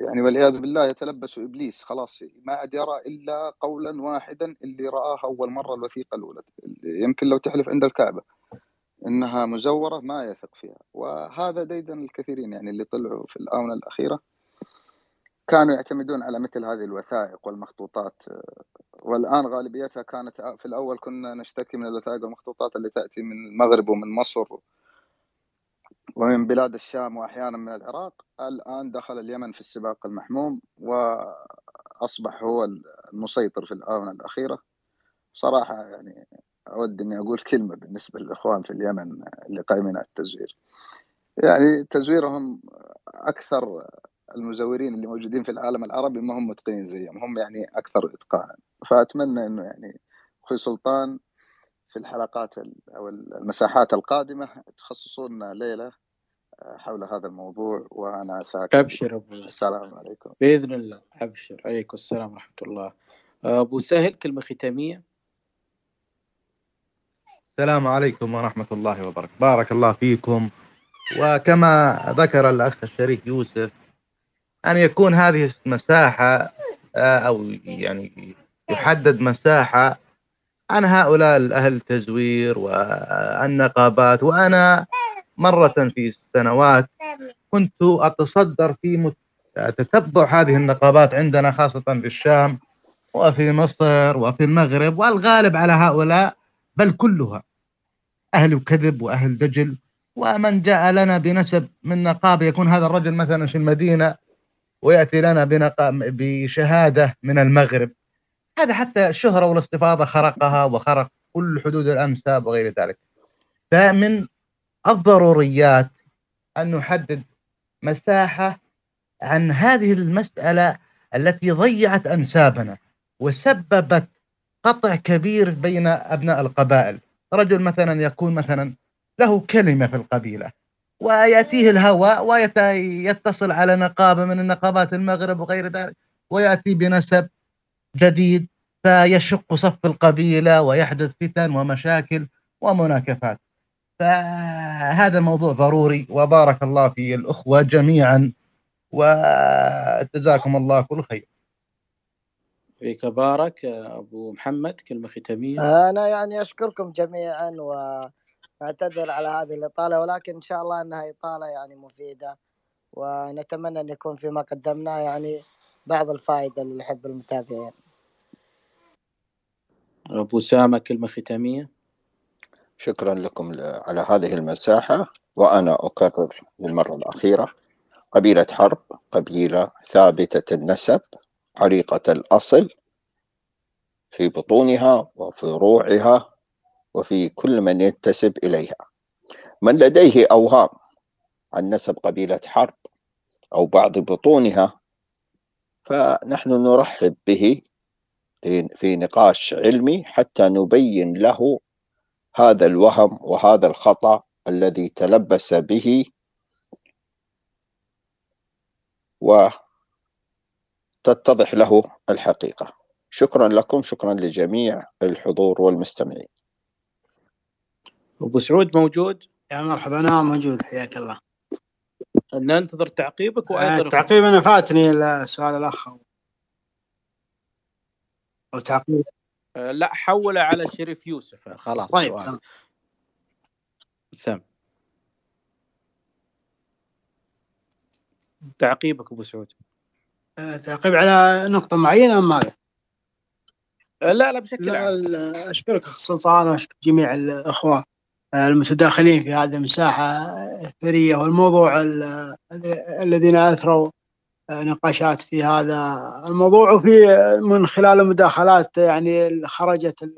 Speaker 11: يعني والعياذ بالله يتلبس إبليس خلاص ما عاد يرى إلا قولا واحدا اللي رآه أول مرة الوثيقة الأولى. يمكن لو تحلف عند الكعبة. إنها مزورة ما يثق فيها. وهذا ديدن الكثيرين يعني اللي طلعوا في الآونة الأخيرة كانوا يعتمدون على مثل هذه الوثائق والمخطوطات. والآن غالبيتها كانت في الأول كنا نشتكي من الوثائق والمخطوطات اللي تأتي من المغرب ومن مصر ومن بلاد الشام وأحيانا من العراق. الآن دخل اليمن في السباق المحموم وأصبح هو المسيطر في الآونة الأخيرة. صراحة يعني أود إني أقول كلمة بالنسبة للإخوان في اليمن اللي قايمين على التزوير. يعني تزويرهم أكثر المزورين اللي موجودين في العالم العربي ما هم متقنين زيهم هم يعني أكثر إتقانا. فأتمنى إنه يعني أخوي سلطان في الحلقات ال- أو المساحات القادمة تخصصوا لنا ليلة حول هذا الموضوع وأنا ساكن
Speaker 5: أبشر أبو
Speaker 11: السلام عليكم.
Speaker 5: بإذن الله أبشر. عليكم السلام ورحمة الله. أبو سهل كلمة ختامية.
Speaker 10: السلام عليكم ورحمة الله وبركاته. بارك الله فيكم. وكما ذكر الأخ الشريف يوسف أن يكون هذه المساحة آه، أو يعني يحدد مساحة عن هؤلاء أهل التزوير والنقابات. وأنا مرة في السنوات كنت أتصدر في تتبع هذه النقابات عندنا خاصة في الشام وفي مصر وفي المغرب والغالب على هؤلاء بل كلها. أهل كذب وأهل دجل ومن جاء لنا بنسب من نقابة يكون هذا الرجل مثلا في المدينة ويأتي لنا بشهادة من المغرب. هذا حتى الشهرة والاستفاضة خرقها وخرق كل حدود الأنساب وغير ذلك. فمن الضروريات أن نحدد مساحة عن هذه المسألة التي ضيعت أنسابنا وسببت قطع كبير بين أبناء القبائل. رجل مثلا يكون مثلا له كلمة في القبيلة ويأتيه الهوى ويتصل على نقابة من النقابات المغرب وغير ذلك ويأتي بنسب جديد فيشق صف القبيلة ويحدث فتن ومشاكل ومناكفات. فهذا الموضوع ضروري وبارك الله في الأخوة جميعا وجزاكم الله كل خير.
Speaker 5: فيك بارك أبو محمد كلمة ختامية.
Speaker 8: أنا يعني أشكركم جميعا وأعتذر على هذه الإطالة ولكن إن شاء الله أنها إطالة يعني مفيدة ونتمنى أن يكون فيما قدمناه يعني بعض الفائدة اللي يحب المتابعين.
Speaker 5: أبو سامة كلمة ختامية.
Speaker 7: شكرا لكم على هذه المساحة وأنا أكرر للمرة الأخيرة. قبيلة حرب قبيلة ثابتة النسب. عريقة الأصل في بطونها وفروعها وفي كل من ينتسب إليها. من لديه أوهام عن نسب قبيلة حرب أو بعض بطونها فنحن نرحب به في- نقاش علمي حتى نبين له هذا الوهم وهذا الخطأ الذي تلبس به وتتضح له الحقيقة. شكرا لكم شكرا لجميع الحضور والمستمعين.
Speaker 5: أبو سعود موجود؟
Speaker 28: يا مرحبا أنا موجود. حياك الله.
Speaker 5: ننتظر تعقيبك
Speaker 28: آه،
Speaker 5: وأيضا
Speaker 28: التعقيب أنا فاتني ال- سؤال الأخ. أو تعقيب.
Speaker 5: آه، لا حوله على شريف يوسف. خلاص
Speaker 28: طيب
Speaker 5: سؤال. سم. تعقيبك أبو سعود.
Speaker 28: آه، تعقيب على نقطة معينة أم ماذا؟
Speaker 5: آه، لا لا بشكل عام
Speaker 28: أشكرك أخ سلطان وأشكر جميع الأخوة المتداخلين في هذه المساحة الثرية والموضوع ال- الذين أثروا نقاشات في هذا الموضوع وفي من خلال المداخلات يعني خرجت ال-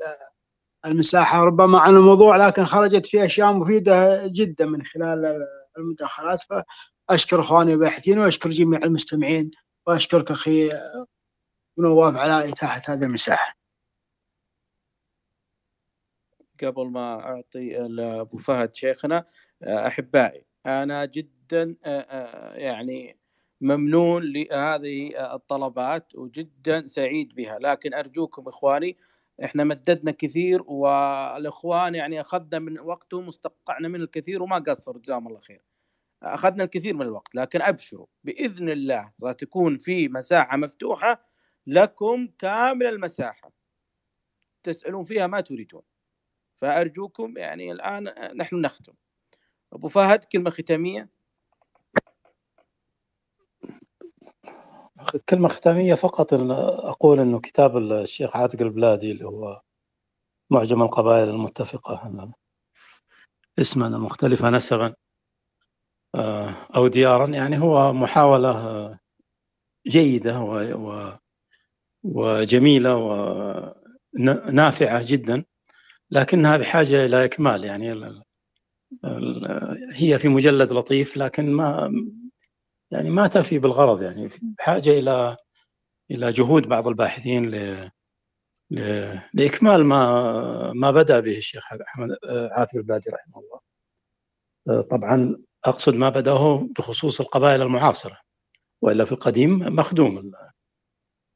Speaker 28: المساحة ربما عن الموضوع لكن خرجت في أشياء مفيدة جدا من خلال المداخلات فأشكر إخواني الباحثين وأشكر جميع المستمعين وأشكرك أخي نواف على إتاحة هذه المساحة
Speaker 5: قبل ما أعطي ابو فهد شيخنا أحبائي أنا جدا يعني ممنون لهذه الطلبات وجدا سعيد بها لكن أرجوكم إخواني إحنا مددنا كثير والإخوان يعني أخذنا من وقتهم واستقطعنا من الكثير وما قصروا جزاهم الله خير. أخذنا الكثير من الوقت لكن أبشروا بإذن الله ستكون في مساحة مفتوحة لكم كامل المساحة. تسألون فيها ما تريدون. فأرجوكم يعني الآن نحن نختم. أبو فهد كلمة ختامية؟
Speaker 6: كلمة ختامية فقط إن أقول إنه كتاب الشيخ عاتق البلادي اللي هو معجم القبائل المتفقة اسما مختلفة نسبا. أو ديارا يعني هو محاولة آه، جيدة وجميلة ونافعة جدا لكنها بحاجة إلى إكمال يعني هي في مجلد لطيف لكن ما يعني ما تفي بالغرض يعني بحاجة إلى إلى جهود بعض الباحثين ل ل- لإكمال ما ما بدأ به الشيخ أحمد آه، عاتق البادي رحمه الله. آه، طبعا أقصد ما بدأه بخصوص القبائل المعاصرة وإلا في القديم مخدوم.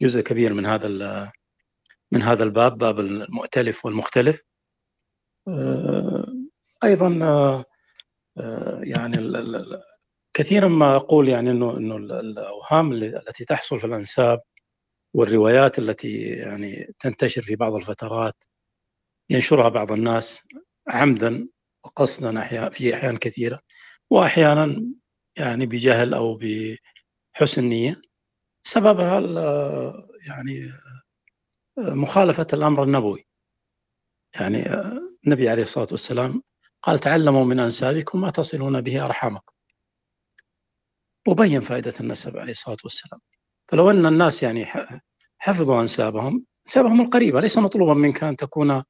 Speaker 6: جزء كبير من هذا من هذا الباب باب المؤتلف والمختلف. آه، أيضا آه، آه، يعني كثيرا ما أقول يعني أنه أنه ال- الأوهام التي تحصل في الأنساب والروايات التي يعني تنتشر في بعض الفترات ينشرها بعض الناس عمدا وقصدا في أحيان كثيرة. وأحيانا يعني بجهل أو بحسن نية. سببها يعني مخالفة الأمر النبوي. يعني النبي عليه الصلاة والسلام قال تعلموا من أنسابكم ما تصلون به أرحامكم. وبين فائدة النسب عليه الصلاة والسلام. فلو أن الناس يعني حفظوا أنسابهم أنسابهم القريبة ليس مطلوبا منك أن تكون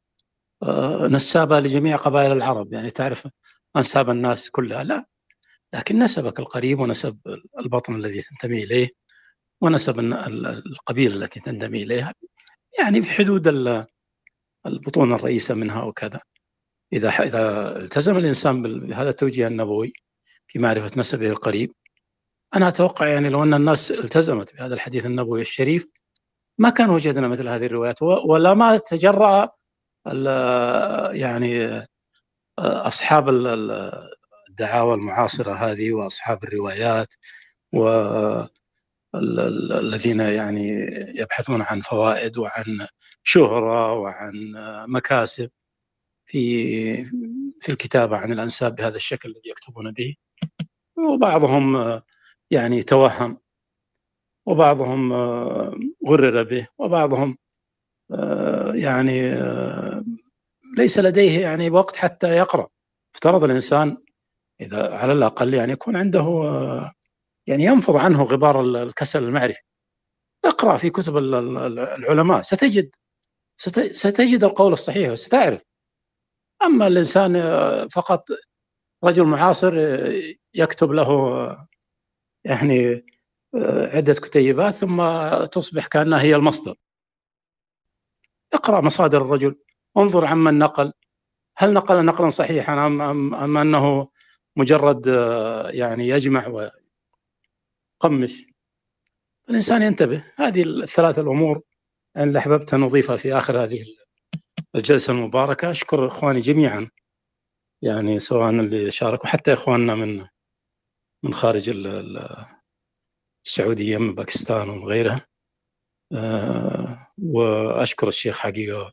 Speaker 6: آه، نسابة لجميع قبائل العرب. يعني تعرف أنساب الناس كلها لا لكن نسبك القريب ونسب البطن الذي تنتمي إليه ونسب القبيلة التي تنتمي إليها يعني في حدود ال- البطون الرئيسة منها وكذا إذا إذا التزم الإنسان بهذا التوجيه النبوي في معرفة نسبه القريب أنا أتوقع يعني لو أن الناس التزمت بهذا الحديث النبوي الشريف ما كان وجدنا مثل هذه الروايات ولا ما تجرأ يعني ال- الدعاوى المعاصرة هذه وأصحاب الروايات والذين يعني يبحثون عن فوائد وعن شهرة وعن مكاسب في في الكتابة عن الأنساب بهذا الشكل الذي يكتبون به. وبعضهم يعني توهم وبعضهم غرر به وبعضهم يعني ليس لديه يعني وقت حتى يقرأ. افترض الإنسان إذا على الأقل يعني يكون عنده آه، يعني ينفض عنه غبار ال- الكسل المعرفي. اقرأ في كتب ال- ال- العلماء ستجد ست- ستجد القول الصحيح وستعرف. أما الإنسان آه، فقط رجل معاصر آه، يكتب له يعني عدة كتيبات ثم تصبح كأنها هي المصدر. اقرأ مصادر الرجل. انظر عمن نقل. هل نقل نقلا صحيحا أم, أم, أم أنه مجرد آه، يعني يجمع ويقمش الإنسان ينتبه. هذه الثلاث الأمور اللي أحببت أن أضيفها في آخر هذه الجلسة المباركة. أشكر إخواني جميعا يعني سواء اللي شاركوا حتى إخواننا من من خارج ال- ال- السعودية من باكستان ومن غيرها. آه، وأشكر الشيخ حقيقة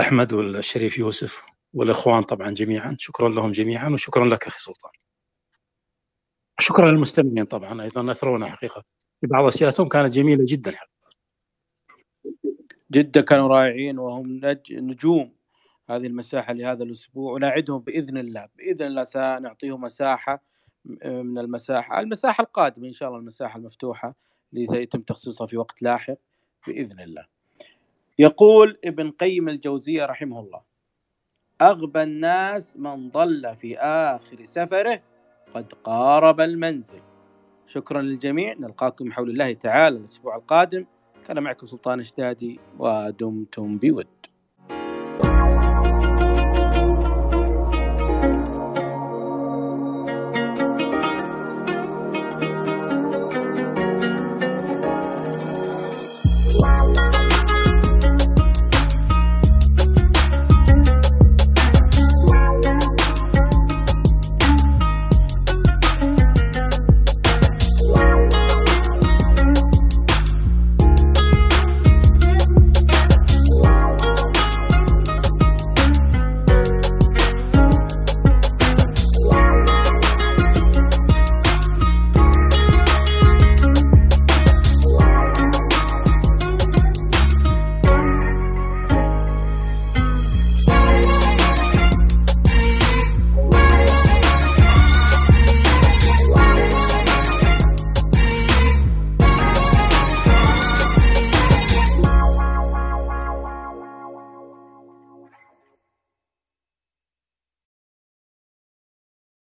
Speaker 6: أحمد والشريف يوسف والإخوان طبعا جميعا. شكرا لهم جميعا وشكرا لك أخي سلطان. شكرا للمستمعين طبعا أيضا أثرونا حقيقة. في بعض أسئلتهم كانت جميلة جدا.
Speaker 5: جدا كانوا رائعين وهم نج... نجوم هذه المساحة لهذا الأسبوع. ونعدهم بإذن الله. بإذن الله سنعطيهم مساحة م- من المساحة المساحة القادمة إن شاء الله المساحة المفتوحة اللي سيتم تخصيصها في وقت لاحق بإذن الله. يقول ابن قيم الجوزية رحمه الله أغبى الناس من ضل في آخر سفره قد قارب المنزل. شكرا للجميع. نلقاكم حول الله تعالى الأسبوع القادم. كان معكم سلطان اشدادي ودمتم بود.